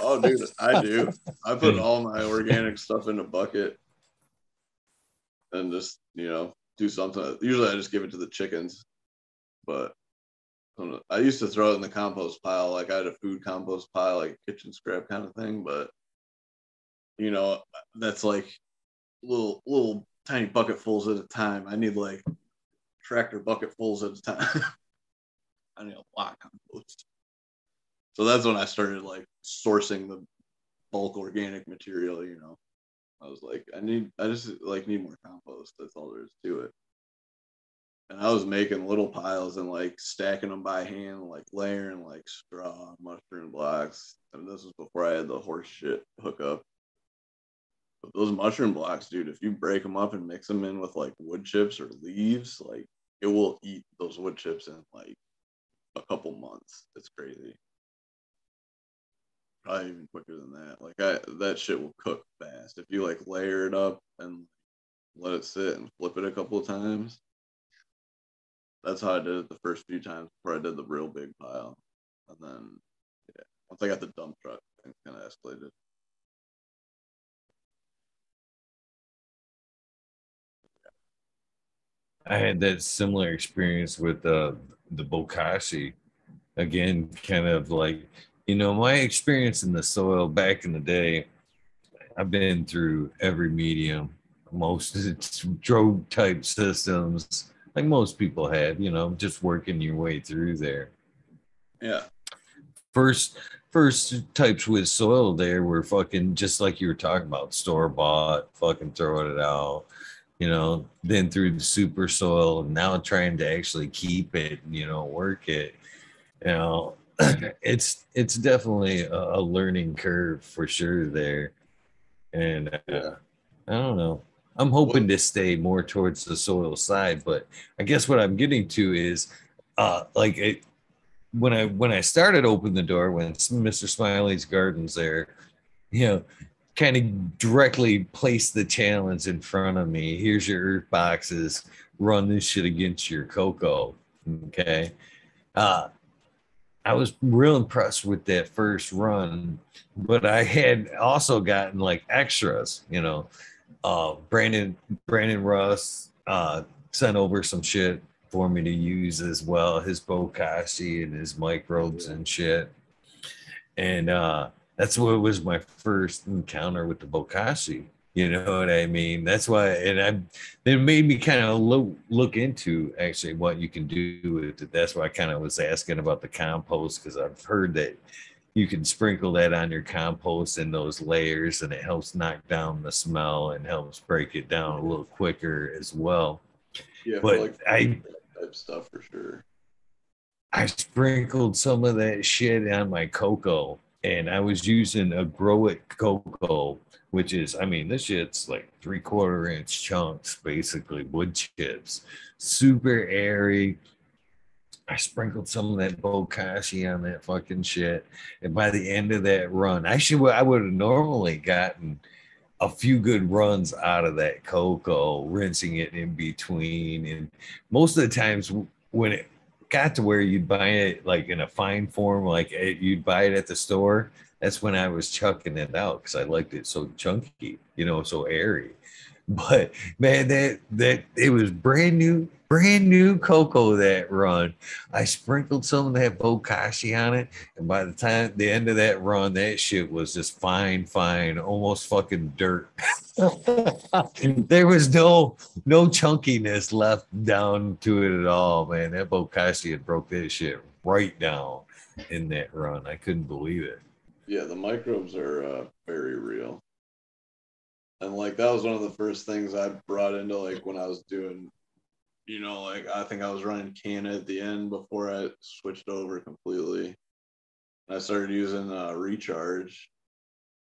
Oh, dude, I do. I put <laughs> all my organic stuff in a bucket and just you know do something. Usually, I just give it to the chickens, but I used to throw it in the compost pile, like I had a food compost pile, like kitchen scrap kind of thing. But you know, that's like little little tiny bucketfuls at a time. I need like tractor bucketfuls at a time. <laughs> I need a lot of compost. So that's when I started like sourcing the bulk organic material. You know, I was like, I need, I just like need more compost. That's all there is to it and I was making little piles and like stacking them by hand, like layering like straw, mushroom blocks. And this was before I had the horse shit hookup. But those mushroom blocks, dude, if you break them up and mix them in with like wood chips or leaves, like it will eat those wood chips in like a couple months. It's crazy. Probably even quicker than that. Like I, that shit will cook fast if you like layer it up and let it sit and flip it a couple of times that's how I did it the first few times before I did the real big pile. And then, yeah, once I got the dump truck, things kind of escalated. I had that similar experience with uh, the bokashi. again, kind of like, you know, my experience in the soil back in the day, I've been through every medium, most it's <laughs> drove type systems, like most people have, you know, just working your way through there. Yeah. First, first types with soil there were fucking just like you were talking about, store bought, fucking throwing it out, you know, then through the super soil, now trying to actually keep it, you know, work it. You know, <clears throat> it's it's definitely a, a learning curve for sure there. And uh, I don't know. I'm hoping to stay more towards the soil side, but I guess what I'm getting to is uh like it, when I when I started open the door when Mr. Smiley's Gardens there, you know, kind of directly placed the challenge in front of me. Here's your earth boxes. Run this shit against your coco. Okay. Uh I was real impressed with that first run, but I had also gotten like extras, you know. Uh Brandon Brandon Russ uh sent over some shit for me to use as well his bokashi and his microbes and shit. And uh that's what was my first encounter with the bokashi you know what i mean? That's why and i it made me kind of look look into actually what you can do with it. That's why i kind of was asking about the compost because i've heard that you can sprinkle that on your compost in those layers and it helps knock down the smell and helps break it down a little quicker as well Yeah. but like I type stuff for sure. I sprinkled some of that shit on my coco and I was using a grow it coco, which is, I mean, this shit's like three quarter inch chunks, basically wood chips, super airy. I sprinkled some of that bokashi on that fucking shit. And by the end of that run, actually, I would have normally gotten a few good runs out of that coco, rinsing it in between. And most of the times when it got to where you'd buy it like in a fine form, like eh, you'd buy it at the store, that's when I was chucking it out because I liked it so chunky, you know, so airy. But man, that that it was brand new, brand new coco that run. I sprinkled some of that bokashi on it, and by the time the end of that run, that shit was just fine, fine, almost fucking dirt. <laughs> there was no no chunkiness left down to it at all, man. That bokashi had broke that shit right down in that run. I couldn't believe it. Yeah, the microbes are uh, very real. And like that was one of the first things I brought into like when I was doing, you know, like I think I was running Canna at the end before I switched over completely. I started using uh, Recharge.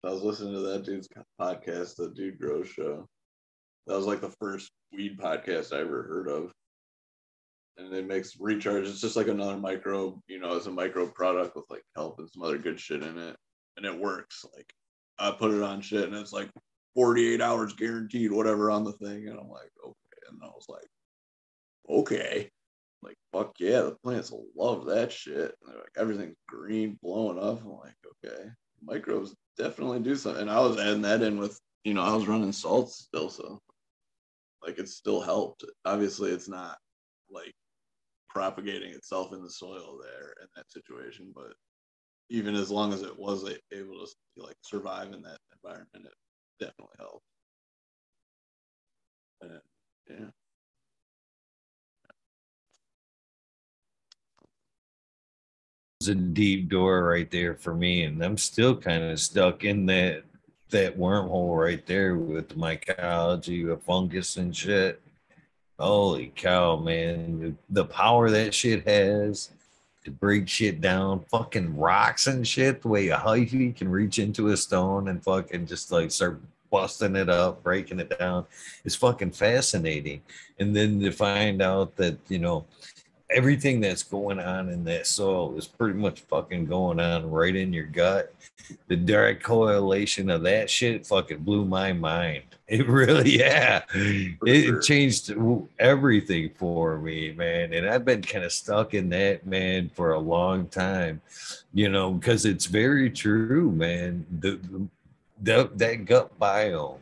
I was listening to that dude's podcast, the Dude Grow Show. That was like the first weed podcast I ever heard of. And it makes Recharge. It's just like another microbe, you know, it's a micro product with like help and some other good shit in it, and it works. Like I put it on shit, and it's like 48 hours guaranteed, whatever on the thing. And I'm like, okay. And I was like, okay. Like, fuck yeah, the plants will love that shit. And they're like, everything's green, blowing up. I'm like, okay. Microbes definitely do something. And I was adding that in with, you know, I was running salts still. So, like, it still helped. Obviously, it's not like propagating itself in the soil there in that situation. But even as long as it was able to like survive in that environment, it definitely helped. And, yeah. It's a deep door right there for me, and I'm still kind of stuck in that that wormhole right there with the mycology of fungus and shit. Holy cow, man! The, the power that shit has to break shit down, fucking rocks and shit. The way a hyphae can reach into a stone and fucking just like start busting it up, breaking it down is fucking fascinating. And then to find out that, you know, everything that's going on in that soil is pretty much fucking going on right in your gut. The direct correlation of that shit fucking blew my mind. <laughs> It really, yeah, it sure. changed everything for me, man. And I've been kind of stuck in that, man, for a long time, you know, because it's very true, man. The, the that gut biome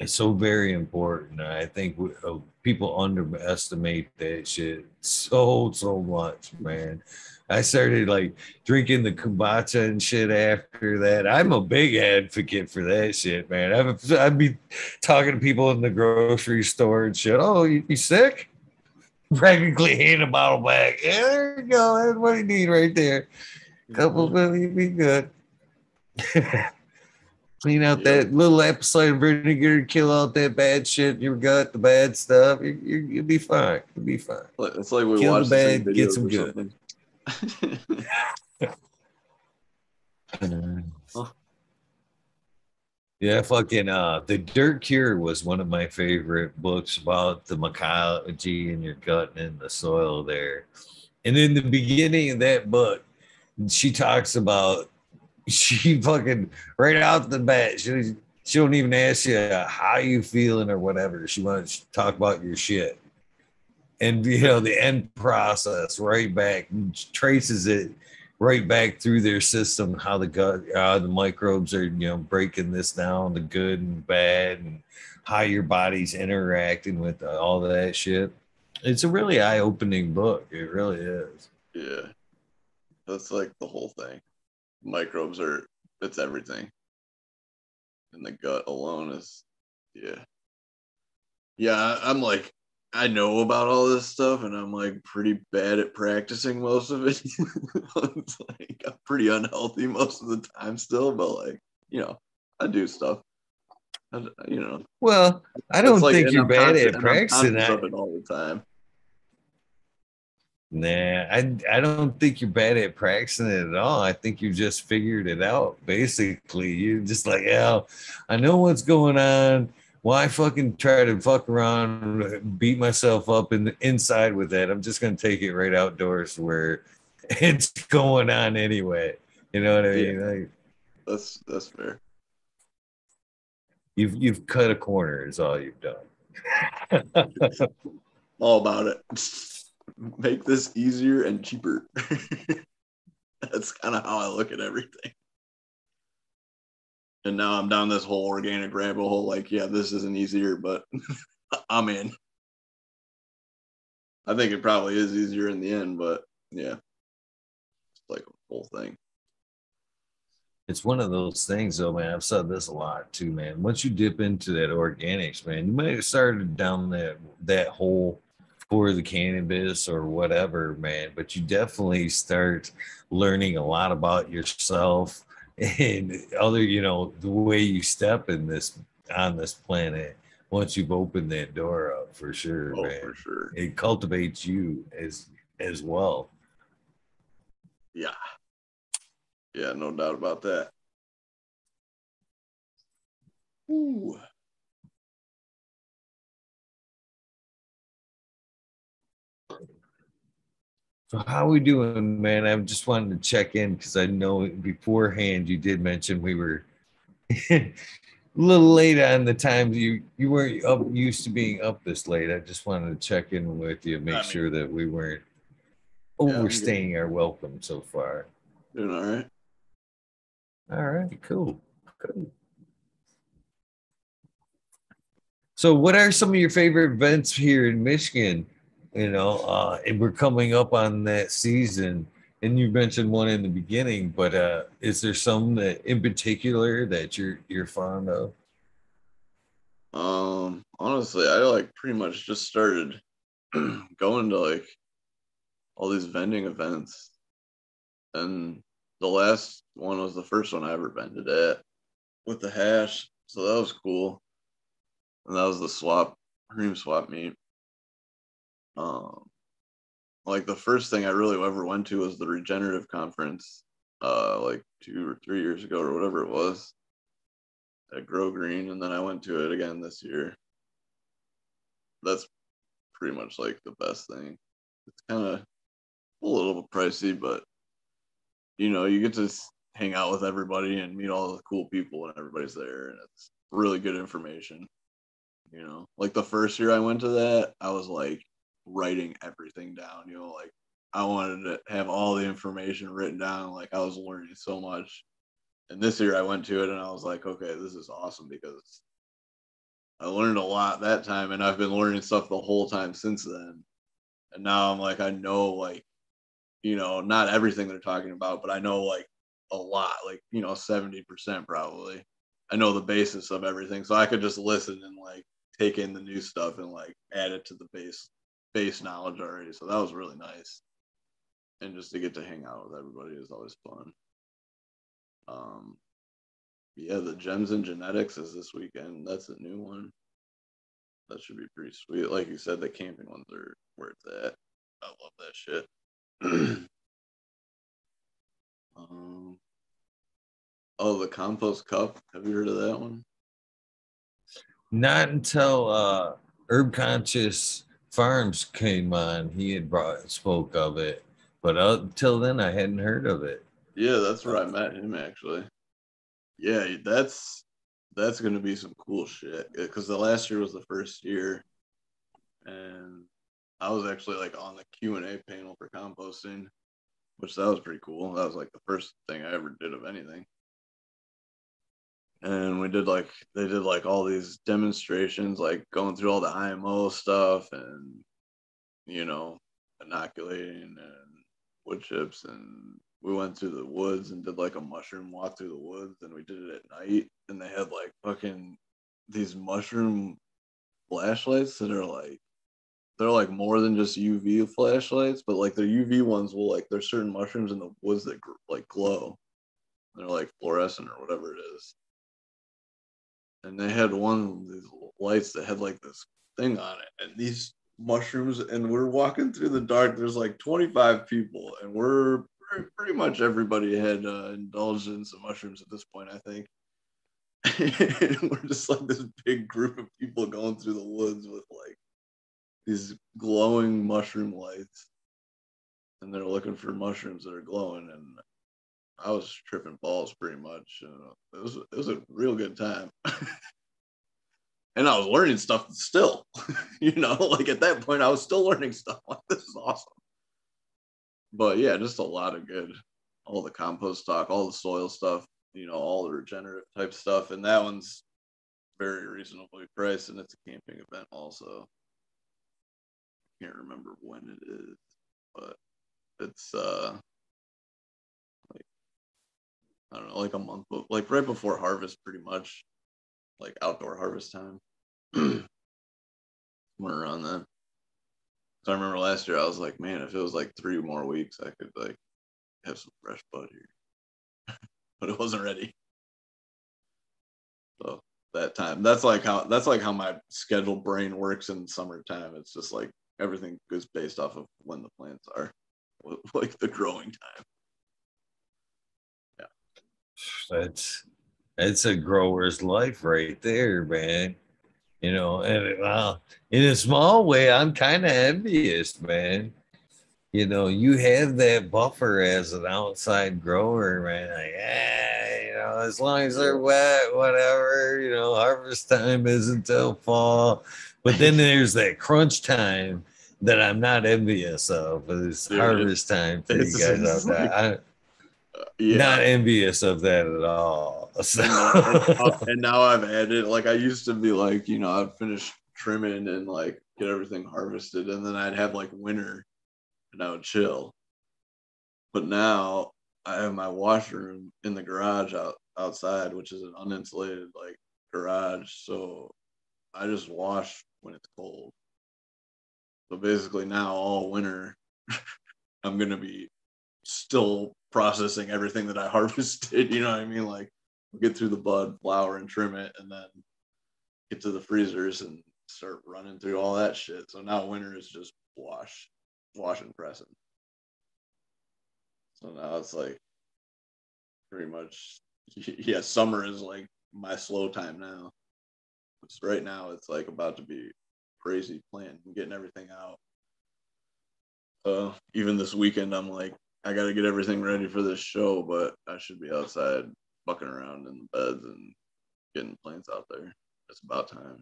is so very important. I think we, uh, people underestimate that shit so so much, man. I started like drinking the kombucha and shit after that. I'm a big advocate for that shit, man. I've, I'd be talking to people in the grocery store and shit. Oh, you, you sick? <laughs> Practically hand a bottle back. Yeah, there you go. That's what you need right there. Couple of mm-hmm. you'd be good. <laughs> Clean out yeah. that little apple cider vinegar, kill out that bad shit in your gut, the bad stuff. You, you, will be fine. You'll be fine. It's like we kill the bad, get some good. <laughs> Yeah, fucking uh The Dirt Cure was one of my favorite books about the mycology in your gut and in the soil there. And in the beginning of that book, she talks about she fucking right out the bat, she she don't even ask you how you feeling or whatever. She wants to talk about your shit. And you know, the end process right back traces it right back through their system, how the gut, uh, the microbes are, you know, breaking this down, the good and bad, and how your body's interacting with all that shit. It's a really eye-opening book. It really is. Yeah, that's like the whole thing. Microbes are it's everything, and the gut alone is, yeah, yeah. I'm like I know about all this stuff and I'm like pretty bad at practicing most of it. <laughs> it's like I'm pretty unhealthy most of the time still, but like, you know, I do stuff. I, you know. Well, I don't like, think you're bad at practicing that all the time. Nah, I I don't think you're bad at practicing it at all. I think you just figured it out. Basically, you're just like, yeah, I know what's going on why fucking try to fuck around, beat myself up in the inside with that? I'm just gonna take it right outdoors where <laughs> it's going on anyway. You know what I mean? Yeah. Like, that's that's fair. You've you've cut a corner is all you've done. <laughs> all about it. <laughs> Make this easier and cheaper. <laughs> that's kind of how I look at everything and now I'm down this whole organic rabbit hole. Like, yeah, this isn't easier, but <laughs> I'm in. I think it probably is easier in the end, but yeah, it's like a whole thing. It's one of those things, though, man. I've said this a lot too, man. Once you dip into that organics, man, you might have started down that that hole for the cannabis or whatever, man. But you definitely start learning a lot about yourself <laughs> and other you know the way you step in this on this planet once you've opened that door up for sure oh, man for sure it cultivates you as as well yeah yeah no doubt about that Ooh. So how we doing, man? I'm just wanted to check in because I know beforehand you did mention we were <laughs> a little late on the time. You you weren't up used to being up this late. I just wanted to check in with you, make I mean, sure that we weren't overstaying yeah, our welcome so far. Doing all right. All right, cool. Cool. So, what are some of your favorite events here in Michigan? You know, uh, and we're coming up on that season. And you mentioned one in the beginning, but uh, is there some that in particular that you're you're fond of? Um, honestly, I like pretty much just started <clears throat> going to like all these vending events, and the last one was the first one I ever vended at with the hash, so that was cool. And that was the swap cream swap meet. Um, like the first thing I really ever went to was the regenerative conference, uh, like two or three years ago or whatever it was at Grow Green, and then I went to it again this year. That's pretty much like the best thing. It's kind of a little pricey, but you know, you get to hang out with everybody and meet all the cool people, and everybody's there, and it's really good information. You know, like the first year I went to that, I was like, writing everything down. You know, like I wanted to have all the information written down. Like I was learning so much. And this year I went to it and I was like, okay, this is awesome because I learned a lot that time and I've been learning stuff the whole time since then. And now I'm like, I know like, you know, not everything they're talking about, but I know like a lot, like, you know, 70% probably. I know the basis of everything. So I could just listen and like take in the new stuff and like add it to the base base knowledge already. So that was really nice. And just to get to hang out with everybody is always fun. Um yeah, the gems and genetics is this weekend. That's a new one. That should be pretty sweet. Like you said, the camping ones are where it's at. I love that shit. <clears throat> um, oh, the compost cup. Have you heard of that one? Not until uh, Herb Conscious Farms came on, he had brought spoke of it, but until then, I hadn't heard of it. Yeah, that's where I met him actually. Yeah, that's that's gonna be some cool shit. Because the last year was the first year, and I was actually like on the Q and A panel for composting, which that was pretty cool. That was like the first thing I ever did of anything. And we did like they did like all these demonstrations, like going through all the IMO stuff and you know inoculating and wood chips and we went to the woods and did like a mushroom walk through the woods and we did it at night and they had like fucking these mushroom flashlights that are like they're like more than just UV flashlights, but like the UV ones will like there's certain mushrooms in the woods that like glow. They're like fluorescent or whatever it is. And they had one of these lights that had like this thing on it, and these mushrooms, and we're walking through the dark. There's like 25 people, and we're pretty much everybody had uh, indulged in some mushrooms at this point, I think. <laughs> and we're just like this big group of people going through the woods with like these glowing mushroom lights, and they're looking for mushrooms that are glowing. And I was tripping balls pretty much. Uh, it was it was a real good time. <laughs> and I was learning stuff still, <laughs> you know, <laughs> like at that point I was still learning stuff. Like this is awesome but yeah, just a lot of good, all the compost stock, all the soil stuff, you know, all the regenerative type stuff, and that one's very reasonably priced, and it's a camping event also. I Can't remember when it is, but it's uh I don't know, like a month, like right before harvest, pretty much, like outdoor harvest time. <clears throat> Around then. So I remember last year I was like, man, if it was like three more weeks, I could like have some fresh bud here. <laughs> but it wasn't ready. So that time, that's like how that's like how my scheduled brain works in summertime. It's just like everything goes based off of when the plants are, <laughs> like the growing time. That's that's a grower's life right there, man you know, and well, in a small way, I'm kind of envious, man. You know, you have that buffer as an outside grower, man. Like, yeah, you know, as long as they're wet, whatever, you know, harvest time isn't till fall. But then <laughs> there's that crunch time that I'm not envious of. It's harvest time for you guys out there. <laughs> Yeah. not envious of that at all. <laughs> So. and now I've added like I used to be like, you know, I'd finish trimming and like get everything harvested, and then I'd have like winter and I would chill. But now I have my washroom in the garage out outside, which is an uninsulated like garage. So I just wash when it's cold. So basically now all winter <laughs> I'm gonna be still processing everything that I <laughs> harvested. You know what I mean? Like get through the bud, flower, and trim it, and then get to the freezers and start running through all that shit. So now winter is just wash, wash and pressing. So now it's like pretty much <laughs> yeah, summer is like my slow time now. Right now it's like about to be crazy planting, and getting everything out. Uh, even this weekend, I'm like I got to get everything ready for this show, but I should be outside bucking around in the beds and getting planes out there. It's about time.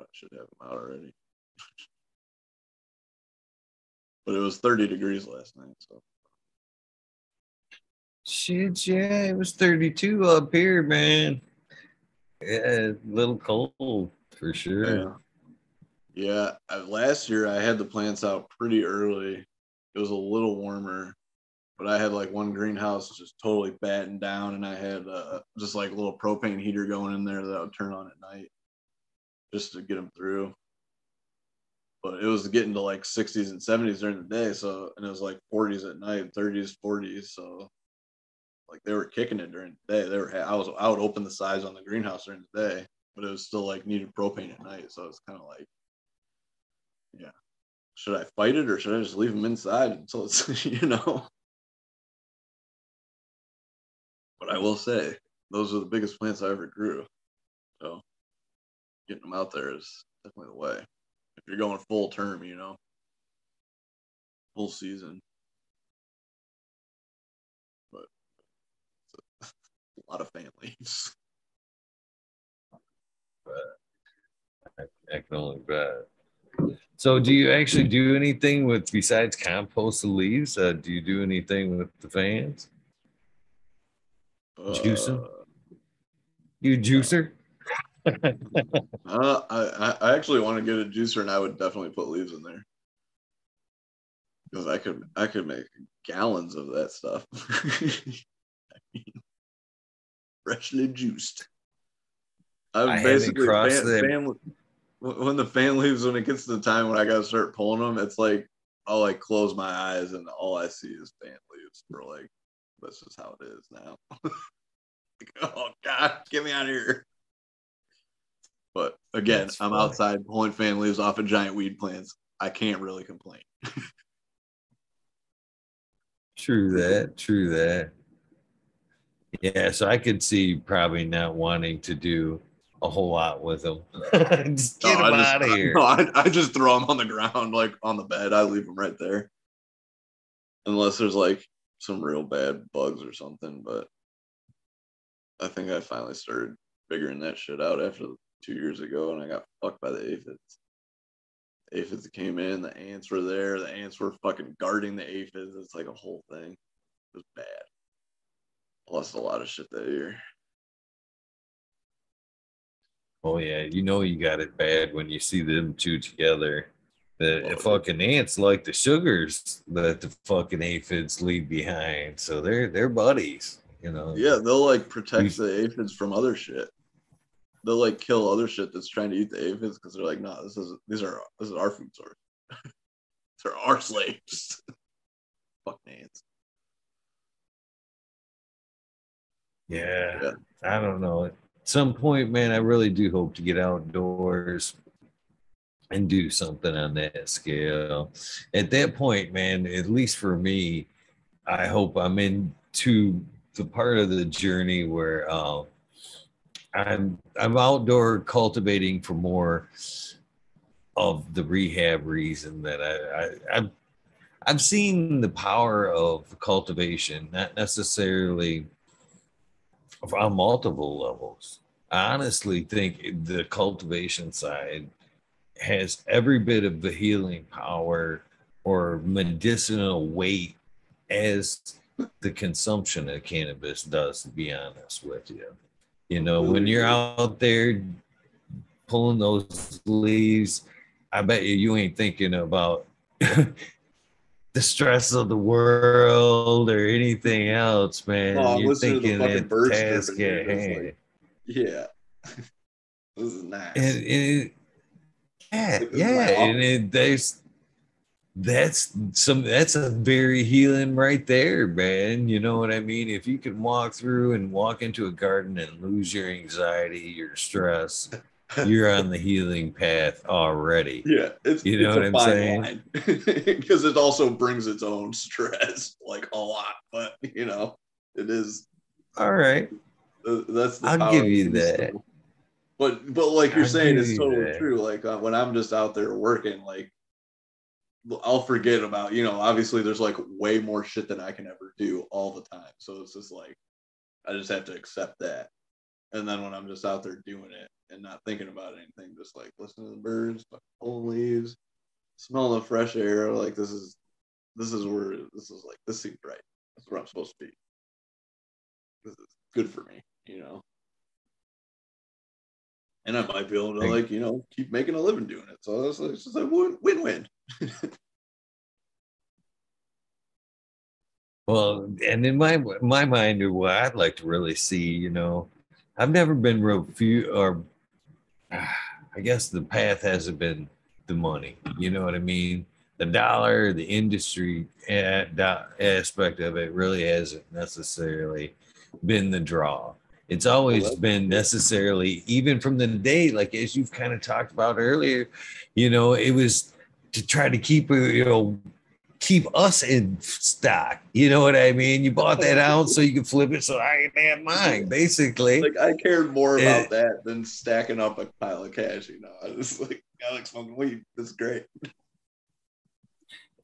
I should have them out already. <laughs> but it was 30 degrees last night, so. Shit, yeah, it was 32 up here, man. Yeah, a little cold for sure. Yeah. Yeah, uh, last year I had the plants out pretty early it was a little warmer, but I had like one greenhouse just totally battened down, and I had uh, just like a little propane heater going in there that I would turn on at night just to get them through. But it was getting to like 60s and 70s during the day, so and it was like 40s at night, 30s, 40s, so like they were kicking it during the day. They were I was I would open the sides on the greenhouse during the day, but it was still like needed propane at night, so it's kind of like, yeah, should I fight it or should I just leave them inside until it's <laughs> you know? But I will say those are the biggest plants I ever grew, so getting them out there is definitely the way. If you're going full term, you know, full season. But it's a lot of fan leaves. I can only bet. So, do you actually do anything with besides compost the leaves? Uh, do you do anything with the fans? Juicing? Uh, You juicer? <laughs> Uh, I, I actually want to get a juicer, and I would definitely put leaves in there because I could I could make gallons of that stuff. <laughs> I mean, freshly juiced. I I'm haven't basically that- fan, when the fan leaves. When it gets to the time when I gotta start pulling them, it's like I'll like close my eyes and all I see is fan leaves. For like, that's just how it is now. <laughs> Like, oh God, get me out of here. But again, I'm outside pulling fan leaves off of giant weed plants. I can't really complain. <laughs> True that. True that. Yeah, so I could see probably not wanting to do a whole lot with them. <laughs> just get No, them I just, out of here. No, I, I just throw them on the ground, like on the bed. I leave them right there, unless there's like some real bad bugs or something. But I think I finally started figuring that shit out after two years ago, and I got fucked by the aphids. Aphids came in, the ants were there, the ants were fucking guarding the aphids. It's like a whole thing. It was bad. I lost a lot of shit that year. Oh yeah, you know you got it bad when you see them two together. The fucking ants like the sugars that the fucking aphids leave behind, so they're they're buddies. You know. Yeah, they'll like protect the aphids from other shit. They'll like kill other shit that's trying to eat the aphids because they're like, no, this is these are this is our food source. <laughs> they're our slaves. <laughs> Fuck ants. Yeah, Yeah. I don't know. Some point, man, I really do hope to get outdoors and do something on that scale. At that point, man, at least for me, I hope I'm into the part of the journey where uh, I'm I'm outdoor cultivating for more of the rehab reason that I, I I've I've seen the power of cultivation, not necessarily on multiple levels. I honestly think the cultivation side has every bit of the healing power or medicinal weight as the consumption of cannabis does, to be honest with you. You know, when you're out there pulling those leaves, I bet you you ain't thinking about <laughs> the stress of the world or anything else, man. I'm you're listening to the thinking fucking birds task here, at hand. like- Yeah. <laughs> this is nice. and, and it, yeah, yeah, and it, there's that's some that's a very healing right there, man. You know what I mean? If you can walk through and walk into a garden and lose your anxiety, your stress, you're on the healing path already. <laughs> yeah, it's You know it's what I'm saying? Because <laughs> it also brings its own stress, like a lot. But you know, it is All right. Uh, That's the I'll give you that. But but like you're I'll saying, it's totally that. true. Like uh, when I'm just out there working, like I'll forget about you know. Obviously, there's like way more shit than I can ever do all the time. So it's just like I just have to accept that. And then when I'm just out there doing it and not thinking about anything, just like listening to the birds, fucking pulling leaves, smelling the fresh air, like this is this is where this is like this seems right. That's where I'm supposed to be. This is good for me, you know. And I might be able to like, you know, keep making a living doing it. So it's, it's just a win win. <laughs> Well, and in my my mind, what I'd like to really see, you know, I've never been real few, or I guess the path hasn't been the money. You know what I mean? The dollar, the industry eh, aspect of it really hasn't necessarily been the draw. It's always been necessarily, even from the day, like as you've kind of talked about earlier, you know, it was to try to keep, you know, keep us in stock. You know what I mean? You bought that <laughs> out so you could flip it so I can have mine, basically. Like I cared more about that than stacking up a pile of cash, you know. I was like, I like smoking weed. That's great.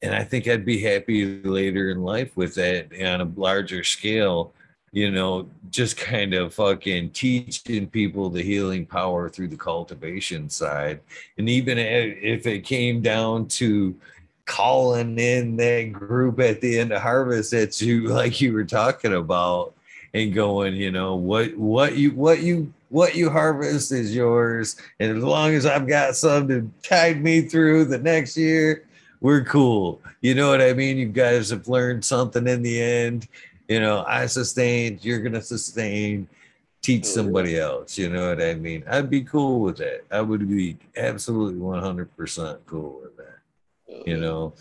And I think I'd be happy later in life with that on a larger scale, you know, just kind of fucking teaching people the healing power through the cultivation side. And even if it came down to calling in that group at the end of harvest that you <laughs> like you were talking about and going you know what what you what you what you harvest is yours. And as long as i've got some to tide me through the next year we're cool. You know what i mean? You guys have learned something in the end. You know i sustained you're gonna sustain. Teach oh, somebody else. You know what i mean? I'd be cool with that i would be absolutely 100% cool with you know?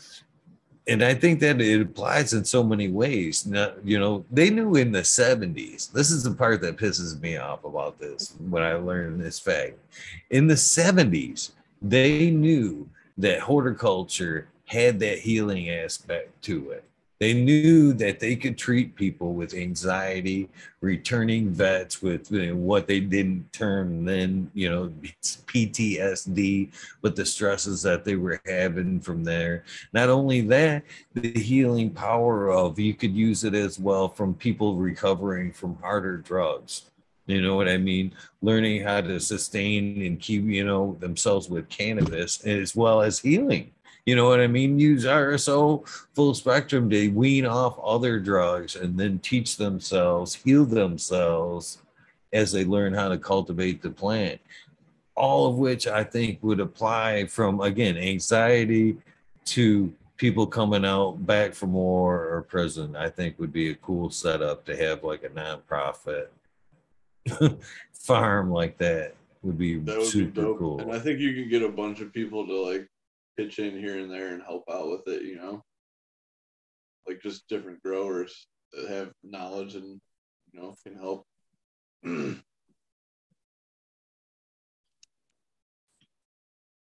And i think that it applies in so many ways. Now you know they knew in the 70s this is the part that pisses me off about this when i learned this fact. In the 70s they knew that horticulture had that healing aspect to it they knew that they could treat people with anxiety, returning vets with you know, what they didn't term then, you know, <laughs> PTSD, but the stresses that they were having from there. Not only that, the healing power of you could use it as well from people recovering from harder drugs. You know what I mean? Learning how to sustain and keep, you know, themselves with cannabis as well as healing you know what I mean? Use RSO full spectrum to wean off other drugs and then teach themselves, heal themselves as they learn how to cultivate the plant. All of which I think would apply from, again, anxiety to people coming out back from war or prison. I think would be a cool setup to have like a nonprofit <laughs> farm like that would be that would super be cool. And I think you can get a bunch of people to like pitch in here and there and help out with it, you know? Like just different growers that have knowledge and, you know, can help. <clears throat>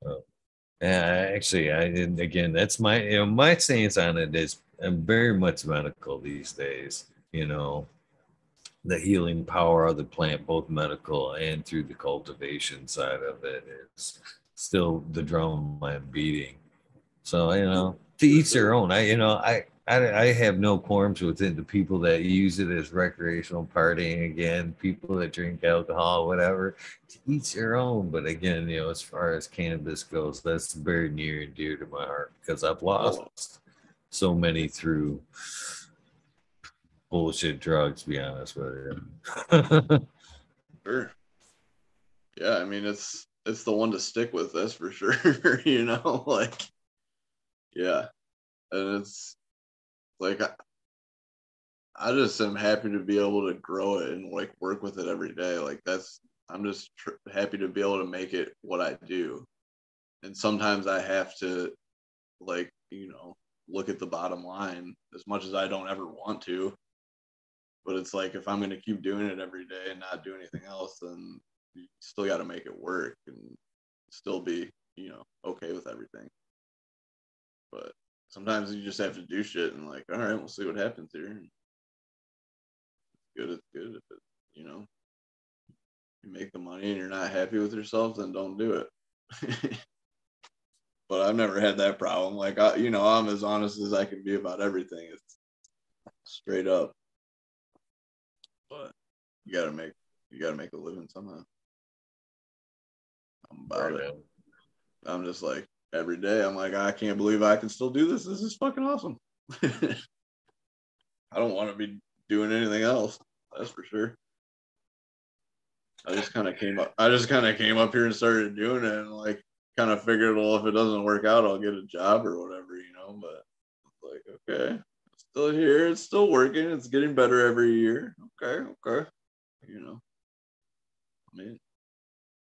oh. Yeah, actually, I again, that's my you know my stance on it is I'm very much medical these days. You know, the healing power of the plant, both medical and through the cultivation side of it, is still the drum I'm beating. So you know, to each their own. I you know I. I, I have no qualms with it. The people that use it as recreational partying again, people that drink alcohol, whatever, to each their own. But again, you know, as far as cannabis goes, that's very near and dear to my heart because I've lost so many through bullshit drugs. To be honest with you. <laughs> sure. Yeah, I mean it's it's the one to stick with That's for sure. <laughs> you know, <laughs> like yeah, and it's like I, I just am happy to be able to grow it and like work with it every day. Like that's I'm just tr- happy to be able to make it what I do. And sometimes I have to like, you know, look at the bottom line as much as I don't ever want to. But it's like if I'm going to keep doing it every day and not do anything else, then you still got to make it work and still be, you know, okay with everything. But sometimes you just have to do shit and like, all right, we'll see what happens here. Good, it's good. If it, you know, you make the money and you're not happy with yourself, then don't do it. <laughs> but I've never had that problem. Like, I, you know, I'm as honest as I can be about everything. It's straight up. But you gotta make you gotta make a living somehow. I'm about right it. I'm just like every day. I'm like, I can't believe I can still do this. This is fucking awesome. <laughs> I don't want to be doing anything else. That's for sure. I just kind of came up. I just kind of came up here and started doing it, and like kind of figured, well, if it doesn't work out, I'll get a job or whatever, you know. But like, okay, still here. It's still working. It's getting better every year. Okay, okay. You know, I mean,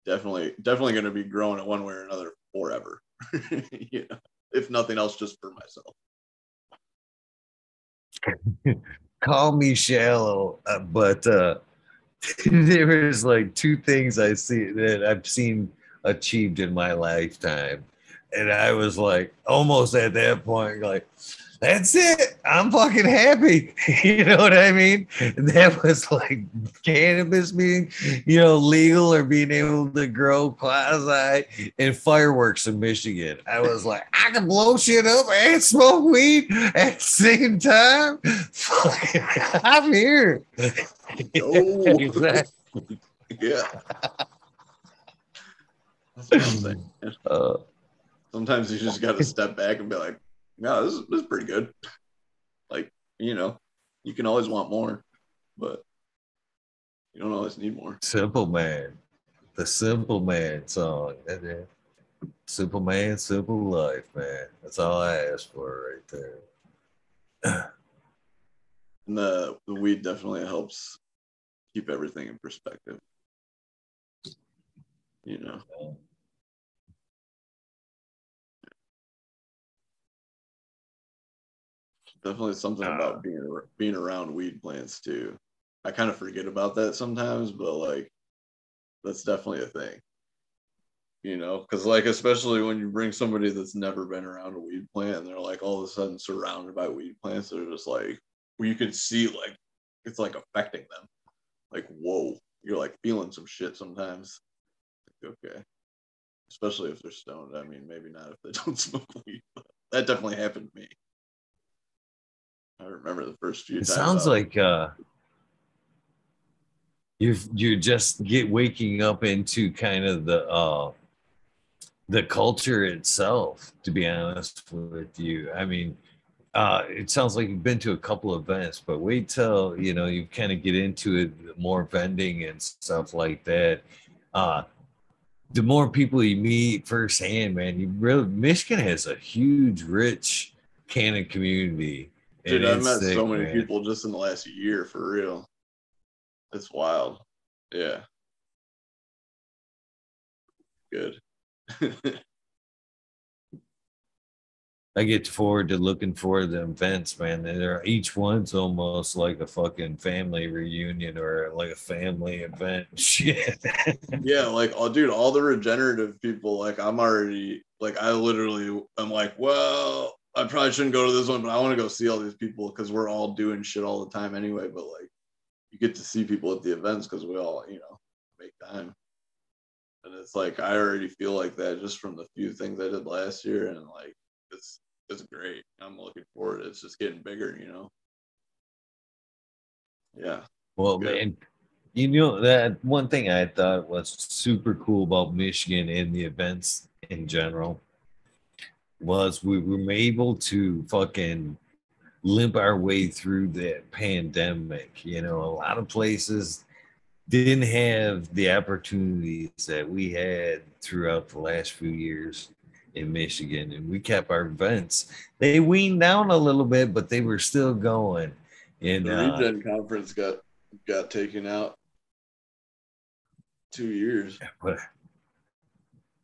definitely, definitely going to be growing it one way or another forever. <laughs> you know, if nothing else, just for myself. <laughs> Call me shallow, uh, but uh, <laughs> there is like two things I see that I've seen achieved in my lifetime, and I was like almost at that point, like that's it. I'm fucking happy. <laughs> you know what I mean? That was like cannabis being, you know, legal or being able to grow quasi and fireworks in Michigan. I was like, I can blow shit up and smoke weed at the same time. <laughs> I'm here. Oh. yeah. That's what I'm saying. Uh, Sometimes you just got to step back and be like, no, this is, this is pretty good. Like, you know, you can always want more, but you don't always need more. Simple Man, the Simple Man song. Simple Man, Simple Life, man. That's all I ask for right there. <clears throat> and the, the weed definitely helps keep everything in perspective. You know. Definitely something uh, about being being around weed plants too. I kind of forget about that sometimes, but like that's definitely a thing. You know, because like especially when you bring somebody that's never been around a weed plant and they're like all of a sudden surrounded by weed plants, they're just like you can see like it's like affecting them. Like, whoa, you're like feeling some shit sometimes. Like, okay. Especially if they're stoned. I mean, maybe not if they <laughs> don't smoke weed, but that definitely happened to me. I remember the first few. It sounds like uh, you you just get waking up into kind of the uh, the culture itself. To be honest with you, I mean, uh, it sounds like you've been to a couple of events, but wait till you know you kind of get into it, more vending and stuff like that. Uh, the more people you meet firsthand, man, you really Michigan has a huge, rich cannon community Dude, I've met sick, so many man. people just in the last year for real. It's wild. Yeah. Good. <laughs> I get forward to looking for the events, man. They're each one's almost like a fucking family reunion or like a family event. <laughs> Shit. yeah, like oh dude, all the regenerative people, like I'm already like I literally I'm like, well, I probably shouldn't go to this one, but I want to go see all these people because we're all doing shit all the time anyway. But like, you get to see people at the events because we all, you know, make time. And it's like I already feel like that just from the few things I did last year, and like it's it's great. I'm looking forward. It's just getting bigger, you know. Yeah. Well, Good. man, you know that one thing I thought was super cool about Michigan and the events in general was we were able to fucking limp our way through that pandemic. You know, a lot of places didn't have the opportunities that we had throughout the last few years in Michigan, and we kept our events. They weaned down a little bit, but they were still going. And the Regen uh, conference got got taken out two years. But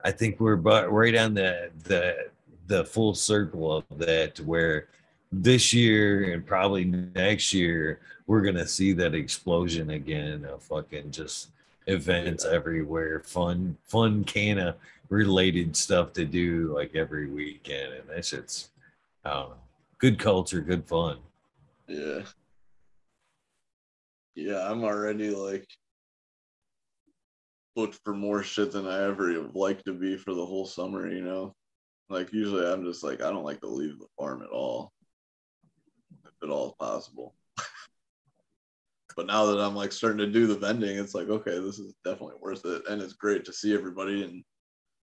I think we're about right on the the the full circle of that to where this year and probably next year we're gonna see that explosion again of fucking just events everywhere, fun, fun of related stuff to do like every weekend, and that shit's, I don't know, good culture, good fun. Yeah, yeah, I'm already like booked for more shit than I ever like to be for the whole summer, you know. Like usually I'm just like I don't like to leave the farm at all. If at all possible. <laughs> but now that I'm like starting to do the vending, it's like, okay, this is definitely worth it. And it's great to see everybody and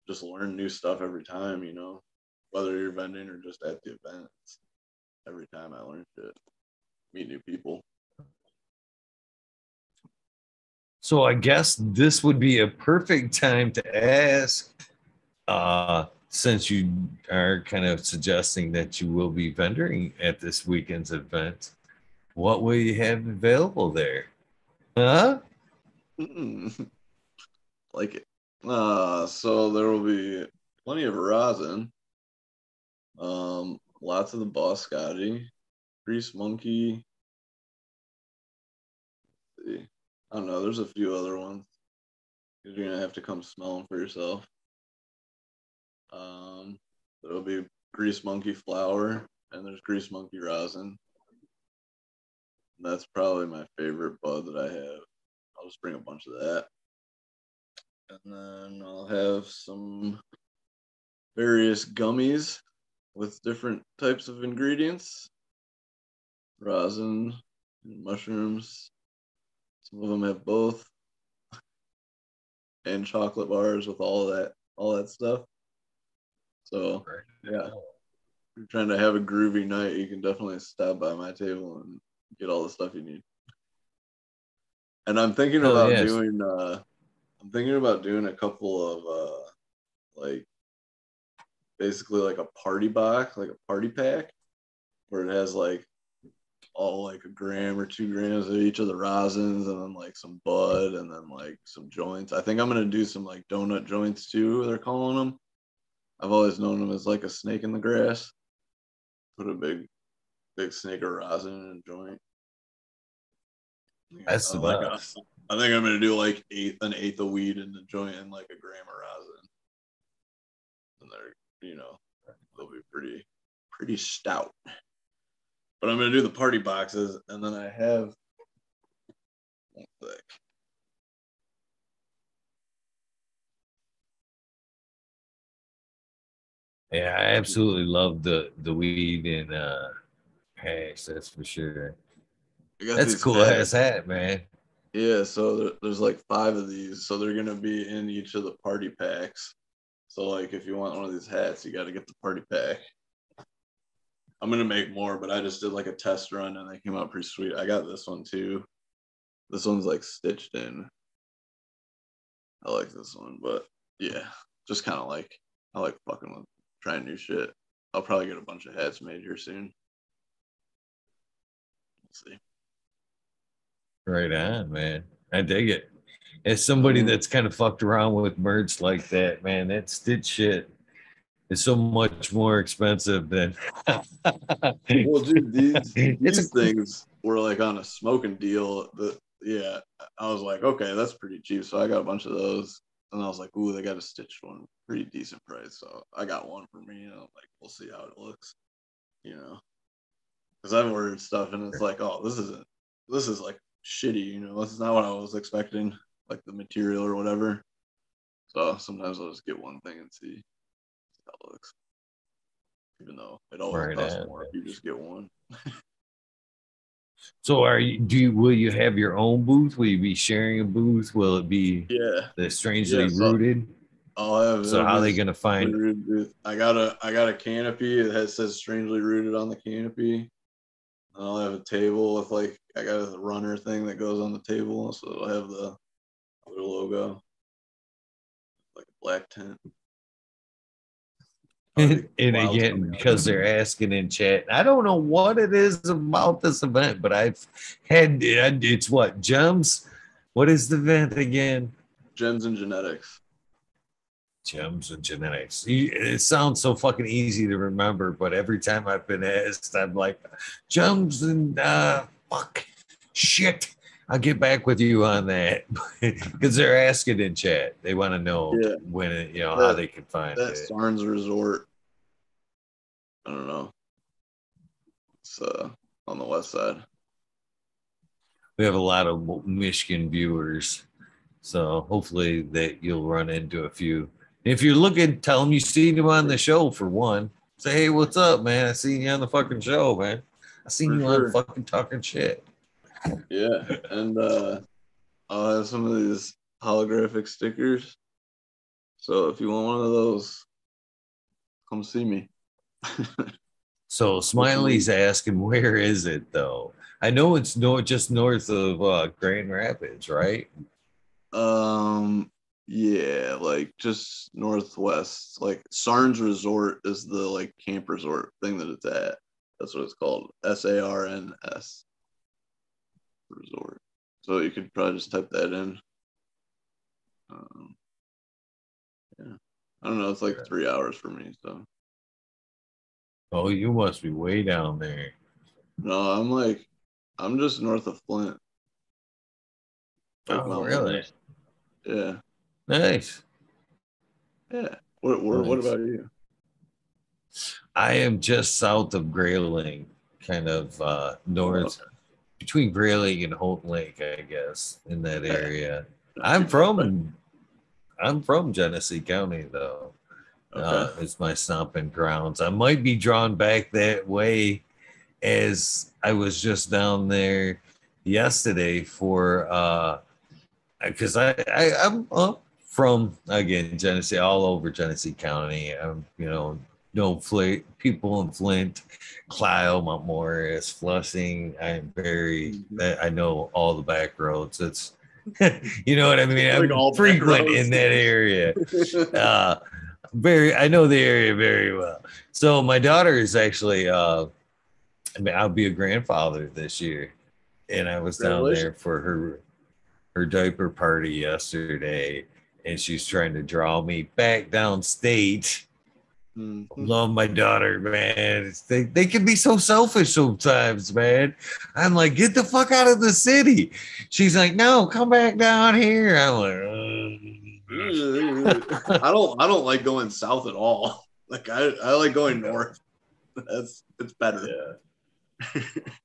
just learn new stuff every time, you know, whether you're vending or just at the events. Every time I learn shit, meet new people. So I guess this would be a perfect time to ask uh since you are kind of suggesting that you will be vendoring at this weekend's event, what will you have available there? Huh? <laughs> Like it. Uh, so there will be plenty of rosin. Um, lots of the Boscotti, Grease Monkey. I don't know. There's a few other ones. You're gonna have to come smell them for yourself. Um, there'll be Grease Monkey flour, and there's Grease Monkey rosin. That's probably my favorite bud that I have. I'll just bring a bunch of that. And then I'll have some various gummies with different types of ingredients rosin and mushrooms. Some of them have both. And chocolate bars with all that all that stuff. So yeah. If you're trying to have a groovy night, you can definitely stop by my table and get all the stuff you need. And I'm thinking Oh, about yes. doing uh I'm thinking about doing a couple of uh like basically like a party box, like a party pack where it has like all like a gram or two grams of each of the rosins and then like some bud and then like some joints. I think I'm gonna do some like donut joints too, they're calling them. I've always known them as like a snake in the grass. Put a big big snake of rosin in a joint. That's the I like a-. I think I'm gonna do like eighth an eighth of weed in the joint and like a gram of rosin. And they're you know they'll be pretty pretty stout. But I'm gonna do the party boxes and then I have one sec. Yeah, I absolutely love the the weed and uh hash, that's for sure. That's a cool hats. ass hat, man. Yeah, so there, there's like five of these, so they're gonna be in each of the party packs. So like, if you want one of these hats, you got to get the party pack. I'm gonna make more, but I just did like a test run and they came out pretty sweet. I got this one too. This one's like stitched in. I like this one, but yeah, just kind of like I like fucking with trying new shit. I'll probably get a bunch of hats made here soon. Let's see. Right on, man. I dig it. As somebody Mhm. that's kind of fucked around with merch like that, man, that stitch shit is so much more expensive than. <laughs> Well, dude, these, <laughs> these things were like on a smoking deal. That yeah, I was like, okay, that's pretty cheap. So I got a bunch of those, and I was like, ooh, they got a stitched one, pretty decent price. So I got one for me, and I'm like, we'll see how it looks, you know, because I've ordered stuff and it's like, oh, this isn't, this is like shitty, you know, this is not what I was expecting, like the material or whatever. So sometimes I'll just get one thing and see how it looks. Even though it always Right costs more if you just get one. <laughs> so, are you? Do you? Will you have your own booth? Will you be sharing a booth? Will it be Yeah, the strangely Yeah, so- rooted? I'll have. So, how are they gonna find? I got a I got a canopy. It has says strangely rooted on the canopy. And I'll have a table with like I got a runner thing that goes on the table, so it'll have the other logo, like a black tent. <laughs> And, and again, because they're asking in chat, I don't know what it is about this event, but I've had it's what gems. What is the event again? gems and genetics. Gems and genetics. It sounds so fucking easy to remember, but every time I've been asked, I'm like, gems and uh, fuck, shit. I'll get back with you on that <laughs> because they're asking in chat. They want to know Yeah. when it, you know how they can find That it. Sarns Resort. I don't know. It's uh on the west side. we have a lot of Michigan viewers, so hopefully that you'll run into a few. If you're looking, tell them you seen him on the show for one. Say, hey, what's up, man? I seen you on the fucking show, man. I seen For you sure. on fucking talking shit. Yeah, and uh, I'll have some of these holographic stickers. So if you want one of those, come see me. <laughs> So Smiley's asking, where is it though? I know it's no, just north of uh, Grand Rapids, right? um, Yeah, like just northwest. Like Sarns Resort is the like camp resort thing that it's at. That's what it's called. S A R N S resort. So you could probably just type that in. Um, yeah, I don't know. It's like three hours for me. So. Oh, you must be way down there. No, I'm like, I'm just north of Flint. Like oh, really? Yeah. Nice. Yeah. What, what, nice. what about you? I am just south of Grayling, kind of uh, north oh, okay. between Grayling and Houghton Lake, I guess, in that area. I'm from I'm from Genesee County though. Uh, okay. Uh, it's my stomping grounds. I might be drawn back that way as I was just down there yesterday for uh because I, I I'm up from again Genesee all over Genesee County. I'm you know no Flint, people in Flint, Clio, Mount Morris, Flushing. I'm very mm-hmm. I know all the back roads. It's <laughs> you know what I mean. I'm like frequent in that area. <laughs> uh, very, I know the area very well. So my daughter is actually. Uh, I mean, I'll be a grandfather this year, and I was down there for her her diaper party yesterday, and she's trying to draw me back downstate. Mm-hmm. Love my daughter, man. They, they can be so selfish sometimes, man. I'm like, get the fuck out of the city. She's like, no, come back down here. I'm like, <laughs> I don't I don't like going south at all. Like I, I like going north. That's it's better. Yeah. <laughs>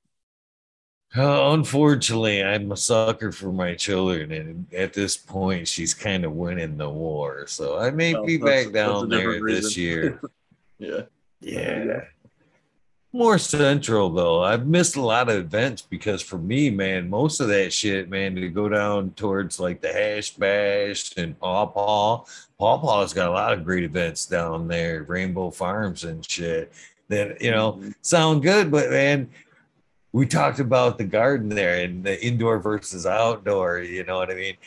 Uh, unfortunately, I'm a sucker for my children, and at this point, she's kind of winning the war. So I may well, be back down there this year. <laughs> yeah. yeah. More central though. I've missed a lot of events because for me, man, most of that shit, man, to go down towards like the hash bash and Paw Paw. Paw Paw's got a lot of great events down there, Rainbow Farms and shit that you know mm-hmm. sound good, but man, we talked about the garden there and the indoor versus outdoor. You know what I mean?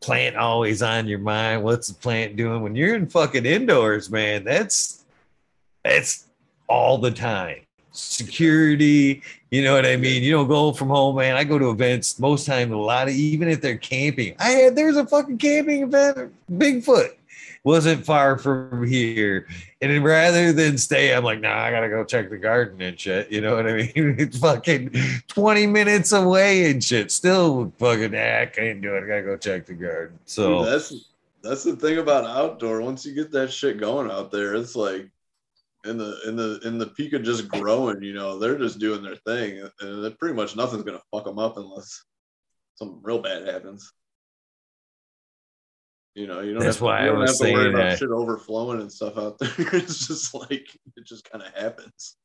Plant always on your mind. What's the plant doing when you're in fucking indoors, man? That's that's all the time. Security, you know what I mean? You don't go from home, man. I go to events most time. A lot of even if they're camping. I had there's a fucking camping event, Bigfoot wasn't far from here. And rather than stay, I'm like, nah, I gotta go check the garden and shit. You know what I mean? <laughs> It's fucking 20 minutes away and shit. Still fucking ah, I can't do it. I gotta go check the garden. So Dude, that's that's the thing about outdoor. Once you get that shit going out there, it's like in the in the in the peak of just growing, you know, they're just doing their thing, and pretty much nothing's gonna fuck them up unless something real bad happens. You know, you don't That's have to, why I was have to worry about that. shit overflowing and stuff out there. <laughs> it's just like it just kind of happens.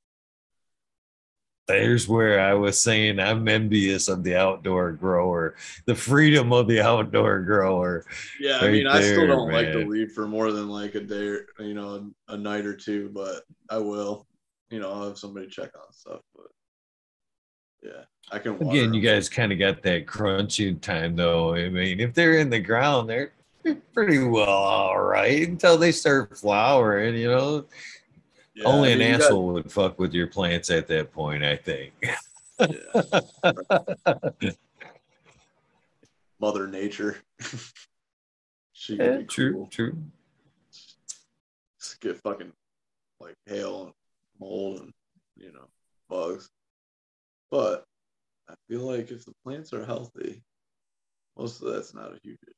There's where I was saying I'm envious of the outdoor grower, the freedom of the outdoor grower. Yeah, I mean, I still don't man. like to leave for more than like a day, or, you know, a, a night or two, but I will. You know, I'll have somebody check on stuff, but yeah, I can. Again, you guys kind of got that crunching time, though. I mean, if they're in the ground, they're pretty well all right until they start flowering, you know. Yeah, Only I mean, an asshole got... would fuck with your plants at that point, I think. Mother Nature. <laughs> she yeah, true, cool. true. Just get fucking like hail and mold and you know bugs. But I feel like if the plants are healthy, most of that's not a huge issue.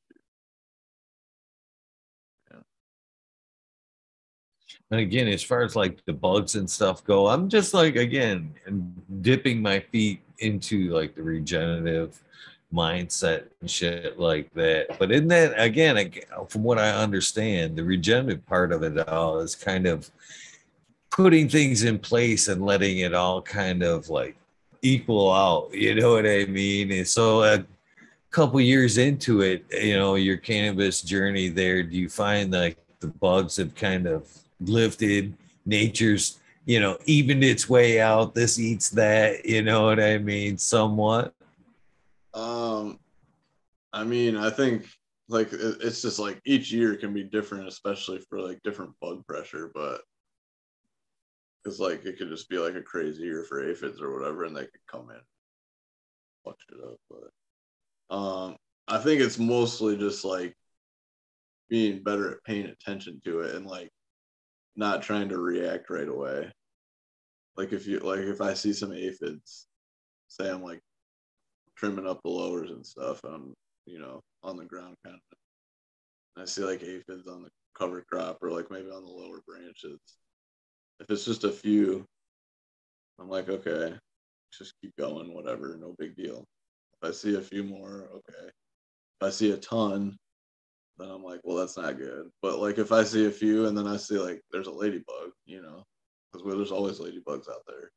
And again, as far as like the bugs and stuff go, I'm just like again dipping my feet into like the regenerative mindset and shit like that. But in that again, from what I understand, the regenerative part of it all is kind of putting things in place and letting it all kind of like equal out. You know what I mean? And so a couple years into it, you know, your cannabis journey there, do you find like the bugs have kind of lifted nature's you know evened its way out this eats that you know what i mean somewhat um i mean i think like it's just like each year can be different, especially for like different bug pressure, but because like it could just be like a crazy year for aphids or whatever, and they could come in, fuck it up. But um, I think it's mostly just like being better at paying attention to it and like not trying to react right away. Like if you like if I see some aphids, say I'm like trimming up the lowers and stuff, and I'm you know on the ground kind of. I see like aphids on the cover crop or like maybe on the lower branches. If it's just a few, I'm like, okay, just keep going, whatever, no big deal. If I see a few more, okay. If I see a ton, then I'm like, well, that's not good. But like if I see a few and then I see like there's a ladybug, you know, because well, there's always ladybugs out there,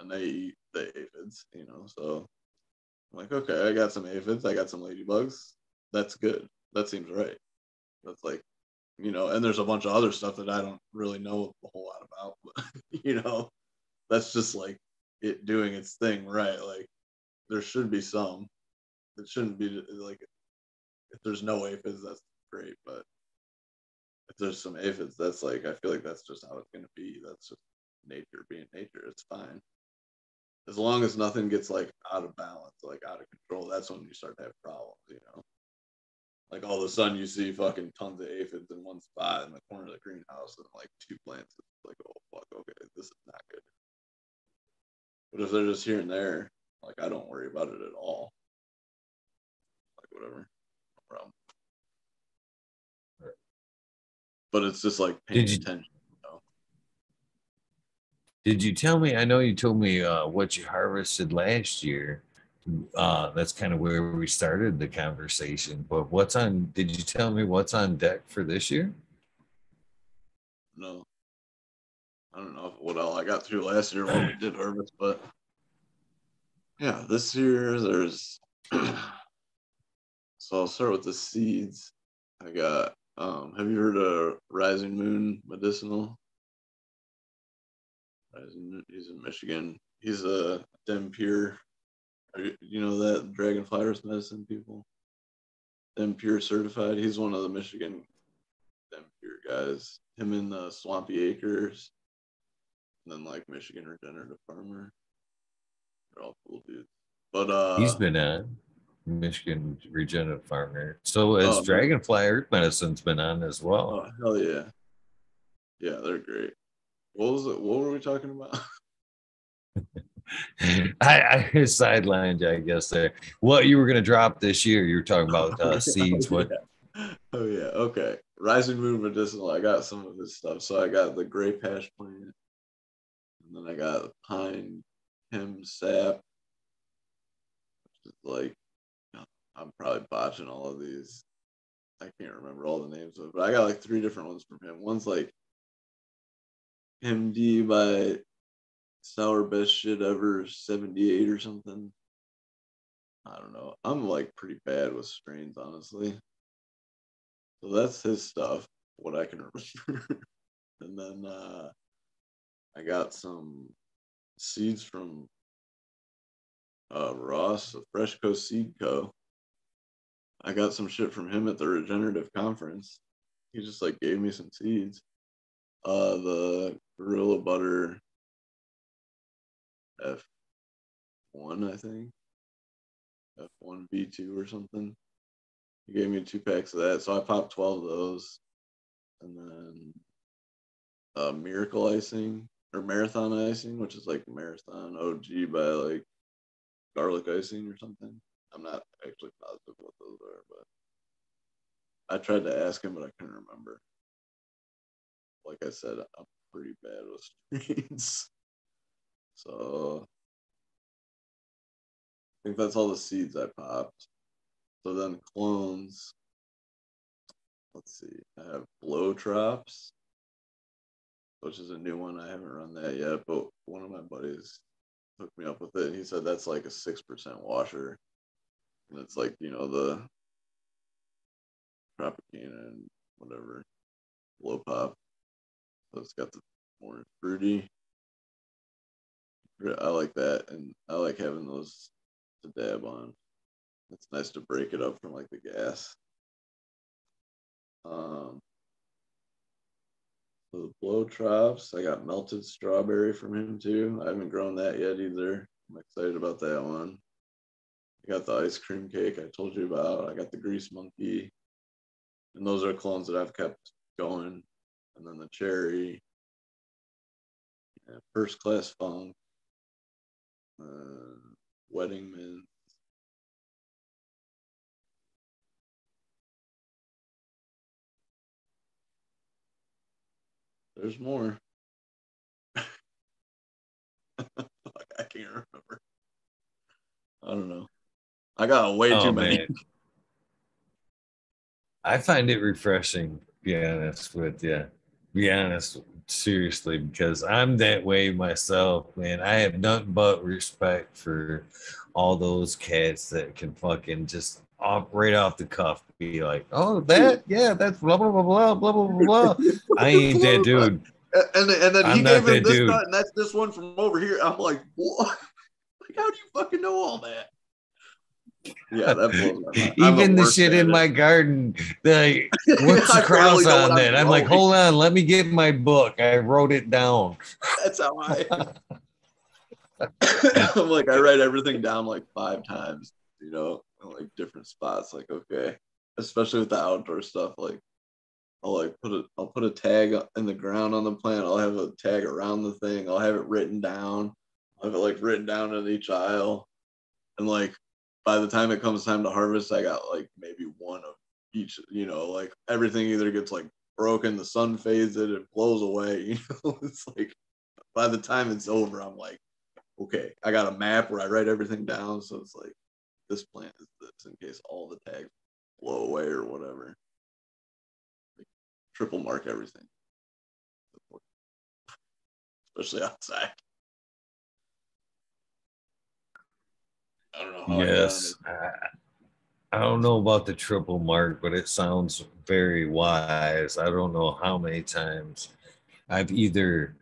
and they eat the aphids, you know. So I'm like, okay, I got some aphids, I got some ladybugs. That's good. That seems right. That's like, you know, and there's a bunch of other stuff that I don't really know a whole lot about, <laughs> but you know, that's just like it doing its thing, right? Like there should be some. It shouldn't be like if there's no aphids, that's great. But if there's some aphids, that's like I feel like that's just how it's gonna be. That's just nature being nature. It's fine. As long as nothing gets like out of balance, like out of control, that's when you start to have problems, you know. Like all of a sudden you see fucking tons of aphids in one spot in the corner of the greenhouse and like two plants. It's like, oh fuck, okay, this is not good. But if they're just here and there, like I don't worry about it at all. Like whatever problem. But it's just like paying Did you- attention. You know? Did you tell me? I know you told me uh, what you harvested last year. Uh, that's kind of where we started the conversation. But what's on? Did you tell me what's on deck for this year? No. I don't know what all I got through last year when we did harvest, but yeah, this year there's <clears throat> so I'll start with the seeds. I got um have you heard of Rising Moon Medicinal? He's in Michigan. He's a Pure. You, know that dragonflies medicine people? Pure certified. He's one of the Michigan Pure guys. Him and the Swampy Acres. And then like Michigan Regenerative Farmer. They're all cool dudes. But uh He's been on Michigan Regenerative Farmer. So has Oh, Dragonfly Earth Medicine's been on as well. Oh hell yeah. Yeah, they're great. What was it? What were we talking about? <laughs> <laughs> I, I sidelined I guess there. What you were going to drop this year? You were talking about uh, <laughs> seeds. What? Oh yeah, okay. Rising Moon Medicinal. I got some of his stuff. So I got the Gray Patch plant, and then I got Pine Hem Sap. Which is like, I'm probably botching all of these. I can't remember all the names of it, but I got like three different ones from him. One's like MD by Sour Best Shit Ever 78 or something. I don't know. I'm like pretty bad with strains, honestly. So that's his stuff, what I can <laughs> remember. and then uh, I got some seeds from uh, Ross Fresh Coast Seed Co. I got some shit from him at the regenerative conference. He just like gave me some seeds. Uh, the Gorilla Butter F1, I think. F1 V2 or something. He gave me two packs of that. So I popped 12 of those. And then uh, Miracle Icing or Marathon Icing, which is like Marathon OG by like Garlic Icing or something. I'm not actually positive what those are, but I tried to ask him, but I couldn't remember. Like I said, I'm pretty bad with <laughs> streets. So I think that's all the seeds I popped. So then clones. Let's see. I have blow traps, which is a new one. I haven't run that yet, but one of my buddies hooked me up with it. And he said that's like a six percent washer, and it's like you know the Tropicana and whatever blow pop. So it's got the orange fruity. I like that, and I like having those to dab on. It's nice to break it up from like the gas. Um, so the blow drops. I got melted strawberry from him too. I haven't grown that yet either. I'm excited about that one. I got the ice cream cake I told you about. I got the grease monkey. And those are clones that I've kept going. And then the cherry. Yeah, first class funk. Uh, wedding mint. There's more. <laughs> I can't remember. I don't know. I got way Oh, too many. man. <laughs> I find it refreshing, to be honest with you. Be honest, seriously, because I'm that way myself, man. I have nothing but respect for all those cats that can fucking just off right off the cuff be like, oh, that, yeah, that's blah blah blah blah blah blah blah. <laughs> I ain't that <laughs> dude. And then, and then I'm he gave him this dude. and that's this one from over here. I'm like, what? Like, how do you fucking know all that? Yeah, that blows my mind. Even the shit in my garden, like, what's the <laughs> cross on I'm? I'm like, hold on, let me get my book. I wrote it down. That's how I. <laughs> <laughs> I'm like, I write everything down like five times, you know, in like different spots. Like, okay, especially with the outdoor stuff. Like, I'll like put a, I'll put a tag in the ground on the plant. I'll have a tag around the thing. I'll have it written down. I'll have it like written down in each aisle, and like by the time it comes time to harvest, I got like maybe one of each. You know, like everything either gets like broken, the sun fades it, it blows away. <laughs> You know, it's like by the time it's over, I'm like, okay, I got a map where I write everything down. So it's like this plant is this in case all the tags blow away or whatever. Like, triple mark everything. Especially outside. I don't know how I got on Yes. I, I don't know about the triple mark, but it sounds very wise. I don't know how many times I've either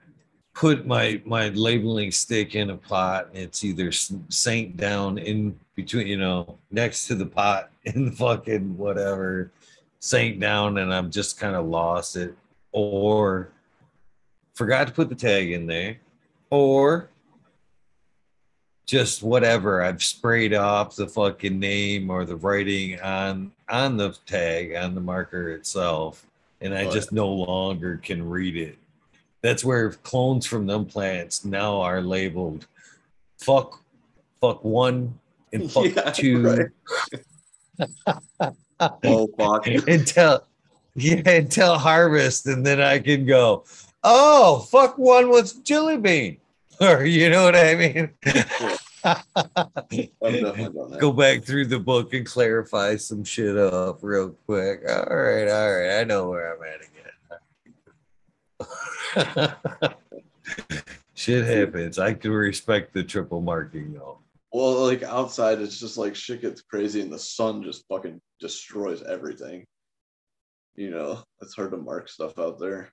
put my my labeling stick in a pot and it's either sank down in between, you know, next to the pot <laughs> in the fucking whatever, sank down and I'm just kind of lost it, or forgot to put the tag in there, or just whatever I've sprayed off the fucking name or the writing on on the tag on the marker itself and I Right. just no longer can read it. That's where clones from them plants now are labeled fuck fuck one and <laughs> fuck Yeah, two Oh <laughs> fuck. until yeah until harvest and then I can go oh fuck one with chili bean or <laughs> you know what I mean <laughs> I've definitely done that. go back through the book and clarify some shit up real quick. All right, all right, I know where I'm at again. <laughs> shit happens. I can respect the triple marking though. Well, like outside, it's just like shit gets crazy and the sun just fucking destroys everything. You know, it's hard to mark stuff out there.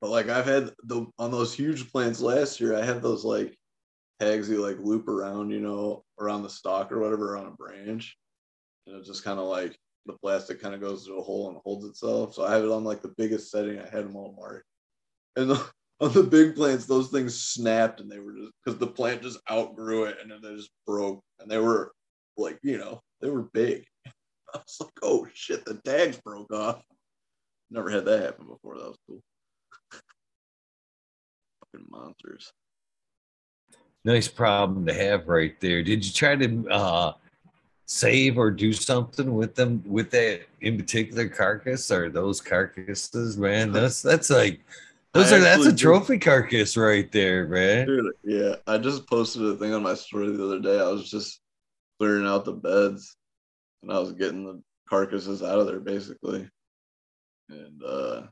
But like I've had the on those huge plants last year, I had those like tags you like loop around, you know, around the stalk or whatever on a branch. And it just kind of like the plastic kind of goes through a hole and holds itself. So I have it on like the biggest setting. I had them all marked. And the, <laughs> on the big plants, those things snapped and they were just because the plant just outgrew it and then they just broke. And they were like, you know, they were big. <laughs> I was like, oh shit, the tags broke off. Never had that happen before. That was cool. Fucking monsters. Nice problem to have right there. Did you try to uh save or do something with them with that in particular carcass or those carcasses, man? <laughs> That's that's like those I are that's a actually did. trophy carcass right there, man. Dude, yeah, I just posted a thing on my story the other day. I was just clearing out the beds and I was getting the carcasses out of there basically. And uh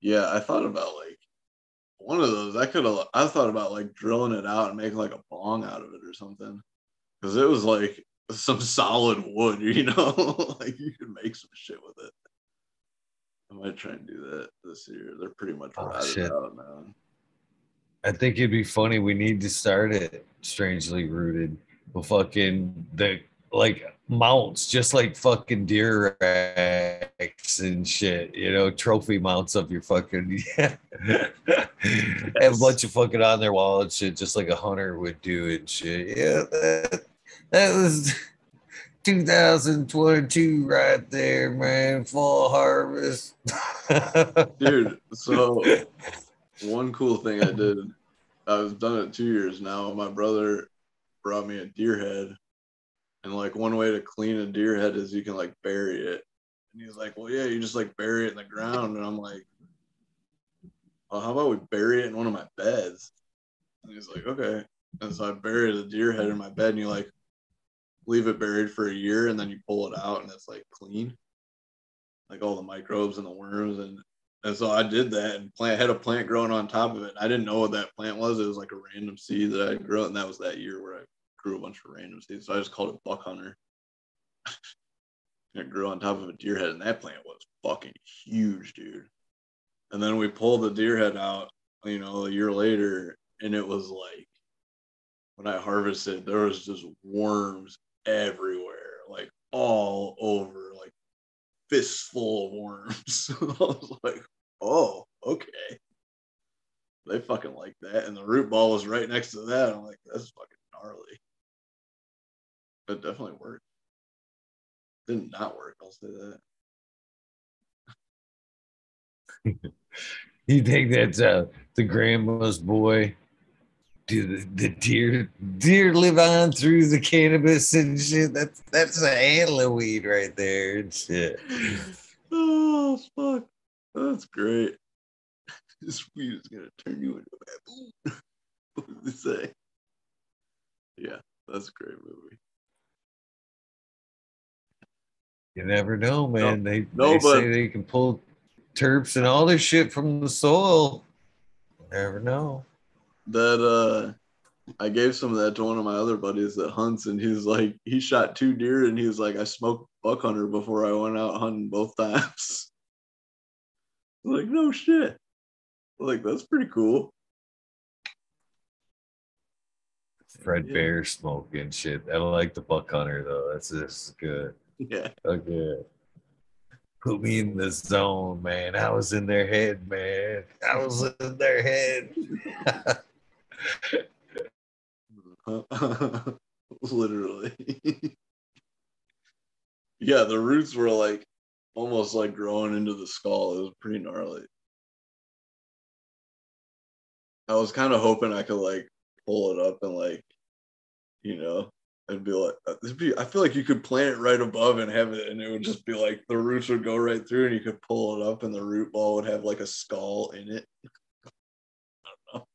yeah, I thought about like one of those. I could have I thought about like drilling it out and making like a bong out of it or something. Cause it was like some solid wood, <laughs> you know, like you could make some shit with it. I might try and do that this year. They're pretty much Oh, rotted out now. I think it'd be funny. We need to start it strangely rooted. Well, fucking the like mounts, just like fucking deer racks and shit, you know, trophy mounts of your fucking <laughs> yeah. Have a bunch of fucking on their wall and shit, just like a hunter would do and shit. Yeah, that, that was <laughs> 2022 right there, man. Fall harvest. <laughs> Dude, so one cool thing I did, I've done it two years now. My brother brought me a deer head and like one way to clean a deer head is you can like bury it. And he's like, Well, yeah, you just like bury it in the ground. And I'm like, Well, how about we bury it in one of my beds? And he's like, Okay. And so I buried a deer head in my bed and you like leave it buried for a year and then you pull it out and it's like clean. Like all the microbes and the worms and and so I did that and plant had a plant growing on top of it. I didn't know what that plant was. It was like a random seed that I grew, and that was that year where I grew a bunch of random seeds. So I just called it Buck Hunter. <laughs> it grew on top of a deer head, and that plant was fucking huge, dude. And then we pulled the deer head out, you know, a year later, and it was like when I harvested, there was just worms everywhere, like all over, like fistful of worms. <laughs> I was like, oh, okay. They fucking like that. And the root ball was right next to that. I'm like, that's fucking gnarly. It definitely worked. Did not work, I'll say that. <laughs> you think that's uh, the grandma's boy? Do the, the deer deer live on through the cannabis and shit? That's that's an antler weed right there and shit. oh fuck. That's great. <laughs> This weed is gonna turn you into a baboon. <laughs> what did they say? Yeah, that's a great movie. You never know, man. No, they no, they but- say they can pull terps and all this shit from the soil. Never know. That uh I gave some of that to one of my other buddies that hunts, and he's like, he shot two deer, and he was like, I smoked buck hunter before I went out hunting both times. I'm <laughs> like, no shit. Like, that's pretty cool. Fred Yeah. Bear smoking shit. I like the buck hunter though. That's just good. Yeah. Okay. Put me in the zone, man. I was in their head, man. I was in their head. <laughs> Literally. yeah, the roots were like almost like growing into the skull. It was pretty gnarly. I was kind of hoping I could like pull it up and like, you know, and be like, uh, this be. I feel like you could plant it right above and have it, and it would just be like the roots would go right through, and you could pull it up, and the root ball would have like a skull in it. <laughs> I don't know.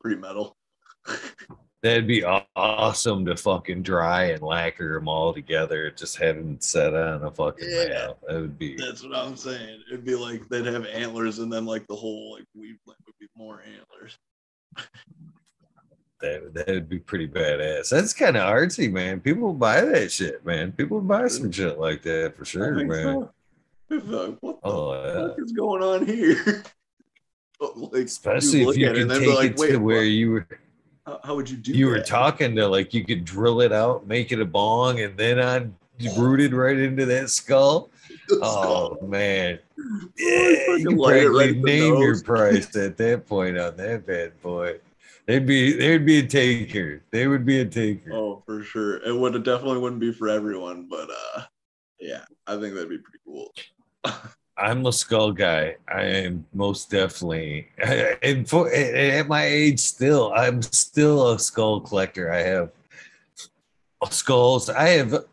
Pretty metal. <laughs> That'd be awesome to fucking dry and lacquer them all together. Just have them set on a fucking Yeah. map. That would be That's what I'm saying. It'd be like they'd have antlers, and then like the whole like weed plant would be more antlers. <laughs> that. That would be pretty badass. That's kind of artsy, man. People buy that shit, man. People buy some shit like that for sure, man. so. Like, what the Oh yeah. fuck is going on here? <laughs> Oh, like, Especially you'd if you can take like, it to "Wait, where what? you were how, how would you do? you were talking to like you could drill it out, make it a bong, and then on oh. rooted right into that skull. <laughs> The Oh skull. man. Oh, Yeah, you you fucking could light it right practically at the name your price <laughs> at that point on that bad boy. They'd be they'd be a taker. They would be a taker. Oh, for sure. It would it definitely wouldn't be for everyone, but uh, yeah, I think that'd be pretty cool. <laughs> I'm a skull guy. I am most definitely, <laughs> and for at my age, still, I'm still a skull collector. I have skulls. I have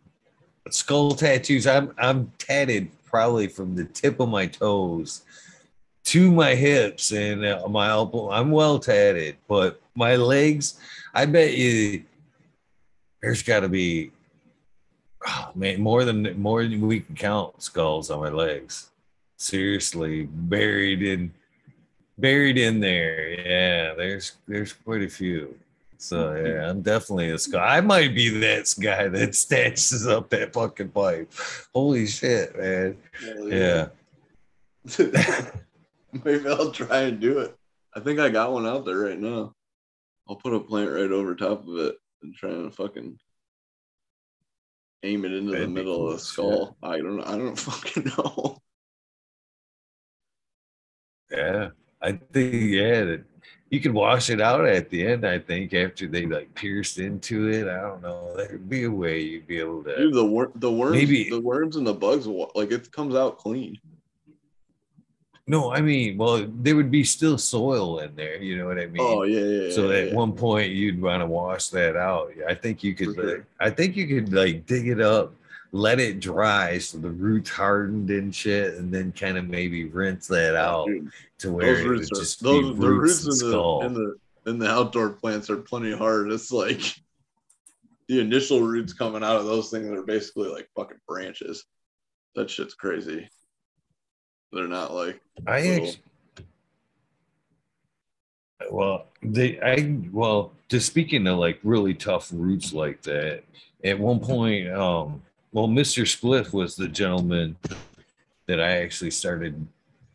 skull tattoos. I'm I'm tatted probably from the tip of my toes to my hips and uh, my elbow. I'm well tatted, but my legs. I bet you there's got to be. Oh, man, more than more than we can count skulls on my legs seriously buried in buried in there yeah there's there's quite a few so yeah i'm definitely a skull i might be that guy that <laughs> stashes up that fucking pipe holy shit man Hell yeah <laughs> Maybe I'll try and do it. I think I got one out there right now. I'll put a plant right over top of it and try and fucking aim it into the That'd middle cool of the skull. I don't I don't <laughs> fucking know. Yeah, I think yeah that you could wash it out at the end. I think after they like pierced into it. I don't know. There'd be a way you'd be able to. Dude, the wor- the worms Maybe- the worms and the bugs like it comes out clean. No, I mean, well, there would be still soil in there. You know what I mean? Oh yeah, yeah. so yeah, at yeah. one point you'd want to wash that out. I think you could. Sure. like, I think you could like dig it up, let it dry so the roots hardened and shit, and then kind of maybe rinse that oh, out Dude, to where those roots are just those be the roots in the in the in the outdoor plants are plenty hard. It's like the initial roots coming out of those things are basically like fucking branches. That shit's crazy. They're not like I little- actually, well, they, I, well, just speaking of like really tough roots like that, at one point, um, well, Mr. Spliff was the gentleman that I actually started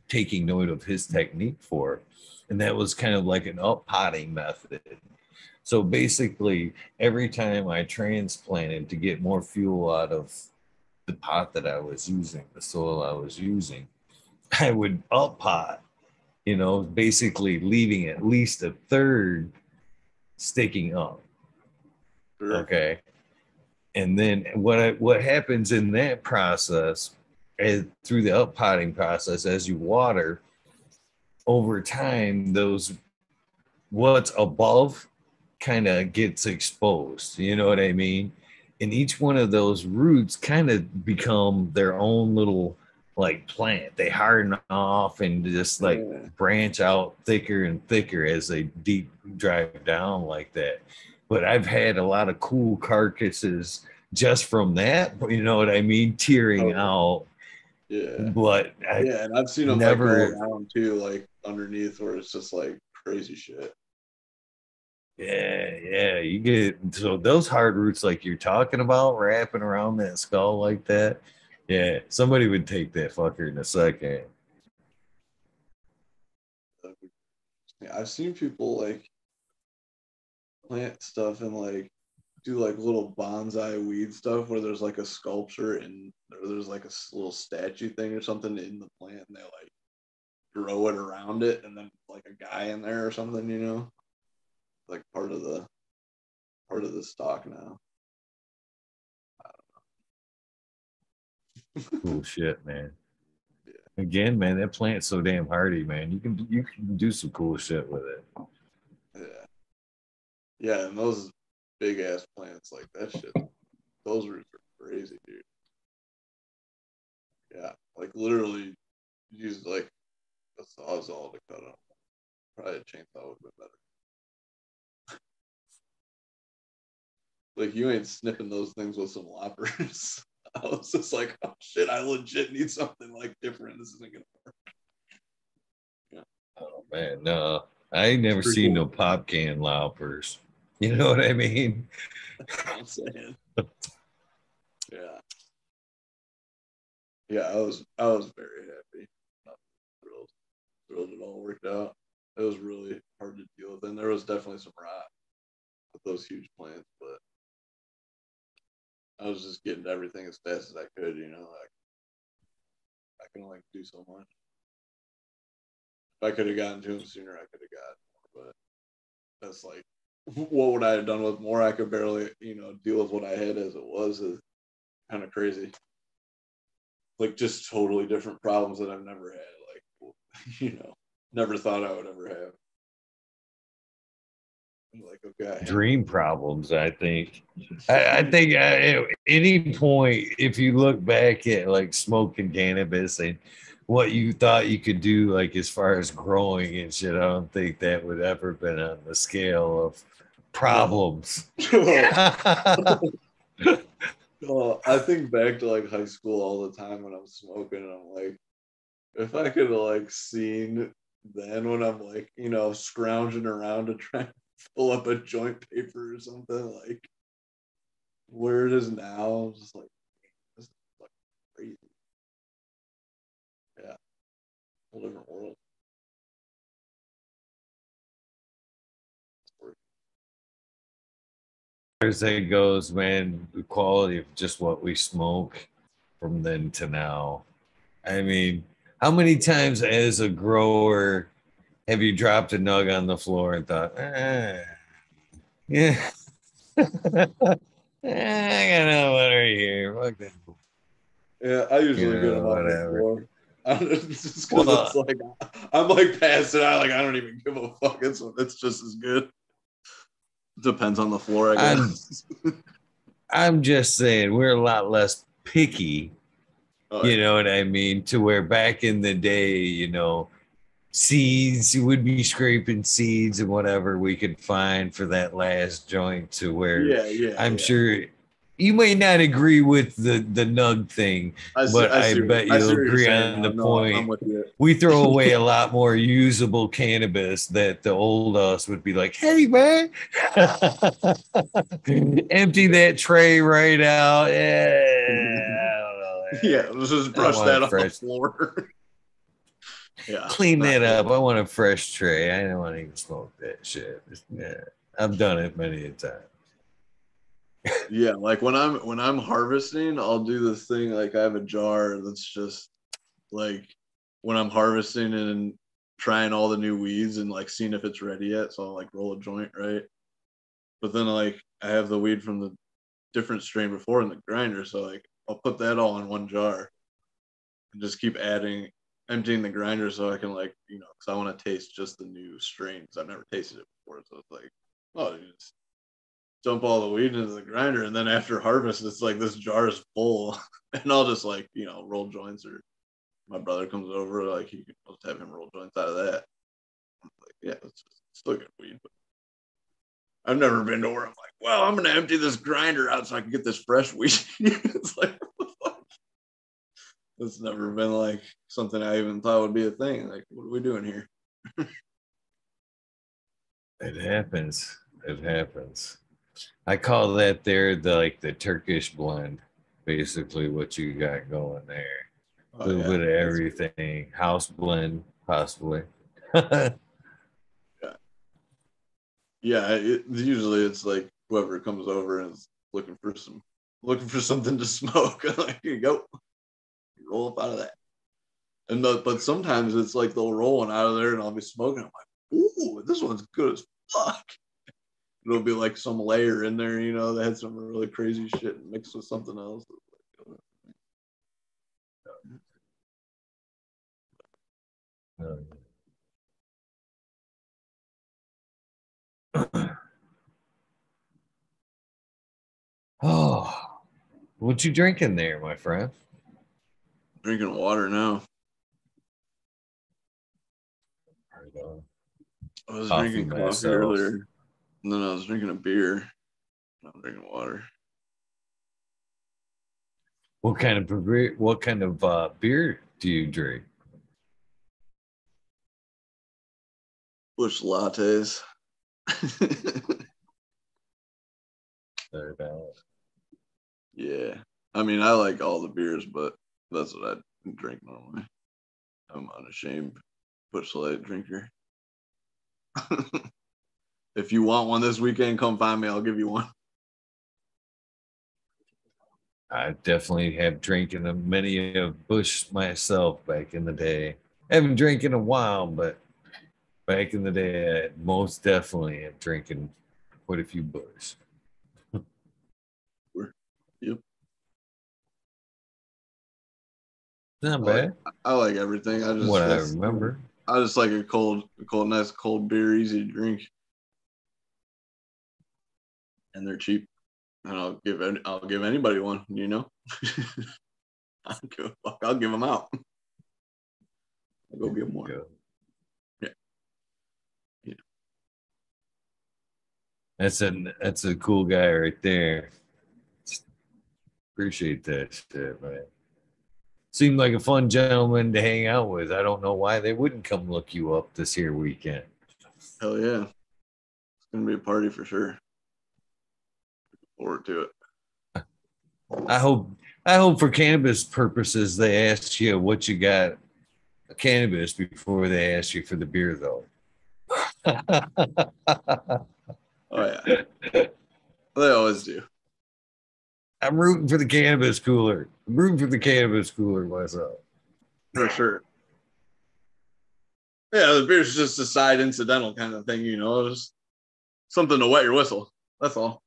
taking note of his technique for. And that was kind of like an up potting method. So basically, every time I transplanted to get more fuel out of the pot that I was using, the soil I was using, <laughs> I would up pot, you know, basically leaving at least a third sticking up. sure. Okay. And then what I, what happens in that process is through the up potting process as you water over time those what's above kind of gets exposed you know what i mean and each one of those roots kind of become their own little like plant they harden off and just like Yeah. branch out thicker and thicker as they deep drive down like that. But I've had a lot of cool carcasses just from that, you know what I mean, tearing oh, out. yeah. But I, yeah, and I've seen them never- like around too, like underneath where it's just like crazy shit. yeah, yeah, you get so those hard roots like you're talking about wrapping around that skull like that. Yeah, somebody would take that fucker in a second. I've seen people like plant stuff and like do like little bonsai weed stuff where there's like a sculpture and there's like a little statue thing or something in the plant and they like grow it around it and then like a guy in there or something, you know, like part of the part of the stock now. Cool shit, man. Again, man, that plant's so damn hardy, man. You can you can do some cool shit with it. Yeah. Yeah, and those big ass plants like that shit, those roots are crazy, dude. Yeah, like literally use like a sawzall to cut them. Probably a chainsaw would been better. <laughs> like you ain't snipping those things with some loppers. <laughs> <laughs> I was just like, oh shit, I legit need something like different. This isn't gonna work. Oh man, no, I ain't never seen cool. no pop can loppers. <laughs> You know what I mean? <laughs> I'm saying. yeah. Yeah, I was I was very happy. Was thrilled. Thrilled it all worked out. It was really hard to deal with. And there was definitely some rot with those huge plants, but I was just getting everything as fast as I could, you know, like I can only do so much. If I could have gotten to him sooner, I could have got but that's like <laughs> what would I have done with more? I could barely, you know, deal with what I had as it was. Kind of crazy. Like just totally different problems that I've never had. Like, <laughs> you know, never thought I would ever have. Like, okay, Dream problems, I think. I, I think uh, at any point, if you look back at like smoking cannabis and what you thought you could do, like as far as growing and shit, I don't think that would ever been on the scale of problems. <laughs> <laughs> Well, I think back to like high school all the time when I'm smoking, and I'm like, if I could have like seen then when I'm like, you know, scrounging around to try pull up a joint paper or something, like where it is now, just like, is like crazy. Yeah, whole different world. as it goes, man, the quality of just what we smoke from then to now. I mean, how many times as a grower have you dropped a nug on the floor and thought, eh, yeah, <laughs> I got no water here. Fuck that. Yeah, I usually Yeah, get them on the floor. <laughs> it's just 'cause Well, it's like I'm like passing out, like I don't even give a fuck. It's it's just as good. Depends on the floor, I I'm- guess. <laughs> I'm just saying we're a lot less picky Oh, you know what I mean? To where back in the day, you know, seeds We'd be scraping seeds and whatever we could find for that last joint to where yeah, yeah. I'm yeah. sure you may not agree with the the nug thing. see- but I see- bet you'll see agree saying on the No, point. I'm with you. We throw <laughs> away a lot more usable cannabis that the old us would be like, hey man, <laughs> empty that tray right out. Yeah, I. <laughs> Yeah, let's just brush want that off the floor. Yeah, clean that up. I want a fresh tray. I don't want to even smoke that shit. Yeah, I've done it many a time. Yeah, like when I'm when I'm harvesting, I'll do this thing like I have a jar that's just like when I'm harvesting and trying all the new weeds and like seeing if it's ready yet. So I'll like roll a joint, right? But then like I have the weed from the different strain before in the grinder, so like I'll put that all in one jar and just keep adding, emptying the grinder so I can like you know because I want to taste just the new strains. I've never tasted it before, so it's like oh, you just dump all the weed into the grinder, and then after harvest, it's like this jar is full, <laughs> and I'll just like you know roll joints, or my brother comes over, like he I'll just have him roll joints out of that. I'm like, yeah, it's just still good weed, but I've never been to where I'm like, well, I'm gonna empty this grinder out so I can get this fresh weed. <laughs> it's like? It's never been like something I even thought would be a thing. Like, what are we doing here? <laughs> It happens. It happens. I call that there the like the Turkish blend. Basically, what you got going there. A Oh, little yeah. bit of everything. House blend, possibly. <laughs> Yeah, it, usually it's like whoever comes over and is looking for some looking for something to smoke. <laughs> like, here you go. Roll up out of that. And the, but sometimes it's like they'll roll one out of there and I'll be smoking. I'm like, ooh, this one's good as fuck. It'll be like some layer in there, you know, that had some really crazy shit mixed with something else. oh, what you drinking there, my friend? Drinking water now. I was Coffee drinking coffee myself. earlier. And then I was drinking a beer. I'm drinking water. What kind of beer? What kind of uh, beer do you drink? Busch lattes. There, now. <laughs> yeah. I mean, I like all the beers, but that's what I drink normally. I'm unashamed Busch Light drinker. <laughs> if you want one this weekend, come find me. I'll give you one. I definitely have drinking many of Busch myself back in the day. I haven't drank in a while, but back in the day, I most definitely am drinking quite a few Busch. Yep. Not I like- bad. I like everything. I just What I remember. I just like a cold, a cold, nice cold beer, easy to drink, and they're cheap. And I'll give any, I'll give anybody one. You know, <laughs> I don't give fuck. I'll give them out. I'll go get more. Yeah. Yeah. Yeah. That's a that's a cool guy right there. Appreciate that shit, man. Seemed like a fun gentleman to hang out with. I don't know why they wouldn't come look you up this here weekend. Hell yeah, it's gonna be a party for sure. Forward to it. I hope I hope for cannabis purposes they asked you what you got cannabis before they asked you for the beer though. <laughs> Oh yeah. They always do. I'm rooting for the cannabis cooler. I'm rooting for the cannabis cooler myself. For sure. Yeah, the beer's just a side incidental kind of thing, you know, just something to wet your whistle. That's all.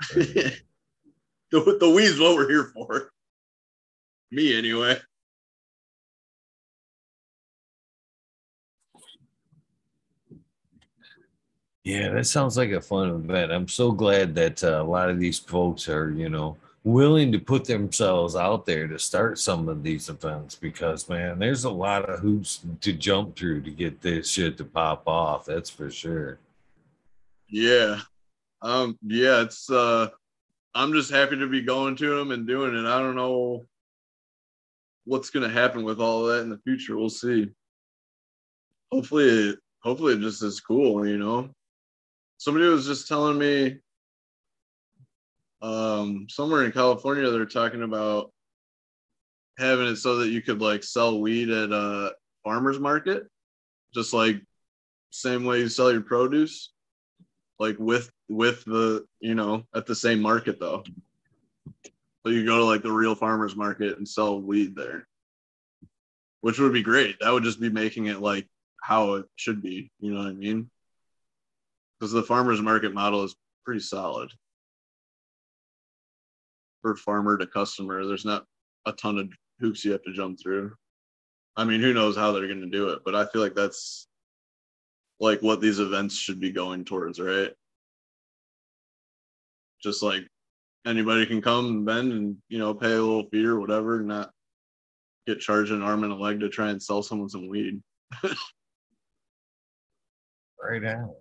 <laughs> the, the weed's what we're here for. Me, anyway. Yeah, that sounds like a fun event. I'm so glad that uh, a lot of these folks are, you know, willing to put themselves out there to start some of these events because, man, there's a lot of hoops to jump through to get this shit to pop off. That's for sure. Yeah. Um, yeah, it's, uh, I'm just happy to be going to them and doing it. I don't know what's going to happen with all that in the future. We'll see. Hopefully, hopefully it just is cool, you know somebody was just telling me um, somewhere in California they're talking about having it so that you could like sell weed at a farmers market, just like same way you sell your produce, like with with the you know at the same market though. So you go to like the real farmers market and sell weed there, which would be great. That would just be making it like how it should be. You know what I mean? Because the farmers market model is pretty solid for farmer to customer. There's not a ton of hoops you have to jump through. I mean, who knows how they're going to do it, but I feel like that's like what these events should be going towards, right? Just like anybody can come and bend and you know pay a little fee or whatever, not get charged an arm and a leg to try and sell someone some weed. <laughs> right now.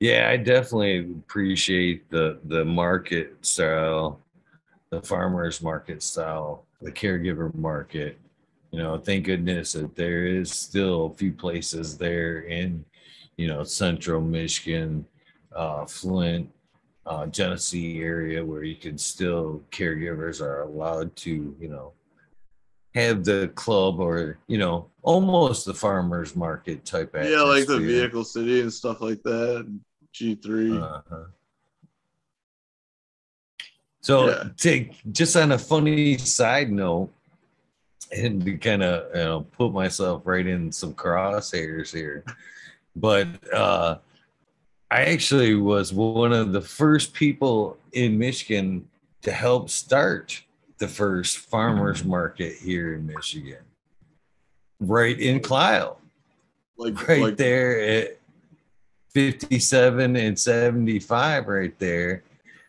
Yeah, I definitely appreciate the the market style, the farmers market style, the caregiver market. You know, thank goodness that there is still a few places there in, you know, central Michigan, uh, Flint, uh, Genesee area where you can still caregivers are allowed to, you know, have the club or you know almost the farmers market type yeah like the vehicle city and stuff like that G3. Uh-huh. So, yeah. take just on a funny side note, and to kind of you know put myself right in some crosshairs here, but uh, I actually was one of the first people in Michigan to help start the first farmers market here in Michigan, right in Clio, like <laughs> right like, there at 57 and 75 right there,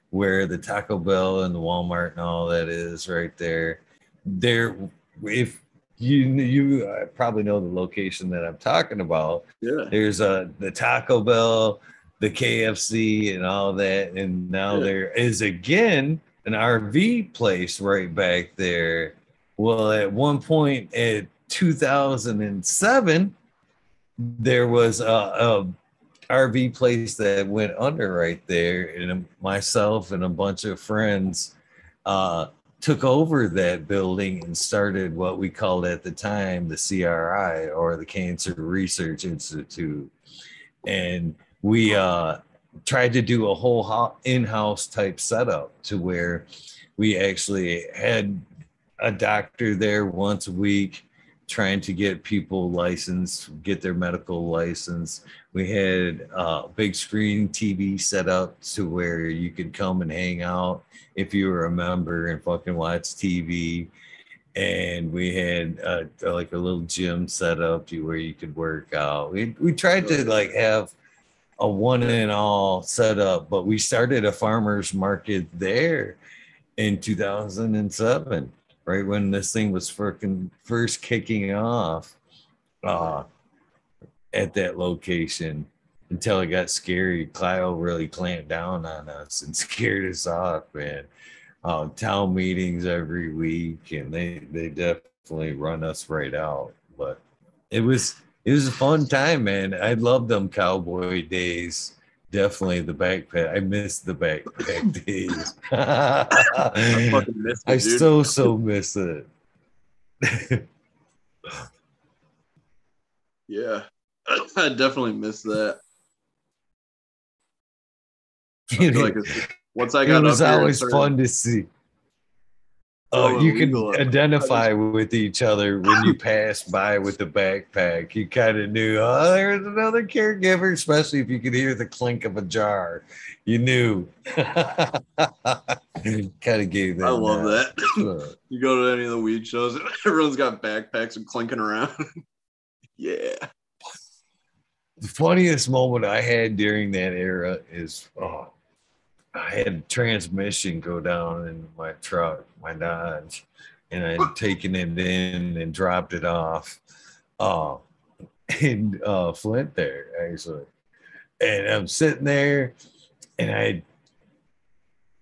where the Taco Bell and the Walmart and all that is right there. There, if you you probably know the location that I'm talking about. Yeah. There's a uh, the Taco Bell, the KFC, and all that, and now yeah. there is again an RV place right back there. Well, at one point at 2007, there was a, a RV place that went under right there, and myself and a bunch of friends uh, took over that building and started what we called at the time the CRI or the Cancer Research Institute, and we uh, tried to do a whole in-house type setup to where we actually had a doctor there once a week trying to get people licensed, get their medical license. We had a big screen TV set up to where you could come and hang out if you were a member and fucking watch TV. And we had like a little gym set up to where you could work out. We we tried to like have a one and all setup, but we started a farmers market there in 2007 right when this thing was first kicking off uh, at that location until it got scary. Clio really clamped down on us and <laughs> scared us off, man. Uh, town meetings every week, and they they definitely run us right out. But it was it was a fun time, man. I love them cowboy days definitely the backpack. I miss the backpack <laughs> days. <laughs> I, miss it, I so so miss it. <laughs> yeah, I definitely miss that. I like once I got it was always started- fun to see. Oh, Oh, you can identify with each other when you pass by with the backpack. You kind of knew, oh, there's another caregiver, especially if you could hear the clink of a jar. You knew. <laughs> kind of gave that. I love that. that. <laughs> You go to any of the weed shows, and <laughs> everyone's got backpacks and clinking around. yeah. the funniest moment I had during that era is oh, I had transmission go down in my truck, my Dodge, and I had taken it in and dropped it off uh, <laughs> in uh, Flint there, actually. And I'm sitting there and I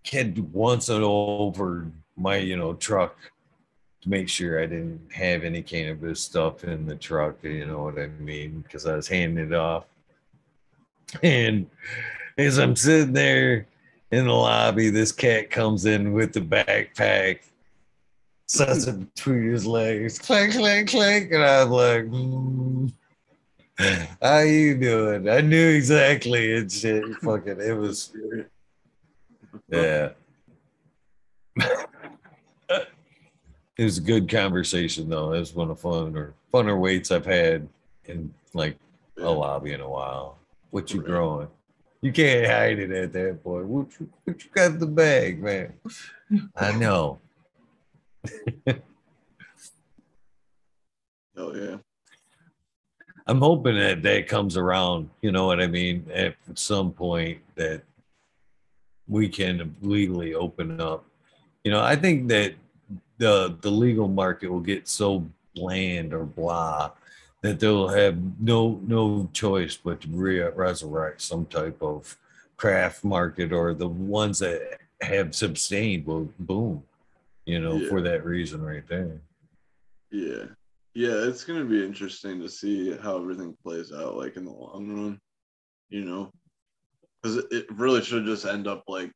had once it over my, you know, truck to make sure I didn't have any cannabis stuff in the truck, you know what I mean? Because I was handing it off. And as I'm sitting there in the lobby, this cat comes in with the backpack, sets it between his legs, clank, clank, clank. And I'm like, mm, how you doing? I knew exactly and shit. Fucking, it was, yeah. <laughs> it was a good conversation though. It was one of fun or funner weights I've had in like a lobby in a while. What you growing? You can't hide it at that point. What you, what you got in the bag, man? I know. <laughs> Oh yeah. I'm hoping that that comes around. You know what I mean? At some point that we can legally open up. You know, I think that the the legal market will get so bland or blah that they'll have no no choice but to re- resurrect some type of craft market or the ones that have sustained will boom. You know, Yeah. for that reason right there. Yeah. Yeah, it's gonna be interesting to see how everything plays out like in the long run, you know. Because it, it really should just end up like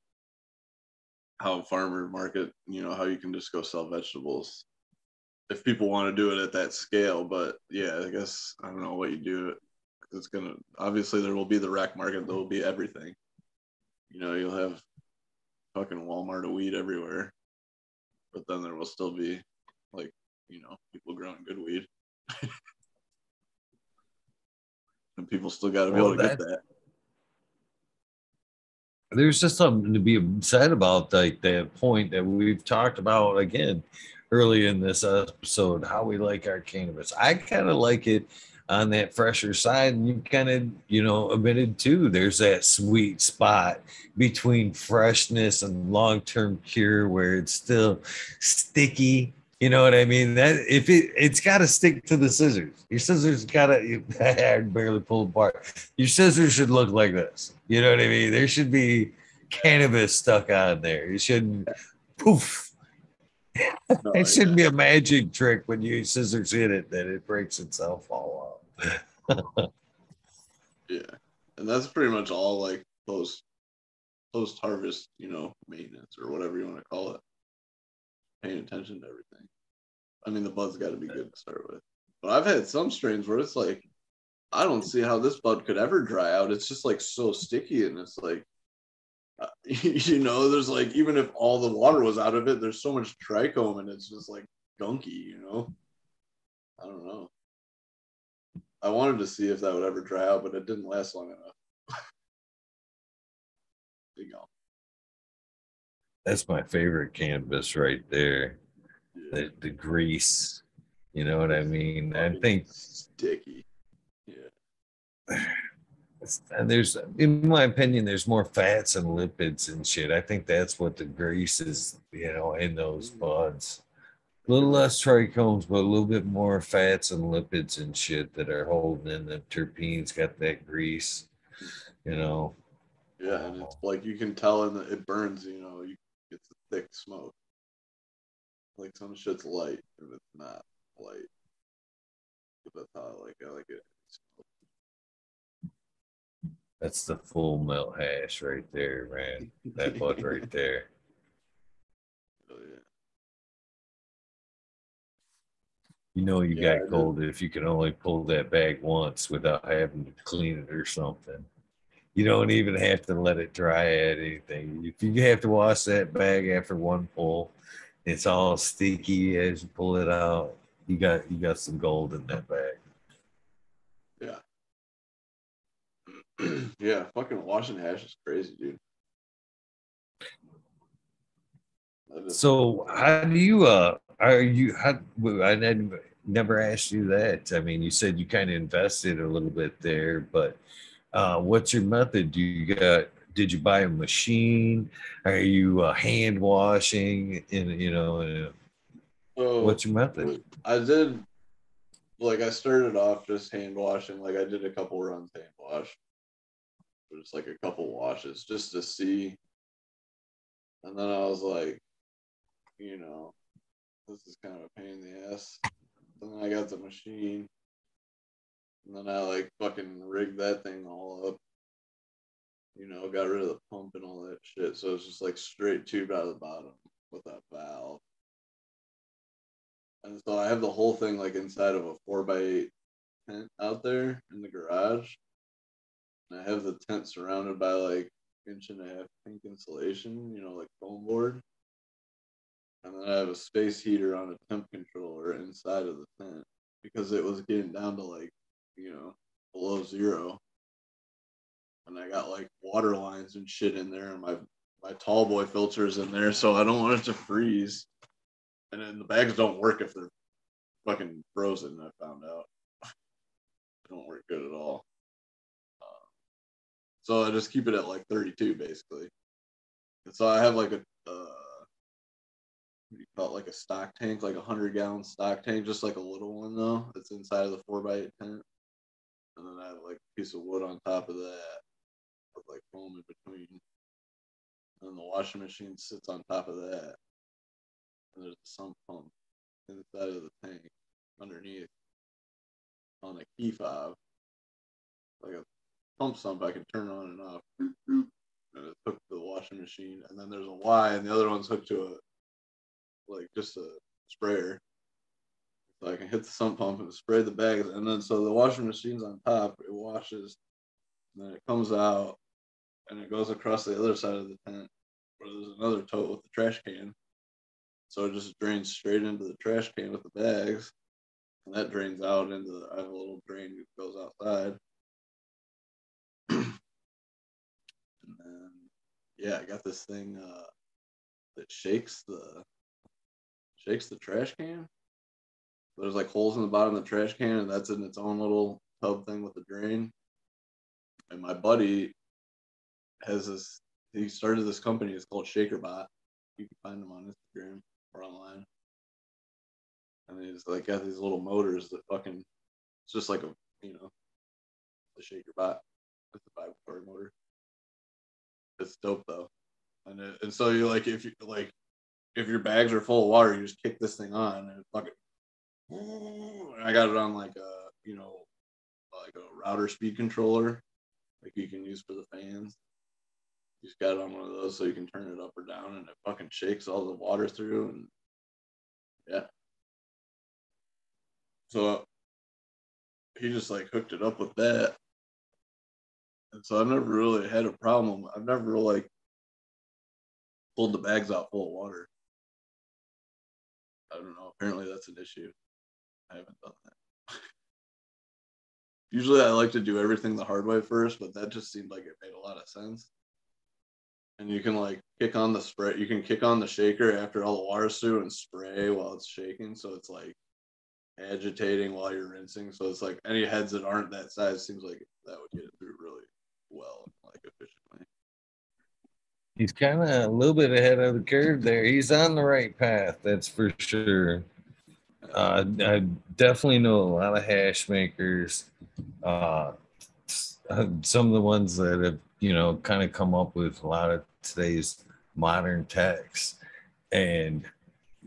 how farmer market, you know, how you can just go sell vegetables if people want to do it at that scale. But yeah, I guess I don't know what you do. It's gonna obviously there will be the rec market, there will be everything. You know, you'll have fucking Walmart of weed everywhere. But then there will still be like you know, people growing good weed. <laughs> and people still got to be Well, able to get that- that. there's just something to be said about like that point that we've talked about again early in this episode how we like our cannabis i kind of like it on that fresher side and you kind of you know admitted too there's that sweet spot between freshness and long-term cure where it's still sticky you know what I mean? That if it it's got to stick to the scissors. Your scissors got to. <laughs> Barely pull apart. Your scissors should look like this. You know what I mean? There should be cannabis stuck on there. You shouldn't. Poof. No, It shouldn't be a magic trick when you scissors hit it that it breaks itself all up. <laughs> yeah. And that's pretty much all like post post harvest, you know, maintenance or whatever you want to call it. Paying attention to everything. I mean, the bud's got to be good to start with. But I've had some strains where it's like, I don't see how this bud could ever dry out. It's just like so sticky, and it's like, uh, <laughs> you know, there's like even if all the water was out of it, there's so much trichome, and it's just like gunky, you know. I don't know. I wanted to see if that would ever dry out, but it didn't last long enough. <laughs> Big gulp. That's my favorite canvas right there. Yeah. The, the grease. You know what I mean? I think sticky. Yeah. <sighs> And there's in my opinion there's more fats and lipids and shit i think that's what the grease is you know in those mm. buds a little less trichomes but a little bit more fats and lipids and shit that are holding in the terpenes got that grease you know Yeah, and it's like you can tell in the it burns, you know, you it's a thick smoke. Like some shit's light if it's not light. But that's how I like. I like it. That's the full melt hash right there man that bud right <laughs> there Oh, yeah. you know you Yeah, got gold if you can only pull that bag once without having to clean it or something you don't even have to let it dry at anything. If you have to wash that bag after one pull, it's all sticky as you pull it out. You got you got some gold in that bag. <clears throat> Yeah. fucking washing hash is crazy, dude. So how do you uh are you how I never asked you that. I mean, you said you kind of invested a little bit there, but uh what's your method? Do you got did you buy a machine? Are you uh, hand washing in you know uh, so, what's your method? I did like I started off just hand washing. Like I did a couple runs hand wash. Just like a couple washes just to see. And then I was like, you know, this is kind of a pain in the ass. Then I got the machine. And then I like fucking rigged that thing all up. You know, got rid of the pump and all that shit. So it's just like straight tube out of the bottom with that valve. And so I have the whole thing like inside of a four by eight tent out there in the garage. And I have the tent surrounded by like inch and a half pink insulation, you know, like foam board. And then I have a space heater on a temp controller inside of the tent because it was getting down to like, you know, below zero. And I got like water lines and shit in there and my my tall boy filters in there, so I don't want it to freeze. And then the bags don't work if they're fucking frozen. I found out they <laughs> don't work good at all. So I just keep it at like 32 basically. And so I have like a uh, what do you call it? Like a stock tank, like a hundred gallon stock tank, just like a little one though. That's inside of the four by eight tent. And then I have like a piece of wood on top of that with like foam in between. And then the washing machine sits on top of that. And there's a sump pump inside of the tank underneath on a key fob. Like a pump sump I can turn on and off. And it's hooked to the washing machine. And then there's a Y and the other one's hooked to a like just a sprayer. So I can hit the sump pump and spray the bags. And then so the washing machine's on top, it washes, and then it comes out and it goes across the other side of the tent where there's another tote with the trash can. So it just drains straight into the trash can with the bags. And that drains out into the I have a little drain that goes outside. And then yeah, I got this thing uh that shakes the shakes the trash can. There's like holes in the bottom of the trash can, and that's in its own little tub thing with the drain. And my buddy has this. He started this company. It's called ShakerBot. You can find them on Instagram or online. And he's like got these little motors that fucking. It's just like a you know, the ShakerBot. It's a five motor. It's dope though, and it, and so you like if you like if your bags are full of water, you just kick this thing on and fucking. I got it on like a you know, like a router speed controller, like you can use for the fans. You just got it on one of those so you can turn it up or down, and it fucking shakes all the water through, and yeah. So he just like hooked it up with that, and so I've never really had a problem. I've never like pulled the bags out full of water. I don't know. Apparently, that's an issue. I haven't done that. <laughs> Usually, I like to do everything the hard way first, but that just seemed like it made a lot of sense. And you can like kick on the spray. You can kick on the shaker after all the water's through and spray while it's shaking. So it's like agitating while you're rinsing. So it's like any heads that aren't that size seems like that would get it through really well, like efficiently. He's kind of a little bit ahead of the curve there. He's on the right path, that's for sure. Uh, I definitely know a lot of hash makers. Uh, some of the ones that have, you know, kind of come up with a lot of today's modern techs, and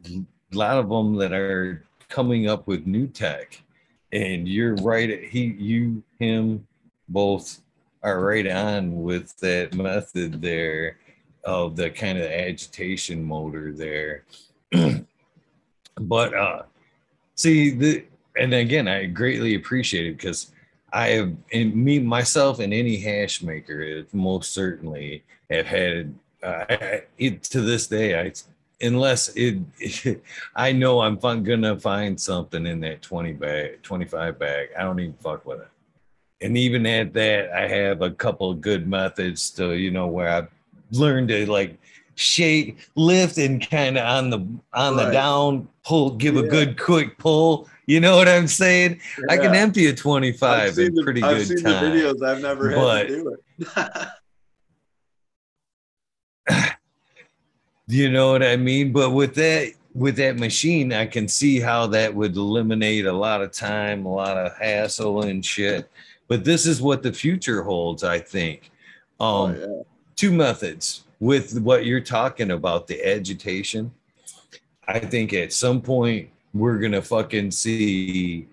a lot of them that are coming up with new tech. And you're right. He, you, him, both are right on with that method there of the kind of agitation motor there. <clears throat> but uh see the and again I greatly appreciate it because I have, and me myself and any hash maker, most certainly have had. Uh, it to this day, I unless it, it <laughs> I know I'm fun, gonna find something in that 20 bag, 25 bag. I don't even fuck with it. And even at that, I have a couple of good methods to, you know, where I've learned to like shake, lift, and kind of on the on right. the down pull, give yeah. a good quick pull. You know what I'm saying? Yeah. I can empty a 25 in pretty the, I've good seen time. the videos. I've never had but, to do it. <laughs> <sighs> you know what I mean? But with that, with that machine, I can see how that would eliminate a lot of time, a lot of hassle and shit. But this is what the future holds, I think. Um, oh, yeah. Two methods with what you're talking about, the agitation. I think at some point we're gonna fucking see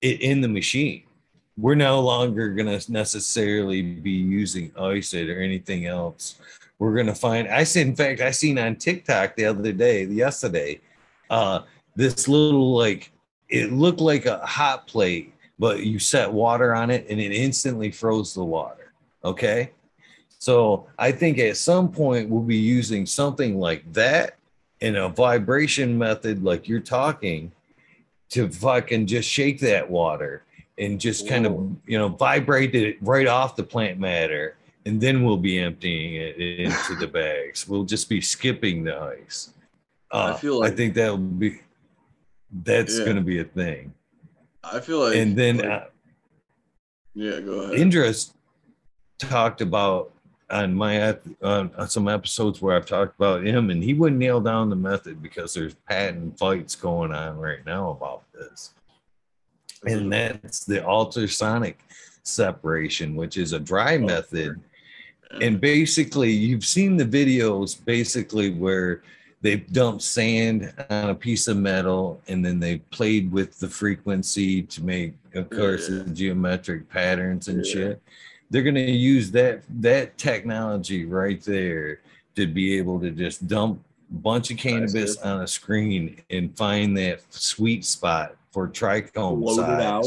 it in the machine. We're no longer gonna necessarily be using ICET or anything else. We're gonna find. I see. In fact, I seen on TikTok the other day, yesterday, uh, this little like it looked like a hot plate, but you set water on it and it instantly froze the water. Okay. So I think at some point we'll be using something like that in a vibration method, like you're talking, to fucking just shake that water and just kind of you know vibrate it right off the plant matter, and then we'll be emptying it into the <laughs> bags. We'll just be skipping the ice. Uh, I feel like I think that will be that's yeah. going to be a thing. I feel like, and then like, uh, yeah, go ahead. Indra's talked about on my on, some episodes where I've talked about him, and he wouldn't nail down the method because there's patent fights going on right now about this. And that's the ultrasonic separation, which is a dry oh, method. And basically, you've seen the videos basically where they dumped sand on a piece of metal and then they played with the frequency to make, of course, yeah. geometric patterns and yeah. shit they're going to use that that technology right there to be able to just dump a bunch of cannabis on a screen and find that sweet spot for trichome Load size. It out.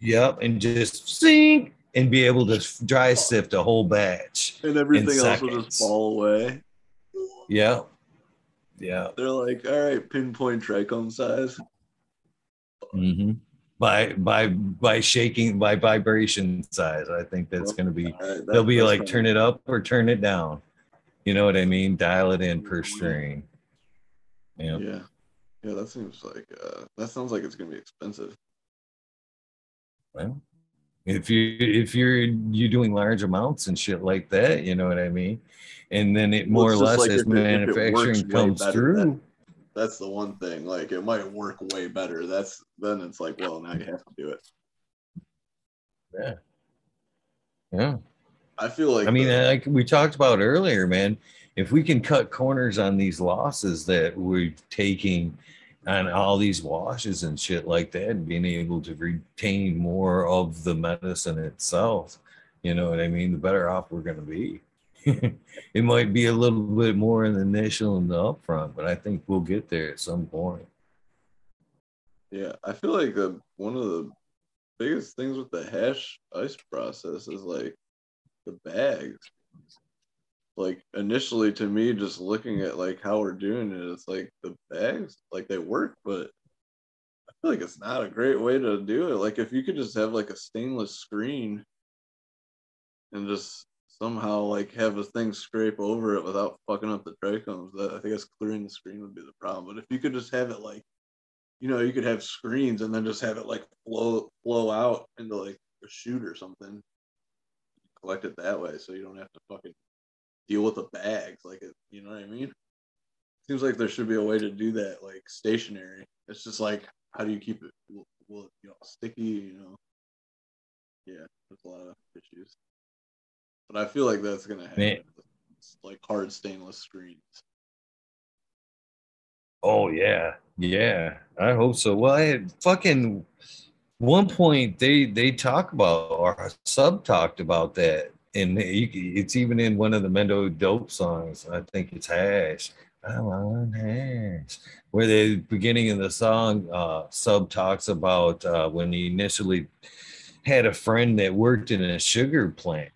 Yep, and just sink and be able to dry sift a whole batch. And everything else will just fall away. Yep. Yeah. They're like, all right, pinpoint trichome size. Mm-hmm by by by shaking by vibration size. I think that's going to be right, they'll be like turn it up or turn it down. You know what I mean? Dial it in per string. Yeah. Yeah. Yeah, that seems like uh that sounds like it's going to be expensive. Well, if you if you're you doing large amounts and shit like that, you know what I mean? And then it more or less like as manufacturing comes through that's the one thing. Like it might work way better. That's then it's like, well, now you have to do it. Yeah. Yeah. I feel like I mean, the, like we talked about earlier, man, if we can cut corners on these losses that we're taking on all these washes and shit like that, and being able to retain more of the medicine itself, you know what I mean? The better off we're gonna be. <laughs> it might be a little bit more in the initial and the upfront, but I think we'll get there at some point. Yeah, I feel like the, one of the biggest things with the hash ice process is like the bags. Like initially, to me, just looking at like how we're doing it, it's like the bags, like they work, but I feel like it's not a great way to do it. Like if you could just have like a stainless screen and just somehow like have a thing scrape over it without fucking up the trichomes. That I think that's clearing the screen would be the problem. But if you could just have it like, you know, you could have screens and then just have it like flow flow out into like a chute or something. Collect it that way, so you don't have to fucking deal with the bags. Like it, you know what I mean? Seems like there should be a way to do that, like stationary. It's just like, how do you keep it, will you know, sticky? You know, yeah, there's a lot of issues. But I feel like that's gonna happen. Man. like hard stainless screens. Oh yeah, yeah. I hope so. Well, I had fucking one point they they talk about or sub talked about that, and it's even in one of the Mendo Dope songs. I think it's Hash. I want hash. Where the beginning of the song uh, sub talks about uh, when he initially had a friend that worked in a sugar plant.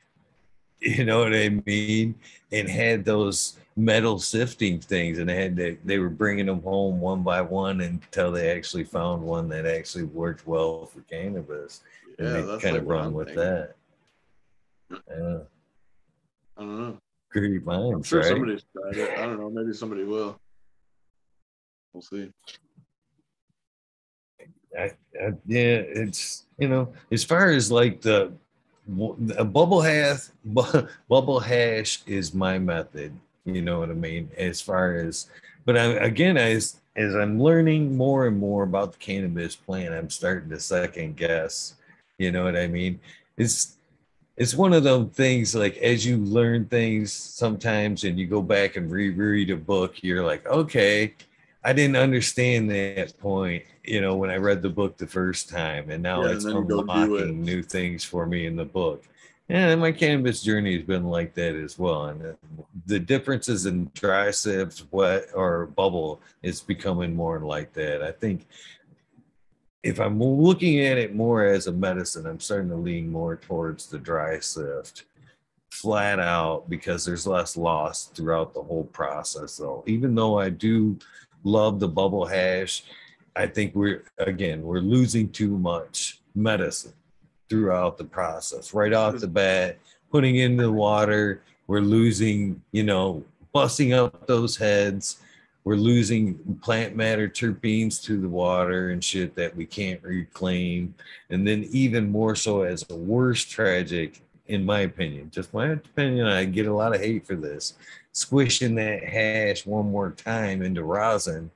<laughs> You know what I mean? And had those metal sifting things, and they had to, they were bringing them home one by one until they actually found one that actually worked well for cannabis. Yeah, and they kind like of run with that. Yeah, I don't know. great I'm sure right? somebody's tried it. I don't know. Maybe somebody will. We'll see. I, I, yeah, it's you know, as far as like the bubble hash, bu- <laughs> bubble hash is my method. You know what I mean? As far as, but I, again, as as I'm learning more and more about the cannabis plant, I'm starting to second guess. You know what I mean? It's it's one of those things like as you learn things sometimes and you go back and reread a book, you're like, okay, I didn't understand that point, you know, when I read the book the first time, and now Yeah, it's it. unlocking new things for me in the book. And my cannabis journey has been like that as well. And the- differences in dry sift, wet or bubble is becoming more like that. I think if I'm looking at it more as a medicine, I'm starting to lean more towards the dry sift flat out because there's less loss throughout the whole process though even though i do love the bubble hash. I think we're again we're losing too much medicine throughout the process. Right off the bat putting in the water we're losing you know busting up those heads. We're losing plant matter terpenes to the water and shit that we can't reclaim. And then even more so as a worse tragic in my opinion just my opinion i get a lot of hate for this squishing that hash one more time into rosin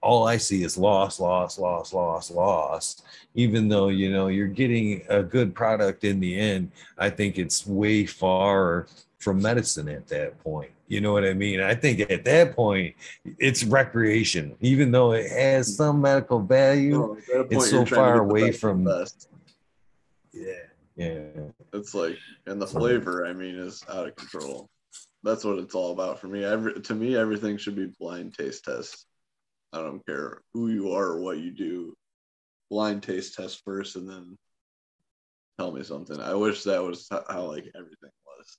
all i see is loss loss loss loss loss even though you know you're getting a good product in the end i think it's way far from medicine at that point. You know what i mean? I think at that point it's recreation. Even though it has some medical value No, it's so far away from- best. yeah yeah. It's like, and the flavor, I mean, is out of control. That's what it's all about for me. Every to me, everything should be blind taste test. I don't care who you are or what you do. Blind taste test first, and then tell me something. I wish that was how, like everything was.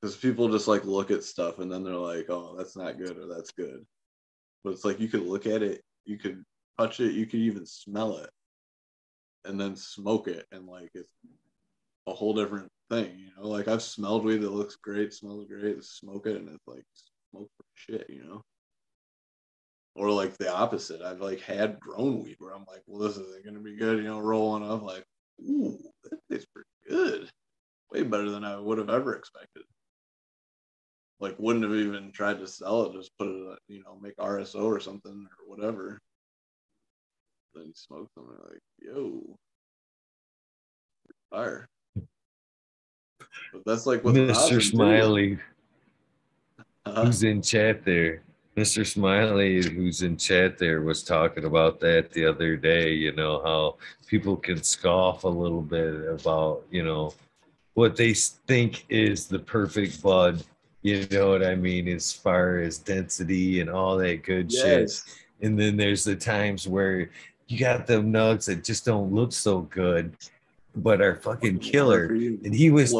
Because people just like look at stuff and then they're like, "Oh, that's not good" or "That's good," but it's like you could look at it, you could touch it, you could even smell it, and then smoke it, and like it's a whole different thing, you know. Like I've smelled weed that looks great, smells great, smoke it, and it's like smoke for shit, you know. Or like the opposite. I've like had grown weed where I'm like, well, this isn't gonna be good, you know, rolling up like, ooh, that tastes pretty good. Way better than I would have ever expected. Like wouldn't have even tried to sell it, just put it, you know, make RSO or something or whatever. Then smoke them, and like, yo, fire. But that's like rosin, mr smiley Uh, who's in chat there. Mr. Smiley, who's in chat there, was talking about that the other day. You know, how people can scoff a little bit about, you know, what they think is the perfect bud. You know what I mean? As far as density and all that good shit. yes. And then there's the times where you got them nugs that just don't look so good, but are fucking killer. And he was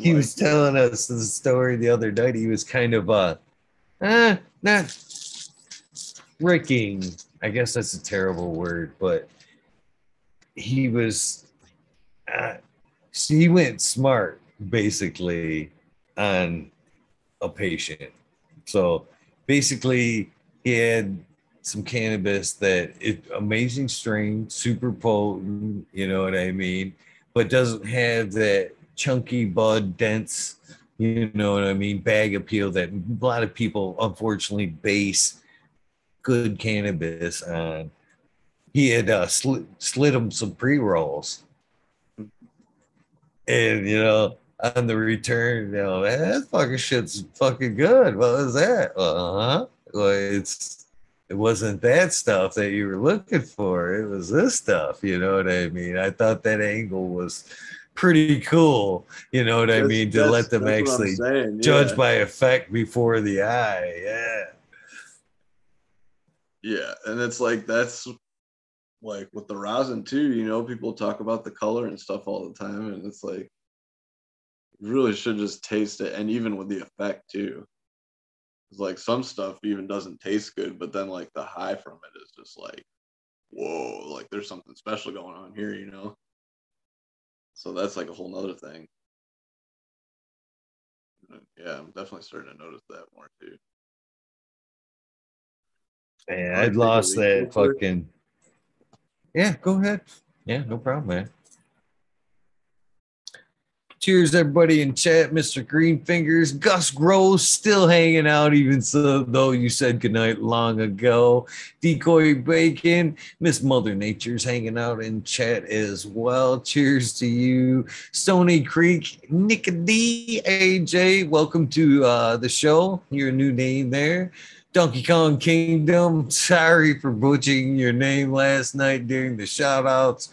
he was telling us the story the other night. He was kind of uh, uh not freaking. I guess that's a terrible word, but he was. Uh, he went smart basically on a patient. So basically, he had some cannabis that it amazing strain, super potent. You know what I mean? But doesn't have that chunky bud dense you know what i mean bag appeal that a lot of people unfortunately base good cannabis on. He had uh, slit, slid him some pre-rolls. And you know on the return you know man, that fucking shit's fucking good. What was that? Uh-huh. Well it's it wasn't that stuff that you were looking for. It was this stuff. You know what I mean? I thought that angle was pretty cool. You know what I mean? To let them that's what I'm actually saying, judge by effect before the eye. Yeah. Yeah, and it's like that's like with the rosin too, you know, people talk about the color and stuff all the time, and it's like you really should just taste it, and even with the effect too. It's like some stuff even doesn't taste good, but then like the high from it is just like, whoa, like there's something special going on here, you know. So that's like a whole nother thing. Uh, yeah, I'm definitely starting to notice that more too. Yeah, I'd lost that fucking. Yeah, go ahead. Yeah, no problem, man. Cheers, everybody in chat. Mr. Green Fingers, Gus Gross still hanging out, even so though you said goodnight long ago. Decoy Bacon, Miss Mother Nature's hanging out in chat as well. Cheers to you, Stony Creek, Nick D, AJ. Welcome to uh, the show. Your new name there. Donkey Kong Kingdom. <laughs> Sorry for butchering your name last night during the shout outs.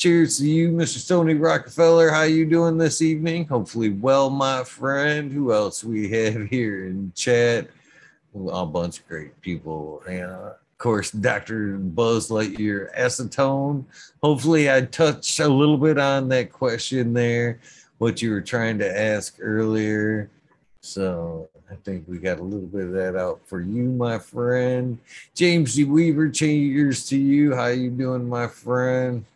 Cheers to you, Mr. Tony Rockefeller. How you doing this evening? Hopefully well, my friend. Who else we have <laughs> here in chat? A bunch of great people. And uh, of course, Dr. Buzz Lightyear acetone. Hopefully I touched a little bit on that question there, what you were trying to ask earlier. So I think we got a little bit of that out for you, my friend. James D. Weaver, cheers to you. How you doing, my friend?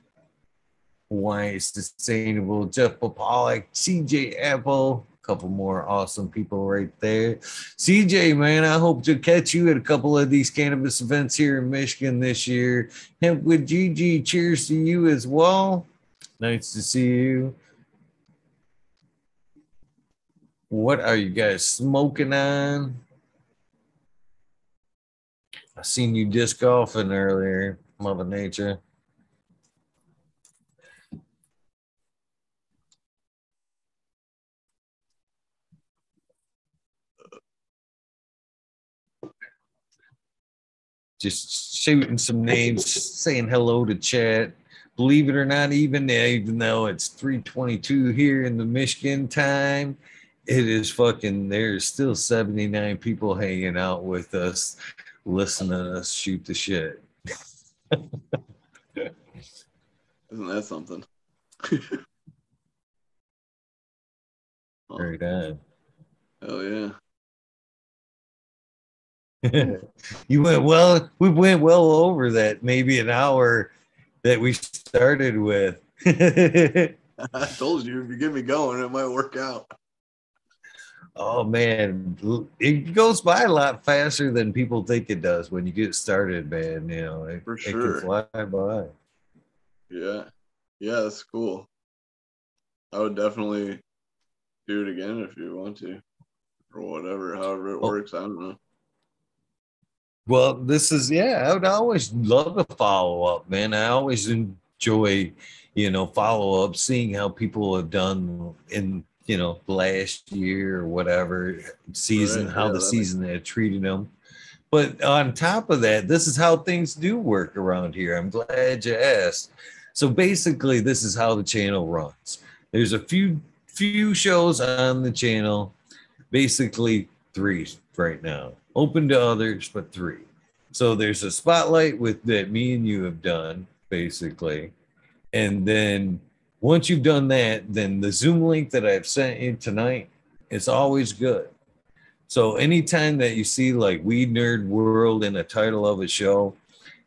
Hawaii Sustainable, Jeff Pollock, CJ Apple, a couple more awesome people right there. CJ, man, I hope to catch you at a couple of these cannabis events here in Michigan this year. Hemp with GG, cheers to you as well. Nice to see you. What are you guys smoking on? I seen you disc golfing earlier, Mother Nature. Just shooting some names, saying hello to chat. Believe it or not, even even though it's 322 here in the Michigan time, it is fucking there's still 79 people hanging out with us, listening to us shoot the shit. Isn't that something? Very good. Hell yeah. <laughs> you went well. We went well over that, maybe an hour that we started with. <laughs> I told you if you get me going, it might work out. Oh man, it goes by a lot faster than people think it does when you get started, man. You know, it, for sure, it can fly by. Yeah, yeah, that's cool. I would definitely do it again if you want to, or whatever, however it oh. works. I don't know. Well, this is yeah. I would always love a follow up, man. I always enjoy, you know, follow up, seeing how people have done in you know last year or whatever season, right, how yeah, the season had treated them. But on top of that, this is how things do work around here. I'm glad you asked. So basically, this is how the channel runs. There's a few few shows on the channel, basically three right now open to others, but three. So there's a spotlight with that me and you have done, basically. And then once you've done that, then the Zoom link that I've sent you tonight is always good. So anytime that you see like Weed Nerd World in the title of a show,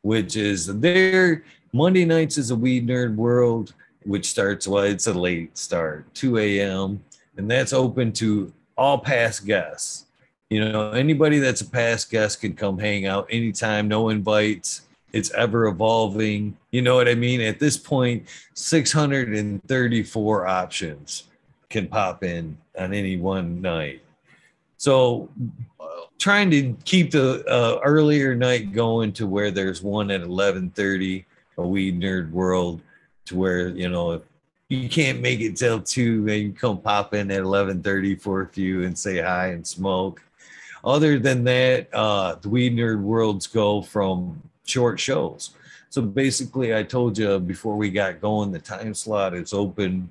which is there, Monday nights is a Weed Nerd World, which starts, well, it's a late start, 2 a.m. And that's open to all past guests. You know, anybody that's a past guest can come hang out anytime, no invites. It's ever evolving. You know what I mean? At this point, 634 options can pop in on any one night. So trying to keep the uh, earlier night going to where there's one at 11:30 a weed nerd world to where you know if you can't make it till two and you come pop in at 11:30 for a few and say hi and smoke other than that, uh, the Weed Nerd Worlds go from short shows. So basically, I told you before we got going, the time slot is open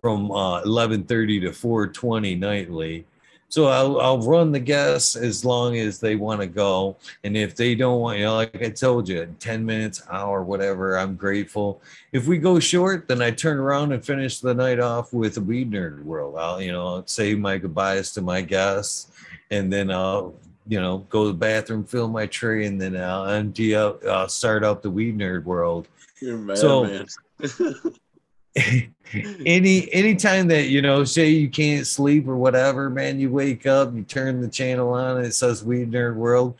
from uh, 11:30 to 4:20 nightly. So I'll, I'll run the guests as long as they want to go. And if they don't want, you know, like I told you, 10 minutes, hour, whatever, I'm grateful. If we go short, then I turn around and finish the night off with a weed nerd world. I'll, you know, say my goodbyes to my guests and then I'll, you know, go to the bathroom, fill my tray, and then I'll empty up, I'll start up the weed nerd world. You're mad, So- man. <laughs> any anytime that you know say you can't sleep or whatever man you wake up you turn the channel on and it says weed nerd world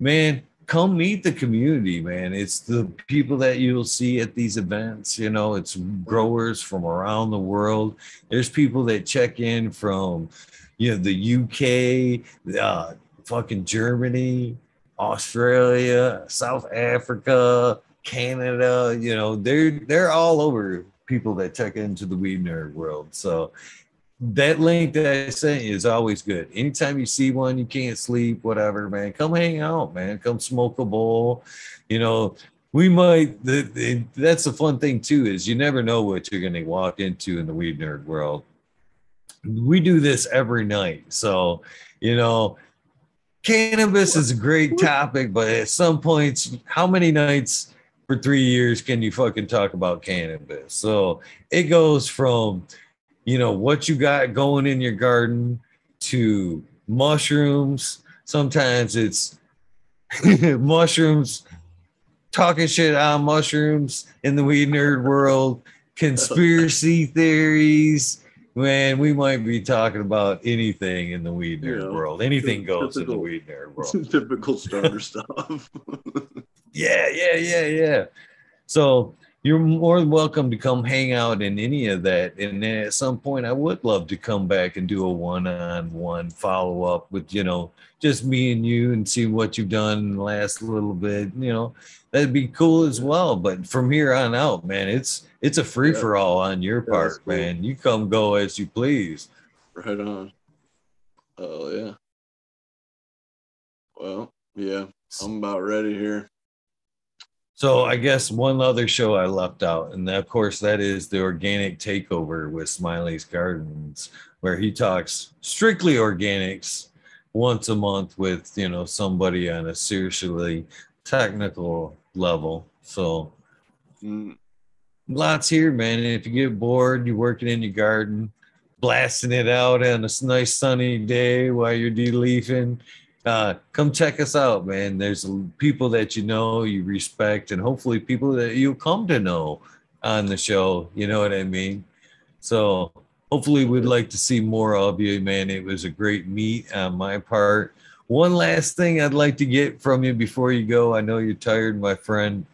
man come meet the community man it's the people that you'll see at these events you know it's growers from around the world there's people that check in from you know the uk uh, fucking germany australia south africa canada you know they're they're all over people that check into the weed nerd world. So that link that I sent you is always good. Anytime you see one, you can't sleep, whatever, man, come hang out, man. Come smoke a bowl. You know, we might. That's the fun thing too is you never know what you're going to walk into in the weed nerd world. We do this every night, so you know. Cannabis is a great topic, but at some points, how many nights for three years can you fucking talk about cannabis? So it goes from, you know, what you got going in your garden to mushrooms. Sometimes it's <laughs> mushrooms, talking shit on mushrooms in the weed nerd world, conspiracy theories. Man, we might be talking about anything in the weed nerd Yeah. world. Anything goes in the weed nerd <laughs> world. Typical starter <laughs> stuff. Yeah, yeah, yeah, yeah. So you're more than welcome to come hang out in any of that. And then at some point, I would love to come back and do a one-on-one follow-up with you know just me and you and see what you've done last little bit. You know, that'd be cool as well. But from here on out, man, it's it's a free for all on your Yeah, part, man. You come go as you please. right on. Oh yeah. Well, yeah, I'm about ready here. So I guess one other show I left out, and of course that is the organic takeover with Smiley's Gardens, where he talks strictly organics once a month with you know somebody on a seriously technical level. So Mm, lots here, man. And if you get bored, you're working in your garden, blasting it out on a nice sunny day while you're de-leafing. Uh, come check us out, man. There's people that you know, you respect, and hopefully people that you'll come to know on the show. You know what I mean? So hopefully we'd like to see more of you, man. It was a great meet on my part. One last thing I'd like to get from you before you go. I know you're tired, my friend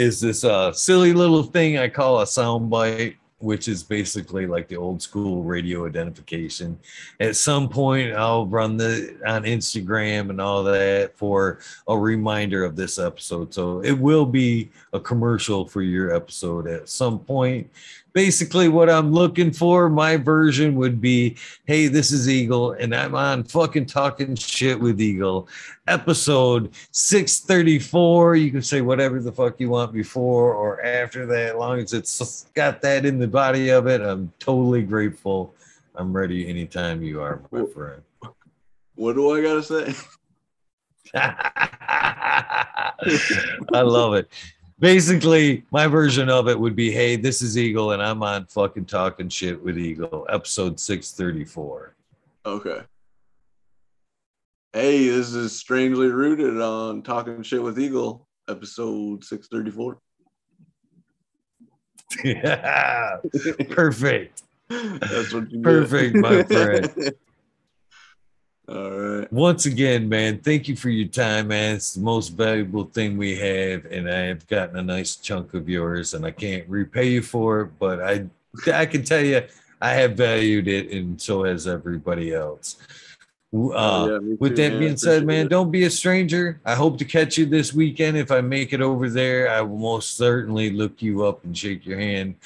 is this uh, silly little thing I call a soundbite, which is basically like the old school radio identification. At some point, I'll run the on Instagram and all that for a reminder of this episode. So it will be a commercial for your episode at some point. Basically, what I'm looking for, my version would be Hey, this is Eagle, and I'm on fucking talking shit with Eagle episode 634. You can say whatever the fuck you want before or after that, as long as it's got that in the body of it. I'm totally grateful. I'm ready anytime you are, my friend. what do I gotta say? <laughs> <laughs> I love it. Basically, my version of it would be Hey, this is Eagle, and I'm on fucking talking shit with Eagle, episode 634. Okay. Hey, this is strangely rooted on talking shit with Eagle, episode six thirty four. <laughs> yeah, perfect. <laughs> That's what you. Perfect, my friend. <laughs> All right. once again, man, thank you for your time, man. It's the most valuable thing we have, and I have gotten a nice chunk of yours, and I can't repay you for it, but I, I can tell you, I have valued it, and so has everybody else. Uh, Oh, yeah, with too, that man. being said, man, it. don't be a stranger. I hope to catch you this weekend. If I make it over there, I will most certainly look you up and shake your hand.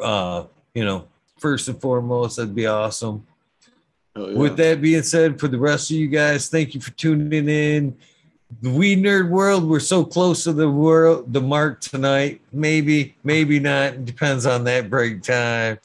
Uh, you know, first and foremost, that'd be awesome. Yeah. With that being said, for the rest of you guys, thank you for tuning in. The Weed Nerd World, we're so close to the world, the mark tonight. Maybe, maybe not. It depends on that break time.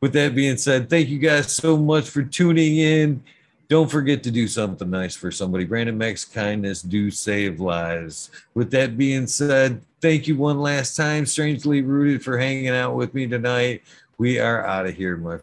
With that being said, thank you guys so much for tuning in. don't forget to do something nice for somebody. Brandon Mack's kindness do save lives. With that being said, thank you one last time. Strangely rooted for hanging out with me tonight. We are out of here, my